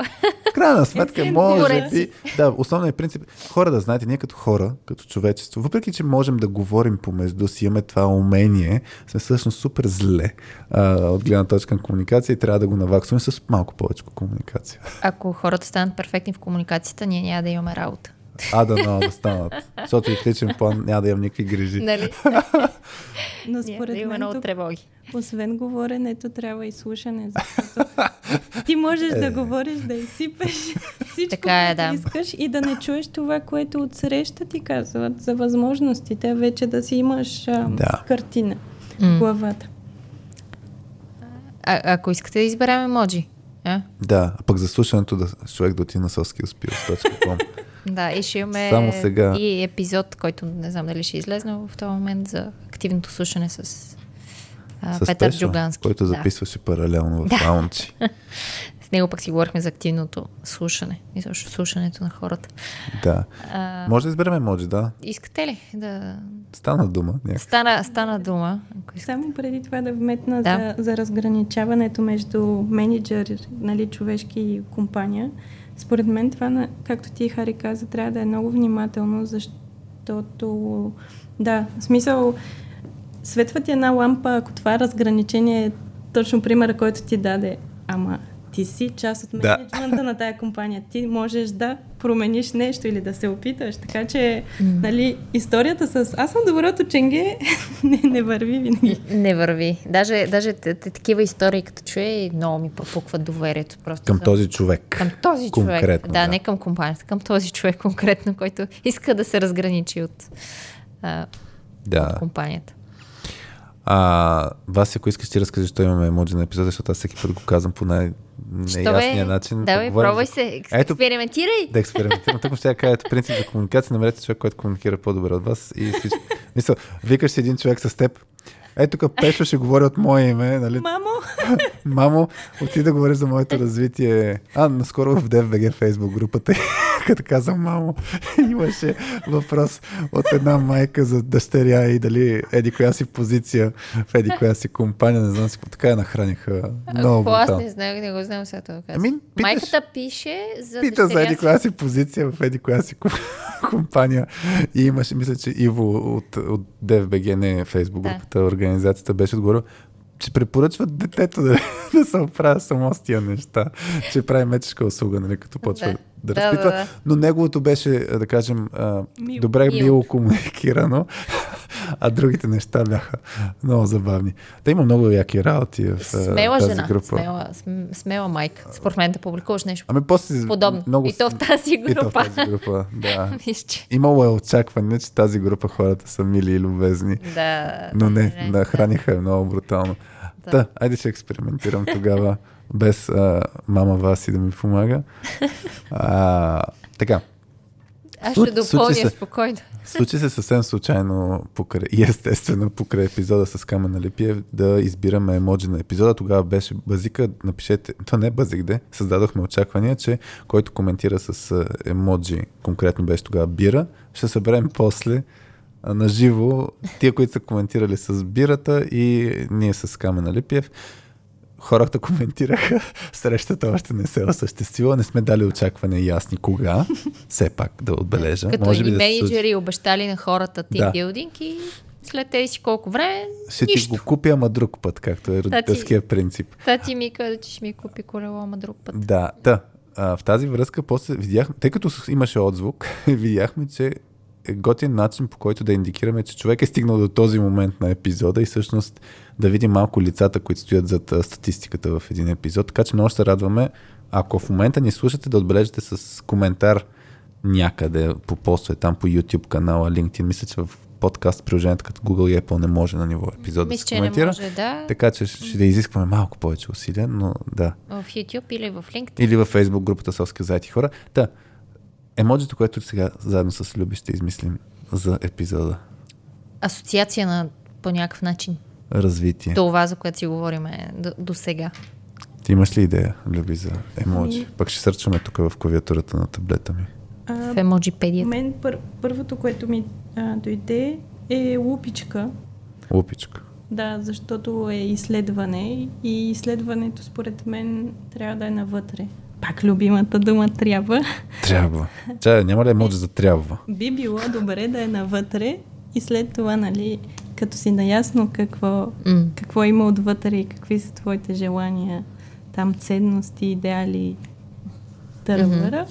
В крайна сметка, може би. Да, основният принцип. Хора да знаете, ние като хора, като човечество, въпреки че можем да говорим помежду си, имаме това умение ние сме всъщност супер зле а, от гледна точка на комуникация и трябва да го наваксваме с малко повече комуникация. Ако хората станат перфектни в комуникацията, ние няма да имаме работа. А, да, но да станат. Защото и в личен план няма да имам никакви грижи. Нали? Но според да мен много тревоги. освен говоренето, трябва и слушане, защото ти можеш Е. да говориш, да изсипеш всичко, Така е, да. искаш и да не чуеш това, което отсреща ти казват за възможностите, вече да си имаш а, Да. картина в главата. А, ако искате да изберем емоджи. А? Да, а пък за слушането да, човек да отиде на soskillspills.com. Да, и ще имаме Само сега. и епизод, който не знам дали ще излезне в този момент за активното слушане с, а, С Петър Пешо, Джугански. който Да. записваше паралелно в лаунчи. С него пък си говорихме за активното слушане и също слушането на хората. Да. А, Може да изберем емоджи, да. искате ли да... Стана дума. Някак. Стана, стана дума. Само преди това да вметна Да. за, за разграничаването между менеджер, нали, човешки и компания. Според мен това, както ти, Хари, каза, трябва да е много внимателно, защото, да, в смисъл, светва ти една лампа, ако това разграничение е точно примера, който ти даде, ама ти си част от Да. менеджмента на тая компания. Ти можеш да промениш нещо или да се опиташ. Така че, нали, историята с аз съм доброто ченге не, не върви винаги. Не върви. Даже, даже т- т- такива истории, като чуя, много ми пропукват доверието. Просто Към за- този човек. Към този човек. Конкретно, Да, да. не към компанията, към този човек конкретно, който иска да се разграничи от а, Да. компанията. А, Васи, ако искаш ти разкажи, що имаме емоджи на епизода, защото аз всеки път го казвам по най-неясния начин. Давай, Говорим пробвай се. Ето, Експериментирай. да експериментирам. Тук ще кажа, ето принцип за комуникация, намерете човек, който комуникира по-добре от вас. И всичко. Мисля, викаш си един човек с теб. Ето тук Пешо ще говори от мое име, нали? Мамо! Мамо, отида да говориш за моето развитие. А, наскоро в DFBG Facebook групата, като казвам мамо, имаше въпрос от една майка за дъщеря и дали еди коя си позиция в еди коя си компания, не знам си, така я нахраниха много Какво аз не знаех, не го знам сега това казвам. Ами, питаш- Майката пише за Пита за еди си. коя си позиция в еди коя си ко- компания. И имаше, мисля, че Иво от, от DFBG, не Facebook Да. групата, организацията, беше отговорил, че препоръчват детето да, да се оправя само с тия неща, че прави мечешка услуга, нали, като почва да, Да. да Да, разпитва. да, да. Но неговото беше, да кажем, а, Мило. добре Мило. мило комуникирано, а другите неща бяха много забавни. Та има много яки работи в а, Смела тази жена, група. смела, см- смела майка. Според мен да публикуваш нещо Ами после подобно. много... И то в тази И то в група. тази група, да. Имало е очакване, че тази група хората са мили и любезни. Да. Но не, да, храниха е много брутално. Да. Да, айде ще експериментирам тогава, без а, мама Васи да ми помага. А, така, Аз ще допълня се. спокойно. случи се съвсем случайно покрай, и естествено покрай епизода с Камен Налипиев да избираме емоджи на епизода. Тогава беше базика, напишете, то не е базик, де, създадохме очаквания, че който коментира с емоджи, конкретно беше тогава бира, ще съберем после на живо тия, които са коментирали с бирата и ние с Камен Алипиев. Хората коментираха, срещата още не се е осъществила, не сме дали очаквания ясни кога, все пак да отбележа. Като Може би и да случи. менеджери обещали на хората Да. тимбилдинг и след тези си колко време, Ще ти нищо. го купя, ама друг път, както е родителския принцип. Тати ми каза, че ще ми купи колело, ама друг път. Да, да. А, в тази връзка после видяхме, тъй като имаше отзвук, видяхме, че готин начин по който да индикираме, че човек е стигнал до този момент на епизода и всъщност да видим малко лицата, които стоят зад статистиката в един епизод. Така че много ще се радваме, ако в момента ни слушате, да отбележите с коментар някъде по постове там по YouTube канала, LinkedIn. Мисля, че в подкаст приложението като Google и Apple не може на ниво епизод да Мисля, се че не коментира. може да. Така че ще да изискваме малко повече усилия, но да. В YouTube или в LinkedIn. Или във Facebook групата Соски заети хора. Та, емоджито, което сега заедно с Люби ще измислим за епизода. Асоциация на по някакъв начин. Развитие. Това, за което си говорим до, до сега. Ти имаш ли идея, Люби, за емоджи? Ами- Пък ще сърчваме тук в клавиатурата на таблета ми. А, В емоджипедията. мен пър, първото, което ми а, дойде е лупичка. Лупичка. Да, защото е изследване и изследването според мен трябва да е навътре. Пак любимата дума трябва. Трябва. Чай, няма ли емоджи за трябва? Би било добре да е навътре и след това, нали, като си наясно какво, М. какво има отвътре и какви са твоите желания, там ценности, идеали, тървара,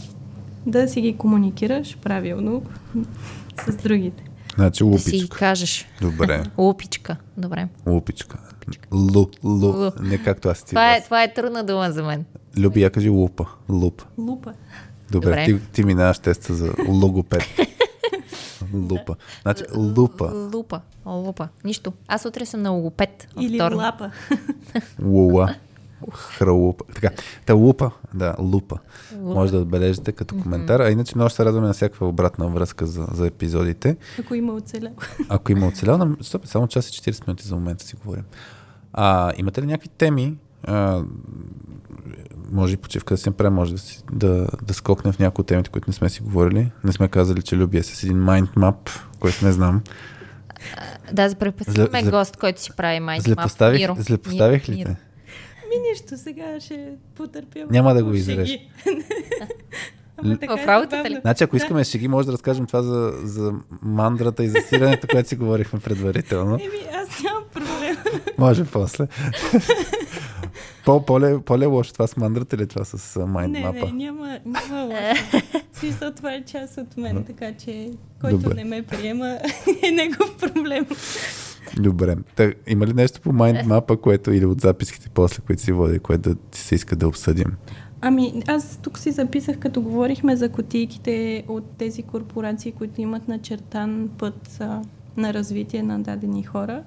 да си ги комуникираш правилно с другите. Значи Да си лупичка. кажеш. Добре. Лупичка. Добре. Лупичка. Лу, лу. Лу. Не както аз ти. Това е, това е трудна дума за мен. Люби, я кажи лупа. Луп. Лупа. Добре, Добре. Ти, ти минаваш теста за логопед. Лупа. Значи лупа. Лупа. Лупа. Нищо. Аз утре съм на логопед. Или вторник. лапа. Лула. Хралупа. Така. Та лупа. Да, лупа. Може да отбележите като коментар. А иначе много ще се радваме на всякаква обратна връзка за, за епизодите. Ако има оцелял. Ако има оцелял, нам- стоп, само час и 40 минути за момента си говорим. А, имате ли някакви теми? А, може и почивка да си направим, може да, си, да, да скокнем в някои от темите, които не сме си говорили. Не сме казали, че люби е с един mind map, който не знам. Да, за първи път Зле- имаме зле- гост, който си прави майка. Злепоставих, злепоставих ли те? Ми нищо, сега ще потърпя. Няма да го изрежеш. Ама така В е работата забавно. ли? Значи, ако искаме шеги, може да разкажем това за, за мандрата и за сирането, което си говорихме предварително. Еми, аз нямам проблем. Може после. По, по-ле, по-ле лошо това с мандрата или това с mind не, не, няма, няма лошо. Смисъл, това е част от мен, така че който Добре. не ме приема е негов проблем. Добре. Та, има ли нещо по mind mapа, което или от записките после, които си води, което да ти се иска да обсъдим? Ами, аз тук си записах, като говорихме за котийките от тези корпорации, които имат начертан път а, на развитие на дадени хора.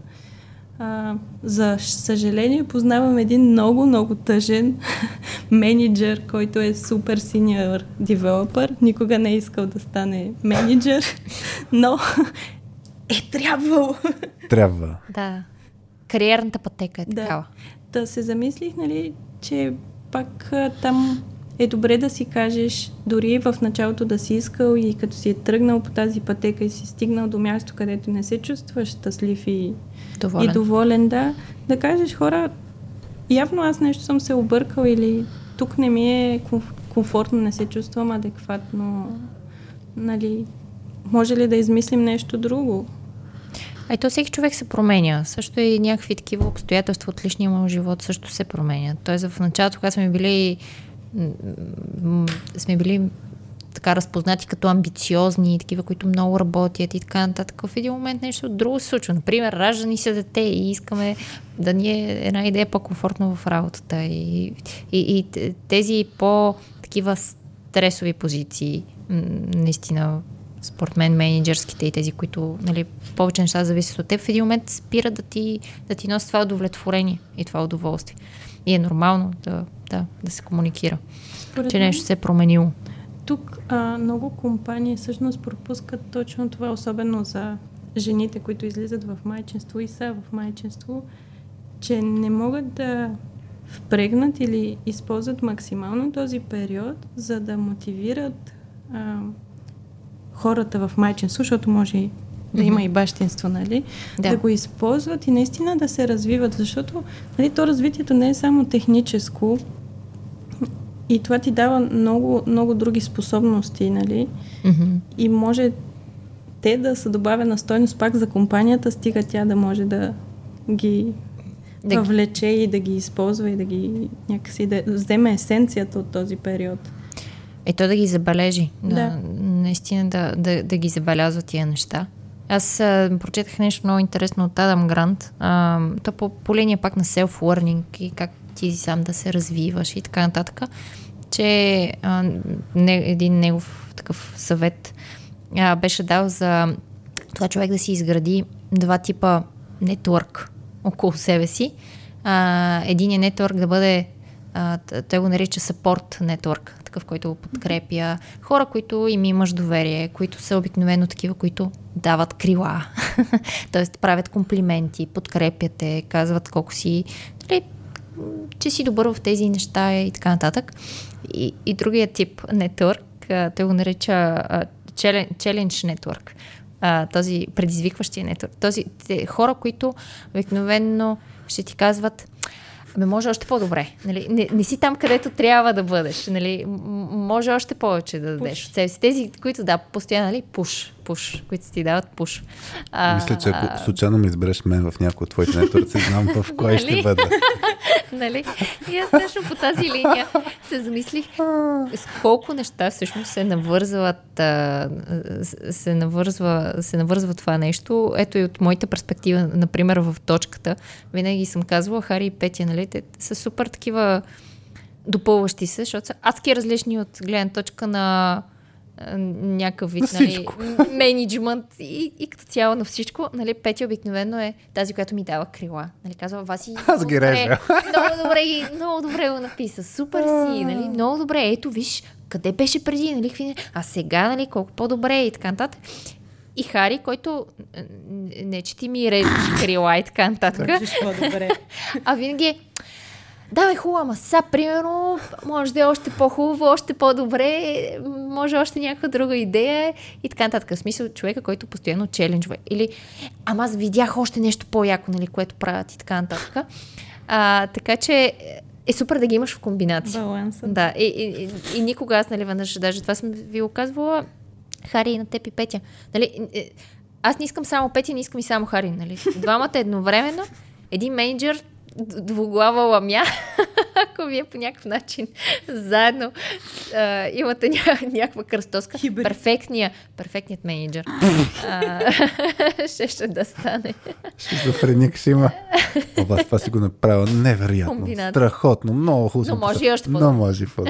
А, за съжаление, познавам един много, много тъжен менеджер, който е супер синьор девелопър. Никога не е искал да стане менеджер, но е трябвало. Трябва. Да. Кариерната пътека е Да. такава. Да се замислих, нали, че пак там е добре да си кажеш, дори в началото да си искал и като си е тръгнал по тази пътека и си стигнал до място, където не се чувстваш щастлив и Доволен. и доволен, да, да кажеш хора, явно аз нещо съм се объркал или тук не ми е комф- комфортно, не се чувствам адекватно, нали, може ли да измислим нещо друго? А и всеки човек се променя. Също и някакви такива обстоятелства от личния му живот също се променят. Тоест в началото, когато сме били сме били така разпознати като амбициозни, такива, които много работят и така нататък. В един момент нещо друго се случва. Например, ражда ни се дете и искаме да ни е една идея по-комфортно в работата. И, и, и тези по-такива стресови позиции, наистина, според мен, менеджерските и тези, които нали, повече неща зависят от теб, в един момент спира да ти, да ти носи това удовлетворение и това удоволствие. И е нормално да, да, да се комуникира, Според че нещо се е променило. Тук а, много компании всъщност пропускат точно това, особено за жените, които излизат в майчинство и са в майчинство, че не могат да впрегнат или използват максимално този период, за да мотивират а, хората в майчинство, защото може и да има и бащинство, нали? Да. Да. го използват и наистина да се развиват, защото нали, то развитието не е само техническо, и това ти дава много, много други способности, нали? Мгм. И може те да са добавена стойност пак за компанията, стига тя да може да ги Да въвлече и да ги използва и да ги някакси да вземе есенцията от този период. Е то да ги забележи. Да. Да. Наистина да, да, да ги забелязва тия неща. Аз а, прочетах нещо много интересно от Адам Грант. А, то по, по линия пак на self-learning и как ти сам да се развиваш и така нататък, че а, не, един негов такъв съвет а, беше дал за това човек да си изгради два типа нетворк около себе си. А, единият нетворк да бъде, а, той го нарича support нетворк, такъв, който подкрепя хора, които им имаш доверие, които са обикновено такива, които дават крила, т.е. правят комплименти, подкрепят те, казват колко си, м, че си добър в тези неща и така нататък. И, и другия тип нетворк, той го нарича а, челен- challenge network. А, този предизвикващия нетворк. Този, те, хора, които обикновенно ще ти казват Абе, може още по-добре. Нали? Не, не си там, където трябва да бъдеш. Нали? Може още повече да дадеш от себе си. Тези, които да, постоянно, нали? Пуш, пуш, които ти дават пуш. А, Мисля, че ако случайно ми избереш мен в някой от твоите нетворци, знам в кой нали? ще бъда. нали? И аз точно по тази линия се замислих с колко неща всъщност се навързват, се навързва, се навързва това нещо. Ето и от моята перспектива, например, в точката, винаги съм казвала, Хари и Петя, нали, те са супер такива допълващи се, защото са адски различни от гледна точка на някакъв вид нали, менеджмент и, и като цяло на всичко. Нали, Петя обикновено е тази, която ми дава крила. Нали, казва, Васи, Аз ги режа. Много добре, много добре го написа. Супер си, нали, много добре. Ето, виж, къде беше преди, нали, а сега, нали, колко по-добре и така нататък. И Хари, който не че ти ми режеш крила и така нататък. а винаги е, да, бе, хубаво, ама сега, примерно, може да е още по-хубаво, още по-добре, може още някаква друга идея и така нататък. В смисъл, човека, който постоянно челенджва. Или, ама аз видях още нещо по-яко, нали, което правят и така нататък. А, така че е супер да ги имаш в комбинация. Баланса. Да, и, и, и, и никога аз, нали, веднъж, даже това съм ви оказвала, Хари и на теб и Петя. Нали, е, аз не искам само Петя, не искам и само Хари. Нали? Двамата едновременно, един менеджер, двуглава ламя, ако вие по някакъв начин заедно а, имате ня, някаква кръстоска, Хибрид. перфектния, перфектният менеджер ще, ще да стане. Шизофреник ще има. Оба, това си го направя невероятно. Комбинация. Страхотно, много хубаво. Но може и още по Но може и по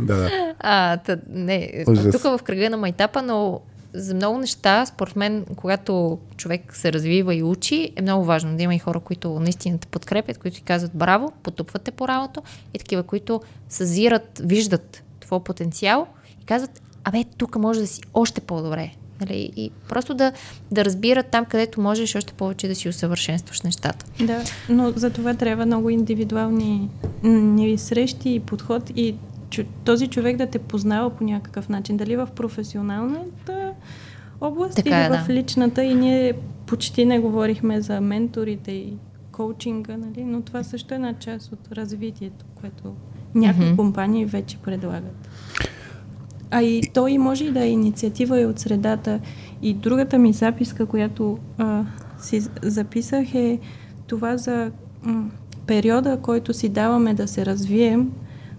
да, да. А, тъ, не, тук в кръга на майтапа, но за много неща, според мен, когато човек се развива и учи, е много важно да има и хора, които наистина те подкрепят, които ти казват браво, потупвате по работа и такива, които съзират, виждат твой потенциал и казват, абе, тук може да си още по-добре. Нали? И просто да, да разбират там, където можеш още повече да си усъвършенстваш нещата. Да, но за това трябва много индивидуални ни срещи и подход и този човек да те познава по някакъв начин. Дали в професионалната област така или е, в да. личната. И ние почти не говорихме за менторите и коучинга, нали? но това също е една част от развитието, което някои mm-hmm. компании вече предлагат. А и той може и да е инициатива и от средата. И другата ми записка, която а, си записах е това за м- периода, който си даваме да се развием,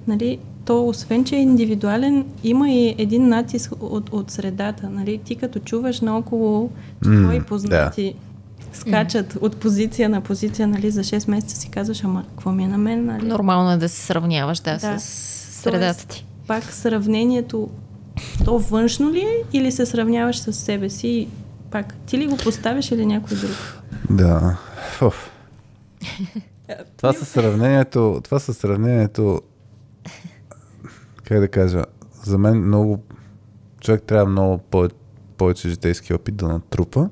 нали, то освен, че е индивидуален, има и един натиск от, от средата. Нали? Ти като чуваш наоколо, че mm, твои познати да. скачат mm. от позиция на позиция, нали, за 6 месеца си казваш, ама какво ми е на мен? Нали? Нормално е да се сравняваш, да, да. с средата ти. Пак сравнението, то външно ли е или се сравняваш с себе си? Пак, ти ли го поставяш или някой друг? Да. Фуф. това със сравнението, това със сравнението как да кажа, за мен много, човек трябва много повече, повече житейски опит да натрупа,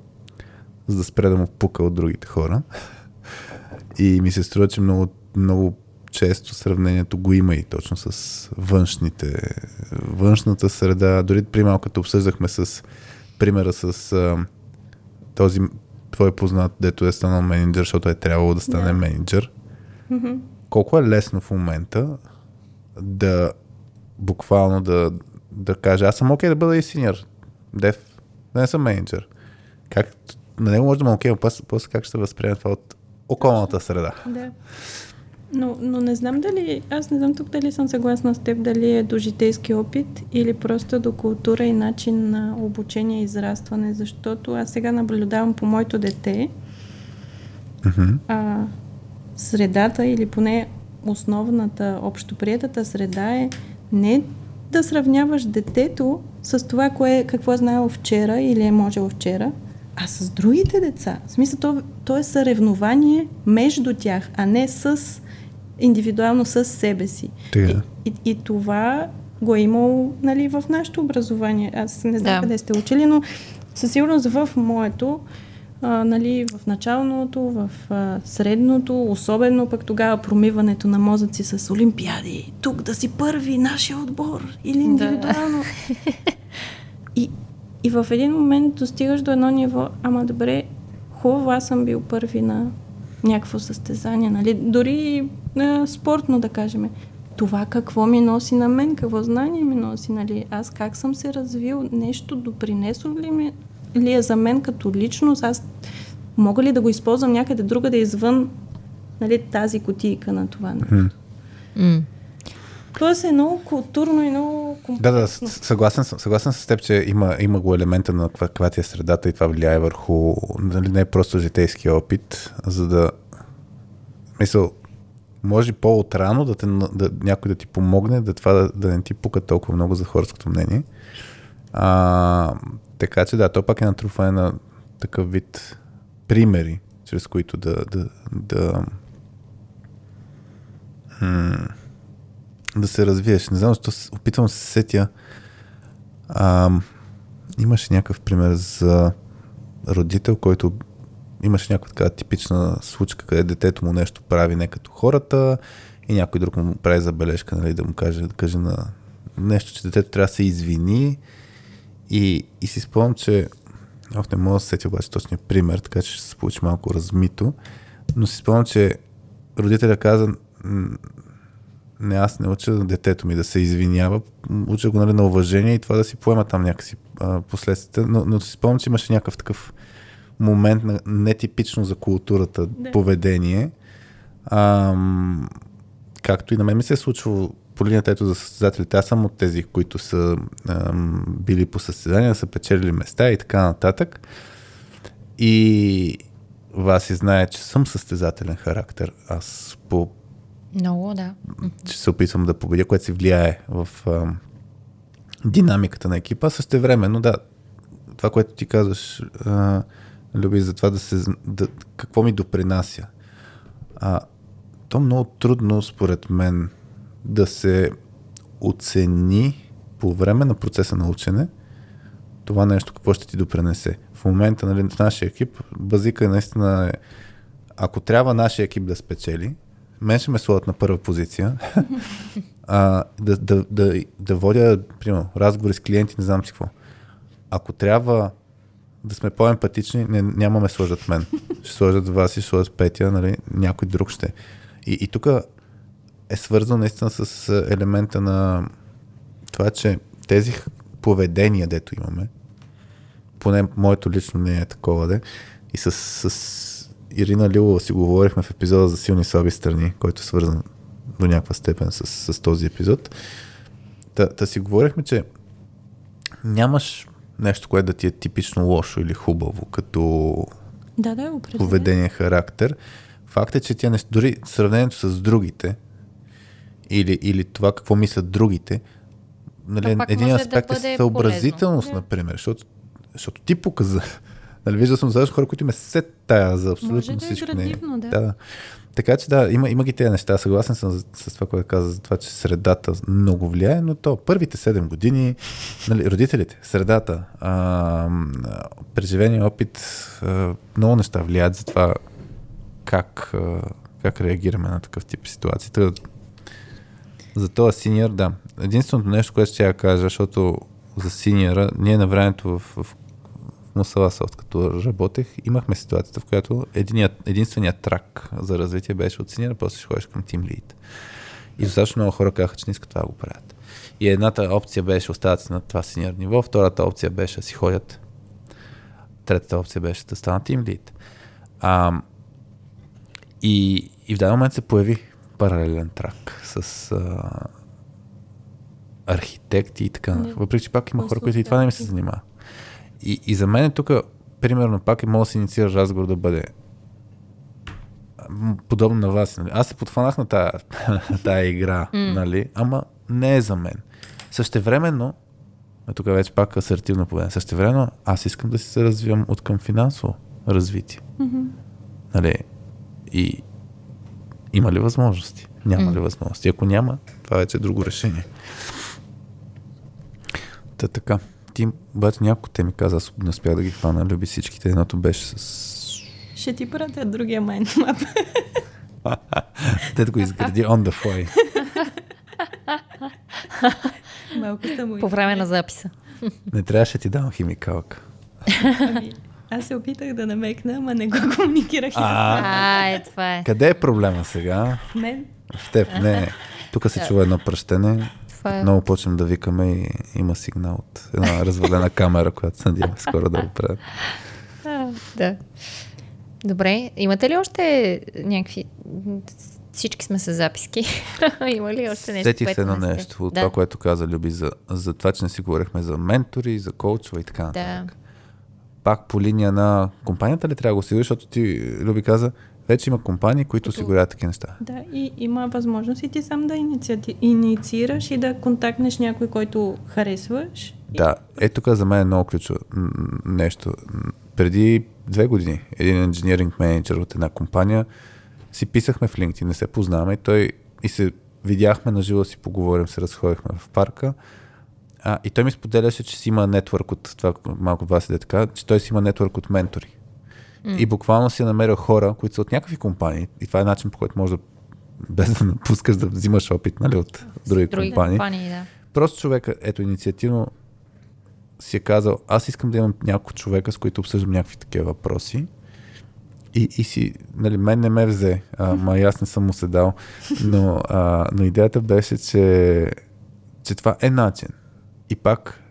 за да спре да му пука от другите хора. И ми се струва, че много, много често сравнението го има и точно с външните, външната среда. Дори при малко като обсъждахме с примера с а, този твой познат, дето е станал менеджер, защото е трябвало да стане yeah. менеджер. Mm-hmm. Колко е лесно в момента да буквално да, да каже, аз съм окей okay да бъда и синьор, дев, да не съм менеджер. Как, на него може да му окей, okay, после, после как ще се възприеме това от околната среда. Да. Но, но не знам дали, аз не знам тук дали съм съгласна с теб, дали е до житейски опит или просто до култура и начин на обучение и израстване, защото аз сега наблюдавам по моето дете mm-hmm. а, средата или поне основната общоприетата среда е не да сравняваш детето с това, кое, какво е знаел вчера или е можел вчера, а с другите деца. В смисъл, то, то е съревнование между тях, а не с индивидуално с себе си. И, и, и това го е имало нали, в нашето образование. Аз не знам да. къде сте учили, но със сигурност в моето а, нали, в началното, в а, средното, особено пък тогава промиването на мозъци с олимпиади. Тук да си първи, нашия отбор или индивидуално. Да. И, и в един момент достигаш до едно ниво, ама добре, хубаво, аз съм бил първи на някакво състезание, нали? Дори а, спортно да кажем. Това какво ми носи на мен, какво знание ми носи, нали? Аз как съм се развил, нещо допринесо ли ми ли е за мен като личност? Аз мога ли да го използвам някъде друга да извън нали, тази котийка на това нещо? М. М. Тоест е много културно и много Да, да, комплексно. с- съгласен, съм- съгласен с теб, че има, има го елемента на каква, ти е средата и това влияе върху нали, не просто житейски опит, за да мисъл, може по-отрано да, те, да, някой да ти помогне, да това да, да не ти пука толкова много за хорското мнение. А, така че да, то пак е натрупване на такъв вид примери, чрез които да, да, да, да се развиеш. Не знам, защо с- опитвам се сетя. А, имаше някакъв пример за родител, който имаше някаква така типична случка, къде детето му нещо прави не като хората и някой друг му прави забележка, нали, да му каже, да каже на нещо, че детето трябва да се извини и, и си спомням, че Ох, не мога да се сетя обаче точния пример, така че ще се получи малко размито, но си спомням, че родителя каза, не, аз не уча детето ми да се извинява, уча го нали, на уважение и това да си поема там някакси а, последствията, но, но си спомням, че имаше някакъв такъв момент на нетипично за културата Да. поведение. Ам, както и на мен ми се е случвало по линията ето за състезателите. Аз съм от тези, които са ам, били по състезания, са печелили места и така нататък. И Васи знае, че съм състезателен характер. Аз по Много, да. че се опитвам да победя, което си влияе в а, динамиката на екипа. Също време, да, това, което ти казваш, а, Люби, за това да се... Да, какво ми допринася? А, то много трудно, според мен, да се оцени по време на процеса на учене това нещо какво ще ти допренесе. В момента, нали, в нашия екип, базика наистина е, ако трябва нашия екип да спечели, мен ще ме сложат на първа позиция, а, да, да, да, да водя, примерно, разговори с клиенти, не знам си какво. Ако трябва да сме по-емпатични, не, няма ме сложат мен. Ще сложат вас и ще сложат Петя, нали, някой друг ще. И, и тук е свързано наистина с а, елемента на това, че тези поведения, дето имаме, поне моето лично не е такова, де, и с, с Ирина Лилова си говорихме в епизода за силни и слаби страни, който е свързан до някаква степен с, с този епизод. Та, та си говорихме, че нямаш нещо, което да ти е типично лошо или хубаво, като Да, да, поведение, характер. Факт е, че тя не, дори сравнението с другите или, или това какво мислят другите, нали, един да аспект бъде е съобразителност, полезно. например, защото, защото ти показа. Нали, виждал съм за хора, които ме се тая за абсолютно Може да е всичко. градивно, да. да. Така че да, има, има ги тези неща. Съгласен съм с, с това, което каза, за това, че средата много влияе, но то първите 7 години, нали, родителите, средата, а, преживения опит, а, много неща влияят за това как, а, как реагираме на такъв тип ситуации. Та, за този синьор, да. Единственото нещо, което ще я кажа, защото за синьора, ние на времето в, в Мусала Софт, като работех, имахме ситуацията, в която единият, единственият трак за развитие беше от синьора, после ще ходиш към тим лид. И достатъчно много хора казаха, че не искат това да го правят. И едната опция беше остават си на това синьор ниво, втората опция беше да си ходят. Третата опция беше да станат тим лид. А, и, и в даден момент се появи паралелен трак с а, архитекти и така. Не. Въпреки, че пак има хора, които и това не ми се занимава. И, и за мен тук, примерно, пак е мога да се инициира разговор да бъде подобно на вас. Нали? Аз се подфанах на тая, тая игра, нали? ама не е за мен. Същевременно, тук вече пак асертивно поведение, същевременно аз искам да се развивам от към финансово развитие. Нали? И има ли възможности? Няма ли възможности? Ако няма, това вече е друго решение. Та така. Ти обаче няколко теми каза, аз не успях да ги хвана. Люби всичките. Едното беше с... Ще ти пратя другия майндмап. Те да го изгради on the fly. Малко само. По време на записа. Не трябваше ти давам химикалка. Ами, аз се опитах да намекна, ама не го комуникирах. А, А, е, това е. къде е проблема сега? В мен В теб. Не. Тук се чува едно пръщене. Това е... Много почнем да викаме и има сигнал от една развалена камера, която се надяваме скоро да оправят. Да. Добре, имате ли още някакви... Всички сме с записки. Има ли още нещо? Сетих се едно нещо от да. това, което каза Люби за, за това, че не си говорихме за ментори, за коучове и така Да. Пак по линия на компанията ли трябва да го осигуриш, защото ти, Люби каза, вече има компании, които осигуряват такива неща. Да, и има възможност и ти сам да инициати... инициираш и да контактнеш някой, който харесваш. Да, ето тук за мен е много ключово нещо. Преди две години един инженеринг менеджер от една компания си писахме в LinkedIn, не се познаваме и той и се видяхме на живо, си поговорим, се разходихме в парка. А, и той ми споделяше, че си има нетворк от това, малко вас е така, че той си има нетворк от ментори. И буквално си е намерил хора, които са от някакви компании. И това е начин, по който може да, без да напускаш, да взимаш опит нали, от други, Други компании. компании, да. Просто човека, ето инициативно си е казал, аз искам да имам няколко човека, с които обсъждам някакви такива въпроси. И, и си, нали, мен не ме взе, а, ма и аз не съм му се дал, но, а, но идеята беше, че, че това е начин. И пак,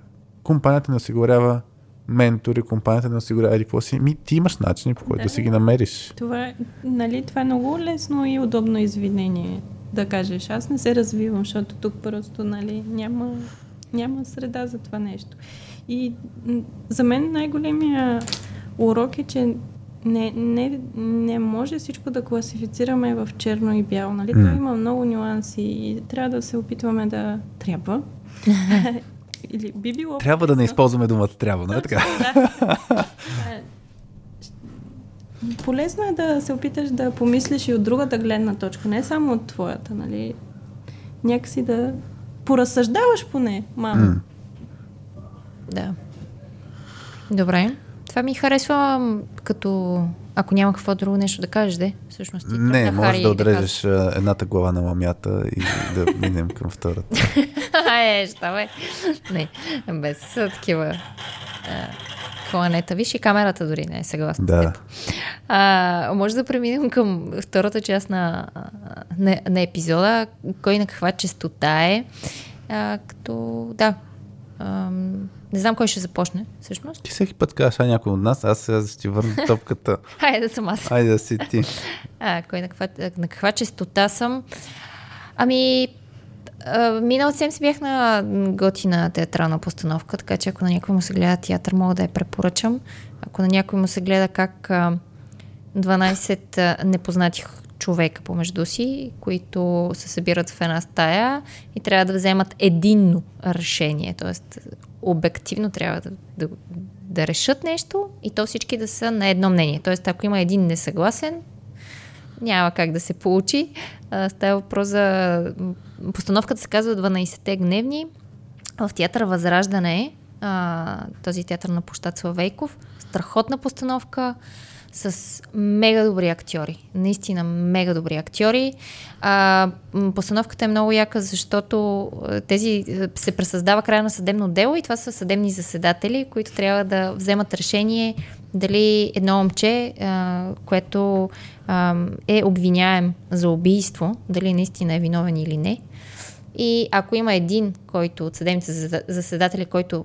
компанията не осигурява ментори, компанията не осигурява еди какво си. Ми, ти имаш начини, по който да. Да. си ги намериш. Това, е- нали, това е много лесно и удобно извинение да кажеш. Аз не се развивам, защото тук просто нали, няма, няма среда за това нещо. И за мен най-големия урок е, че не, не, не може всичко да класифицираме в черно и бяло. Нали? М. Той има много нюанси и трябва да се опитваме да трябва. Или би било. Трябва да не използваме думата трябва, нали така? Е, Полезно е да се опиташ да помислиш и от другата гледна точка, не само от твоята, нали? Някакси да поразсъждаваш поне, мамо. М. Да. Добре. Това ми харесва като... Ако няма какво друго нещо да кажеш, де? Всъщност ти Не, тръгна, може Хари, да отрежеш а, едната глава на ламята и да минем към втората. е, що бе? Не, без такива кланета. Виж и камерата дори не е съгласна Да. А, може да преминем към втората част на, на, на епизода. Кой на каква частота е. А, като, да, ам, не знам кой ще започне, всъщност. Ти всеки път казваш, а някой от нас, аз сега ще ти върна топката. Хайде да съм аз. Айде да си ти. А, кой на каква, на каква частота съм? Ами, а, миналата седмица бях на готина театрална постановка, така че ако на някой му се гледа театър, мога да я препоръчам. Ако на някой му се гледа как а, 12 а, непознати човека помежду си, които се събират в една стая и трябва да вземат единно решение, т.е. обективно трябва да, да, да решат нещо и то всички да са на едно мнение. Т.е. ако има един несъгласен, няма как да се получи. А, Става въпрос за... Постановката се казва 12-те гневни. В театър Възраждане, а, този театър на площад Славейков. Страхотна постановка с мега добри актьори. Наистина мега добри актьори. А, постановката е много яка, защото тези се пресъздава края на съдебно дело и това са съдебни заседатели, които трябва да вземат решение дали едно момче, а, което а, е обвиняем за убийство, дали наистина е виновен или не. И ако има един, който от съдебните заседатели, който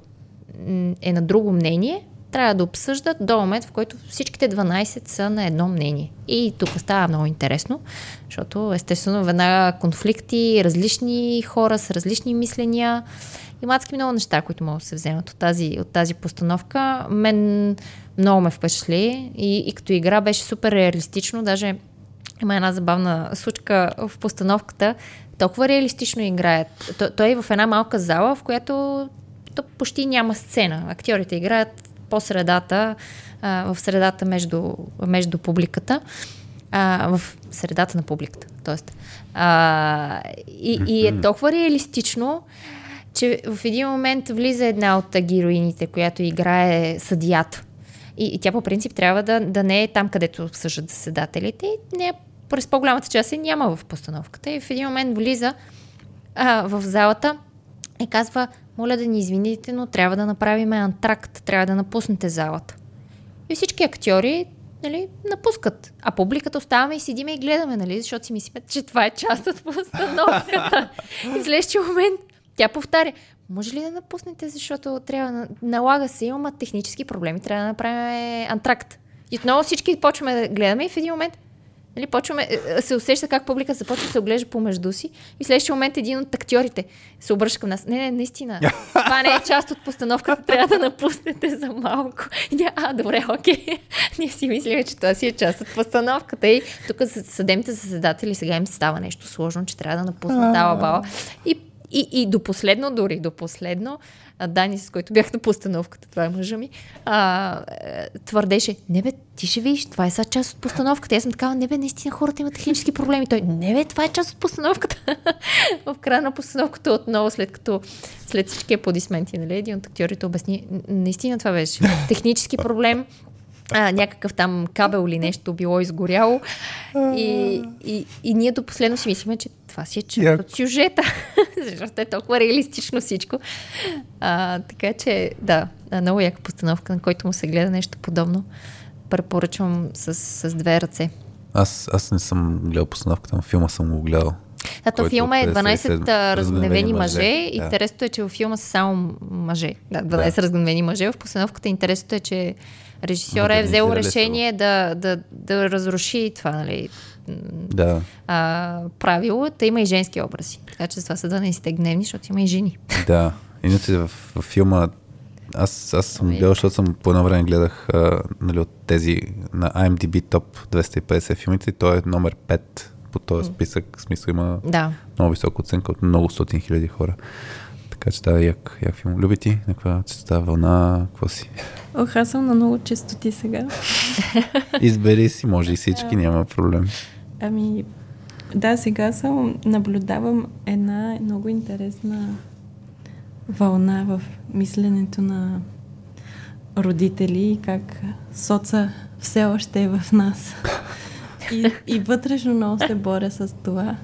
е на друго мнение, трябва да обсъждат до момент, в който всичките 12 са на едно мнение. И тук става много интересно, защото естествено веднага конфликти, различни хора с различни мисления. Има адски много неща, които могат да се вземат от тази, от тази постановка. Мен много ме впечатли и, и като игра беше супер реалистично, даже има една забавна случка в постановката. Толкова реалистично играят. Той е в една малка зала, в която то почти няма сцена. Актьорите играят по средата, в средата между, между публиката. В средата на публиката. Тоест. А, и, и е толкова реалистично, че в един момент влиза една от героините, която играе съдията. И, и тя по принцип трябва да, да не е там, където обсъждат заседателите. И не, през по-голямата част се няма в постановката. И в един момент влиза а, в залата и казва, моля да ни извините, но трябва да направим антракт, трябва да напуснете залата. И всички актьори нали, напускат. А публиката оставаме и седиме и гледаме, нали, защото си мислим, че това е част от постановката. и в следващия момент Тя повтаря, може ли да напуснете, защото трябва налага се, имаме технически проблеми, трябва да направим антракт. И отново всички почваме да гледаме и в един момент Нали, почваме, е, се усеща как публика започва да се оглежда помежду си и в следващия момент един от актьорите се обръща към нас. Не, не, наистина. Това не е част от постановката, трябва да напуснете за малко. И ние, а, добре, окей. Ние си мислиме, че това си е част от постановката. И тук съдемите заседатели сега им става нещо сложно, че трябва да напуснат тала бала. И и, и до последно, дори до последно, Дани, с който бях на постановката, това е мъжа ми, а, е, твърдеше, не бе, ти ще видиш, това е сега част от постановката. Аз съм такава, не бе, наистина хората имат технически проблеми. Той, не бе, това е част от постановката. в края на постановката отново, след като след всички аплодисменти, нали, един от актьорите обясни, наистина това беше технически проблем, а, някакъв там кабел или нещо било изгоряло. И, и, и ние до последно си мислиме, че това си е част от сюжета, защото е толкова реалистично всичко. А, така че, да, много яка постановка, на който му се гледа нещо подобно. Препоръчвам с, с две ръце. Аз, аз не съм гледал постановката, но филма съм го гледал. Да, то филма е 12 разгневени мъже. мъже. Да. Интересното е, че във филма са само мъже. Да, 12 да. разгневени мъже. В постановката интересното е, че режисьора е взел решение да, да, да разруши това, нали, да. а, правило. Та има и женски образи. Така че това са да не сте гневни, защото има и жени. Да. Иначе в, в филма аз, аз съм гледал, защото съм по едно време гледах а, нали, от тези на IMDb топ 250 филмите и той е номер 5 по този списък. В смисъл има да. много висока оценка от много стотин хиляди хора. Така че да, як, як филм. Люби ти? На каква чистота, вълна, какво си? Ох, аз съм на много чистоти сега. Избери си, може и всички, няма проблем. Ами, да, сега съм, наблюдавам една много интересна вълна в мисленето на родители и как соца все още е в нас. И, и вътрешно много се боря с това,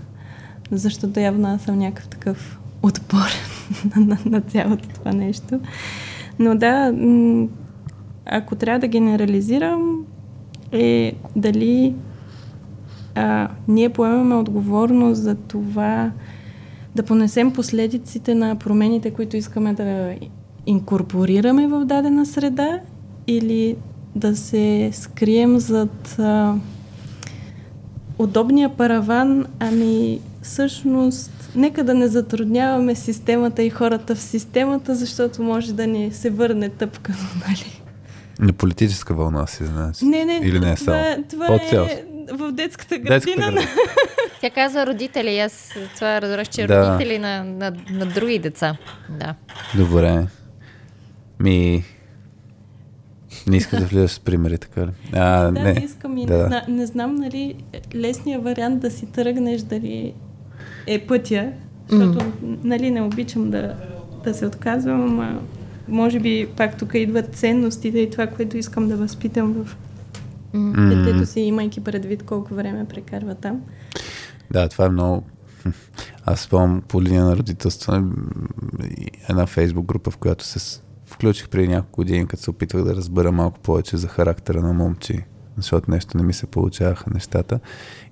защото явно аз съм някакъв такъв отпор на, на, на цялото това нещо. Но да, ако трябва да генерализирам, е дали а, ние поемаме отговорност за това да понесем последиците на промените, които искаме да инкорпорираме в дадена среда или да се скрием зад а, удобния параван, ами всъщност нека да не затрудняваме системата и хората в системата, защото може да ни се върне тъпкано, нали? Не политическа вълна си, знаеш. Не, не. Или не е само? Това, това е в детската градина. Детската градина. Тя каза родители. Аз това разбрах, че да. родители на, на, на други деца. Да. Добре. Ми... Не искаш да влизаш с примери, така ли? А, да, не. не искам и да. не, зна, не знам, нали, лесният вариант да си тръгнеш дали е пътя, защото, mm. нали, не обичам да, да се отказвам, а може би пак тук идват ценностите и това, което искам да възпитам в mm. детето си, имайки предвид колко време прекарва там. Да, това е много... Аз спомням по линия на родителство една фейсбук група, в която се включих преди няколко години, като се опитвах да разбера малко повече за характера на момчи, защото нещо не ми се получаваха нещата.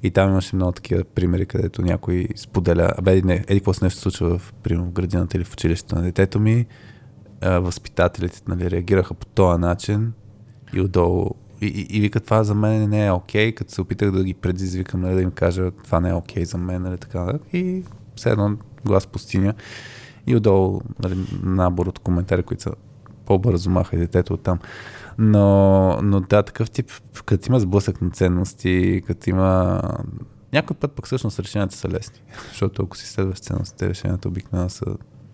И там имаше много такива примери, където някой споделя, абе, не, еди какво се нещо случва в, примерно, в градината или в училището на детето ми, а, възпитателите нали, реагираха по този начин и отдолу и, и, и вика, това за мен не е окей, като се опитах да ги предизвикам, нали, да им кажа, това не е окей за мен, нали, така. И все едно глас пустиня. И отдолу нали, набор от коментари, които са по-бързо маха детето от там. Но, но да, такъв тип, като има сблъсък на ценности, като има... Някой път пък всъщност решенията са лесни, защото ако си следваш ценностите, решенията обикновено са...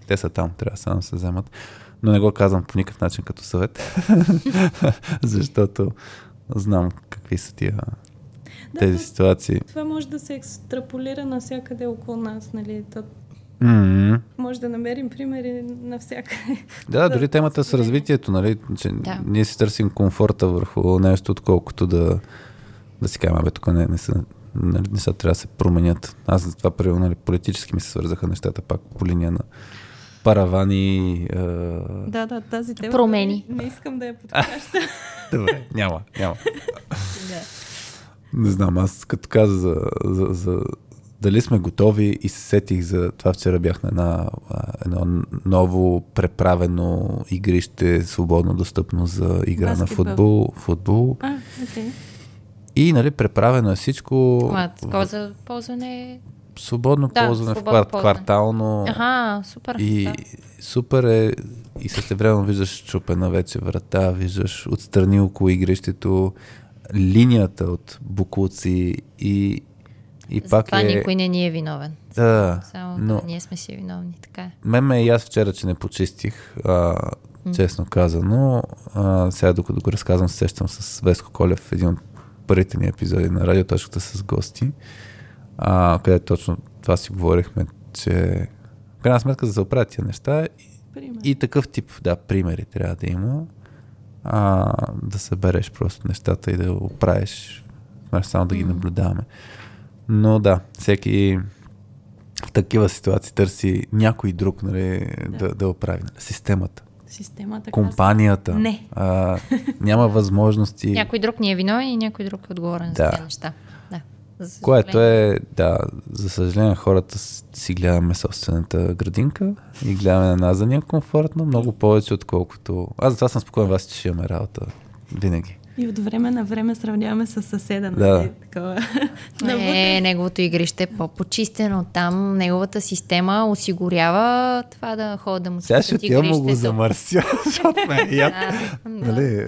Те са там, трябва само да се вземат но не го казвам по никакъв начин като съвет, защото знам какви са тия да, тези ситуации. Това може да се екстраполира навсякъде около нас, нали? То... Mm-hmm. Може да намерим примери навсякъде. Да, дори темата с развитието, нали? Че да. ние си търсим комфорта върху нещо, отколкото да, да си кажем, абе, тук не, не са нали, нещата трябва да се променят. Аз за това, примерно, нали, политически ми се свързаха нещата пак по линия на паравани. А... Да, да, тази тема. Промени. Не, не искам да я подхваща. Добре, няма, няма. Не знам, аз като каза за, за, за дали сме готови и се сетих за това вчера бях на една, едно ново преправено игрище, свободно достъпно за игра Баскетбол. на футбол. футбол. А, окей. И нали, преправено е всичко. Такова за ползване. Свободно Да, ползване в свободно квар, ползване. квартално. Аха, супер. И да. супер е и същевременно виждаш чупена вече врата, виждаш отстрани около игрището линията от буклуци и, и За пак това е... никой не ни е виновен. Да, Само но- да, ние сме си виновни, така е. Мен ме и аз вчера, че не почистих, а, честно казано. А, сега, докато го разказвам, се сещам с Веско Колев в един от първите ни епизоди на радиоточката с гости, а, където точно това си говорихме, че в крайна сметка за да се оправят тия неща Пример. и такъв тип, да, примери трябва да има, а, да събереш просто нещата и да го оправиш, само да ги наблюдаваме. Но да, всеки в такива ситуации търси някой друг нали, да. да, да оправи. Нали, системата, Системата компанията. Не. А, няма възможности. Някой друг ни е виновен и някой друг е отговорен Да. за тези неща. Да. За Което е, да, за съжаление, хората си гледаме собствената градинка и гледаме на нас за ни е комфортно, много повече, отколкото... Аз затова съм спокоен, вас, че ще имаме работа. Винаги. И от време на време сравняваме с съседа. Да. Нали? Такова. Не, неговото игрище е по-почистено. Там неговата система осигурява това да ходят да му Сега ще ти му го замърся, защото ме е яд. Да, Нали, да. е,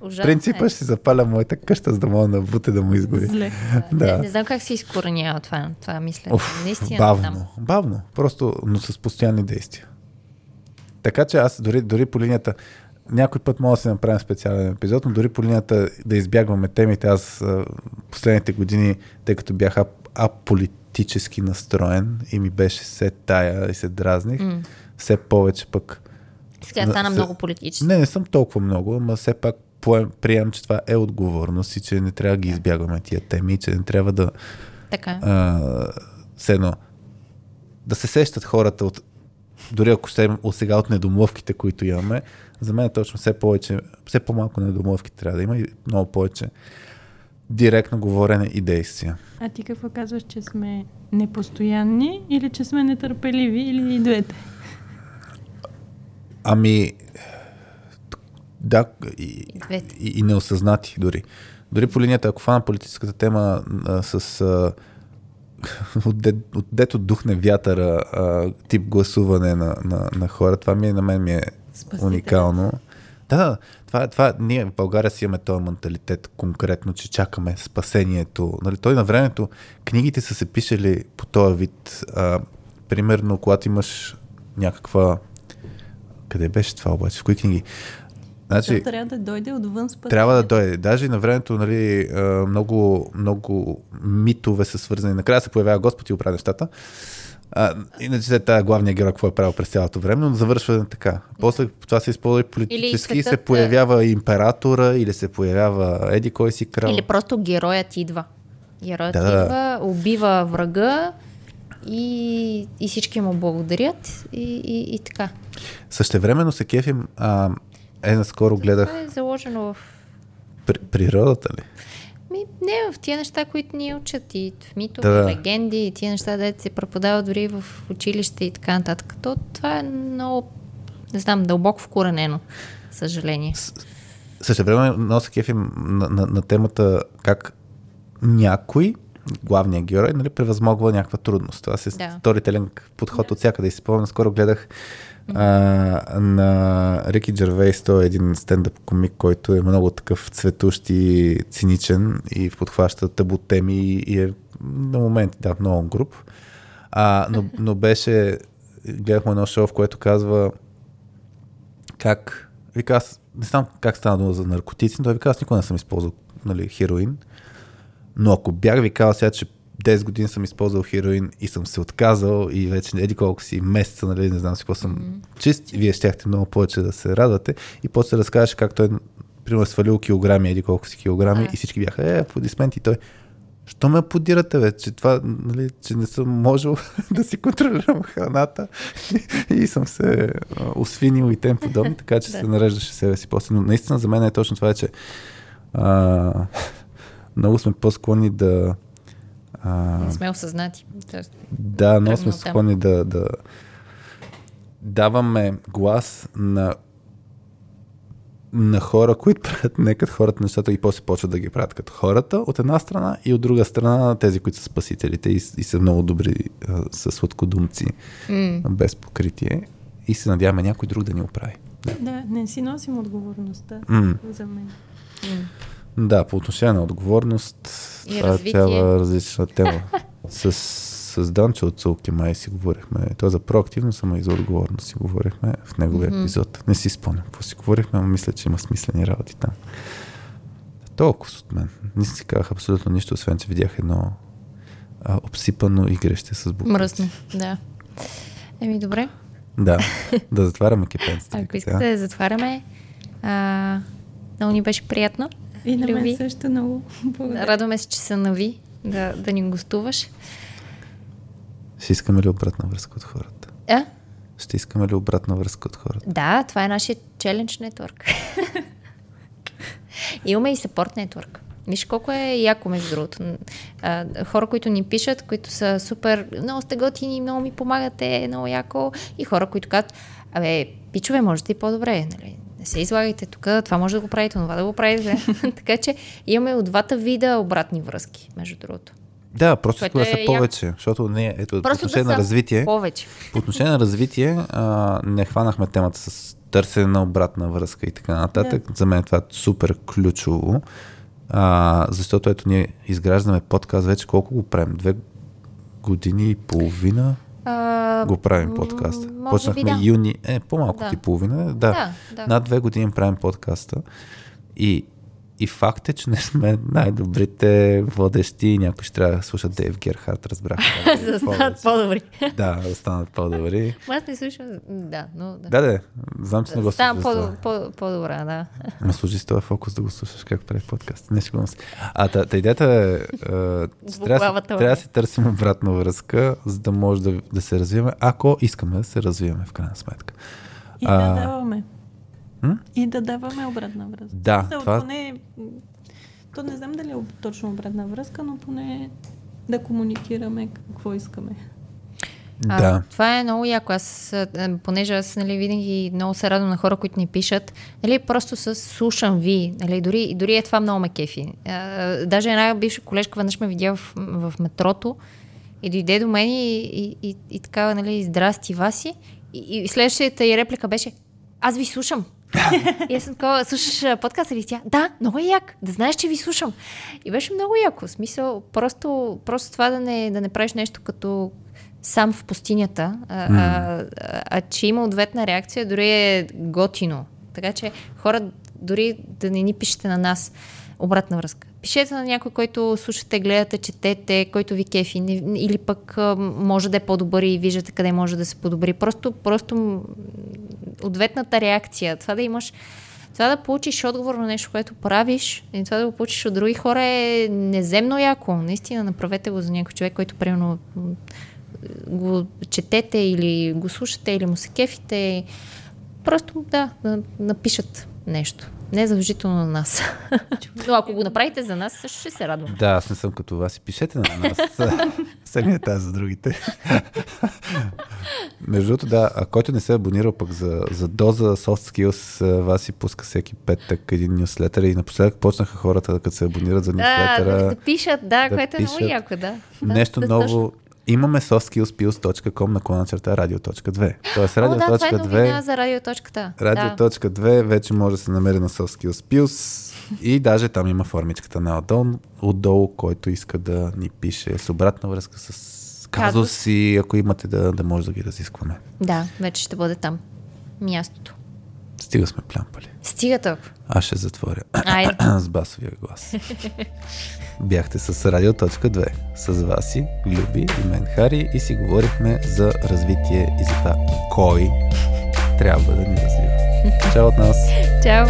Ужасно принципа е. ще си запаля моята къща, за да мога да буте да му изгори. Зле. Не, Да. не знам как се изкоренява това, това мисля. Уф, Наистина бавно, там. бавно, просто, но с постоянни действия. Така че аз дори, дори по линията, някой път мога да си направим специален епизод, но дори по линията да избягваме темите, аз последните години, тъй като бях ап, аполитически настроен и ми беше се тая и се дразних, М. все повече пък Сега стана се- много политически. Не, не съм толкова много, ама все пак поем, приемам, че това е отговорност и че не трябва да ги избягваме тия теми, че не трябва да Така. е. а, все едно, да се сещат хората от дори ако ще от сега от недомлъвките, които имаме, за мен е точно все повече, все по-малко недомлъвки трябва да има и много повече директно говорене и действия. А ти какво казваш, че сме непостоянни или че сме нетърпеливи или и двете? Ами, да, и, и, и неосъзнати дори. Дори по линията, ако фана политическата тема а, с а, отде, отдето духне вятъра а, тип гласуване на, на, на хора, това ми е, на мен ми е Спасителен. уникално. Да, да, това, това, ние в България си имаме този менталитет конкретно, че чакаме спасението. Нали, той на времето, книгите са се пишели по този вид. А, примерно, когато имаш някаква... Къде беше това обаче? В кои книги? Значи, Значи, трябва да дойде отвън с път. трябва да дойде. Даже на времето, нали, много, много митове са свързани. Накрая се появява Господ и оправя нещата. А, иначе тази главния герой, какво е правил през цялото време, но завършва така. После това се използва и политически, Или се светът, появява императора, или се появява еди кой си крал. Или просто героят идва. Героят да. идва, убива врага и, и всички му благодарят и, и, и така. Същевременно се кефим, а, е, наскоро гледах Това е заложено в... при, природата ли? Ми, не, в тия неща, които ни учат и в митове, Да, да. да. легенди, и тия неща, дете се преподават дори в училище и така нататък. То, това е много, не знам, дълбоко вкоренено, съжаление. Също време много се кефим на, на, на темата как някой, главният герой, нали, превъзмогва някаква трудност. Това си Да. сторителинг подход да. от всякъде. И си спомням, скоро гледах а, на Рики Джервейс, той е един стендъп комик, който е много такъв цветущ и циничен и подхваща табу теми и е на моменти, да, много груп. А, но, но беше, гледахме едно шоу, в което казва как, вика аз, не знам как стана дума за наркотици, но той вика аз никога не съм използвал нали, хероин, но ако бях ви казал сега, че 10 години съм използвал хероин и съм се отказал и вече еди колко си месеца, нали, не знам си какво съм mm-hmm. чист, и вие щяхте много повече да се радвате и после разкажеш как той примерно е свалил килограми, еди колко си килограми А. и всички бяха, е, аплодисменти и той, Що ме подирате, бе? Че, това, нали, че не съм можел да си контролирам храната и съм се освинил и тем подобни, така че Да. се нареждаше себе си после. Но наистина за мен е точно това, че а, много сме по-склонни да А, Не сме осъзнати. Тоест, да, но сме склонни да, да даваме глас на на хора, които правят не като хората нещата и после почват да ги правят като хората, от една страна и от друга страна на тези, които са спасителите и, и са много добри а, са сладкодумци, м- без покритие и се надяваме някой друг да ни оправи. Да, не си носим отговорността М. за мен. м- Да, по отношение на отговорност, И това е цяла различна тема. с, с Данчо от Цулки май си говорихме. Той за проактивност, ама и за отговорност си говорихме в неговия Мгм. епизод. Не си спомням какво си говорихме, но мисля, че има смислени работи там. Толкова от мен. Не си казах абсолютно нищо, освен че видях едно а, обсипано игреще с букви. мръсно. Да. Еми, добре. Да, да затваряме кипенцата. Ако искате да затваряме, а, много ни беше приятно. И на мен Люби. също много благодаря. Радваме се, че се нави да, да ни гостуваш. Ще искаме ли обратна връзка от хората? А? Ще искаме ли обратна връзка от хората? Да, това е нашия челендж нетворк. Имаме и support нетворк. Виж колко е яко, между другото. А, хора, които ни пишат, които са супер, много сте готини, много ми помагате, много яко. И хора, които казват, абе, пичове, можете и по-добре, нали? Не се излагайте тук, това може да го правите, това да го правите. така че имаме от двата вида обратни връзки, между другото. Да, просто искам да са е яко. повече, защото не, ето, по отношение да на са развитие, повече. по отношение на развитие, а, не хванахме темата с търсене на обратна връзка и така нататък. Да. За мен това е супер ключово, а, защото ето ние изграждаме подкаст вече колко го правим? Две години и половина А, го правим подкаста. Почнахме би да. юни, е, по-малко Да. от и половина. Да. Да, да. Над две години правим подкаста. И, и факт е, че не сме най-добрите водещи някой ще трябва да слушат Дейв Герхард, разбрах. За да станат по-добри. Да, да станат по-добри. Аз не слушам. Да, но да. Да, да, знам, че не го Ставам това. по, по-добра, да. Ме служи с този фокус да го слушаш как прави подкаст. Не шегувам се. А та, та идеята е, е, трябва, да трябва се търсим обратна връзка, за да може да, да се развиваме, ако искаме да се развиваме в крайна сметка. И да даваме. М? И да даваме обратна връзка. Да, Мисъл, това- Поне, то не знам дали е точно обратна връзка, но поне да комуникираме какво искаме. А, Да. Това е много яко. Аз, понеже аз нали, винаги много се радвам на хора, които ни пишат, нали, просто с слушам ви. Нали, дори, дори е това много ме кефи. А, даже една бивша колежка веднъж ме видя в, в метрото и дойде до мен и, и, и, и така, нали, здрасти, Васи. И, и следващата и реплика беше, аз ви слушам. И аз съм такова, слушаш подкаст или тя? Да, много е як. Да знаеш, че ви слушам. И беше много яко. В смисъл, просто, просто това да не, да не правиш нещо като сам в пустинята, а, а, а, а че има ответна реакция, дори е готино. Така че хора, дори да не ни пишете на нас обратна връзка. Пишете на някой, който слушате, гледате, четете, който ви кефи, не, или пък може да е по-добър и виждате къде може да се подобри. Просто, просто ответната реакция, това да имаш това да получиш отговор на нещо, което правиш и това да го получиш от други хора е неземно яко. Наистина направете го за някой човек, който примерно го четете или го слушате или му се кефите. Просто да, да напишат нещо. Не е задължително на нас. Но ако го направите за нас, също ще се радвам. Да, аз не съм като вас и пишете на нас. Самият тази за другите. Между другото, да, а който не се е абонирал пък за, за доза soft skills, вас и пуска всеки петък един нюслетър и напоследък почнаха хората, като се абонират за Да, нюслетъра. да, да пишат, да, да което е много пишат. яко, да. да Нещо да, ново. точно. Имаме softskillspills.com на клона черта radio.2. Тоест О, да, това е новина radio.2 за радиоточката. Да. Радио.2 вече може да се намери на Soft Skills Pills и даже там има формичката на отдолу, отдолу, който иска да ни пише с обратна връзка с казуси, ако имате да, да може да ги разискваме. да, вече ще бъде там. Мястото. Стига сме плямпали. Стига толкова. Аз ще затворя Айде. с басовия глас. Бяхте с Радио.2 с Васи, Люби и мен Хари и си говорихме за развитие и за това кой трябва да ни развива. Чао от нас! Чао!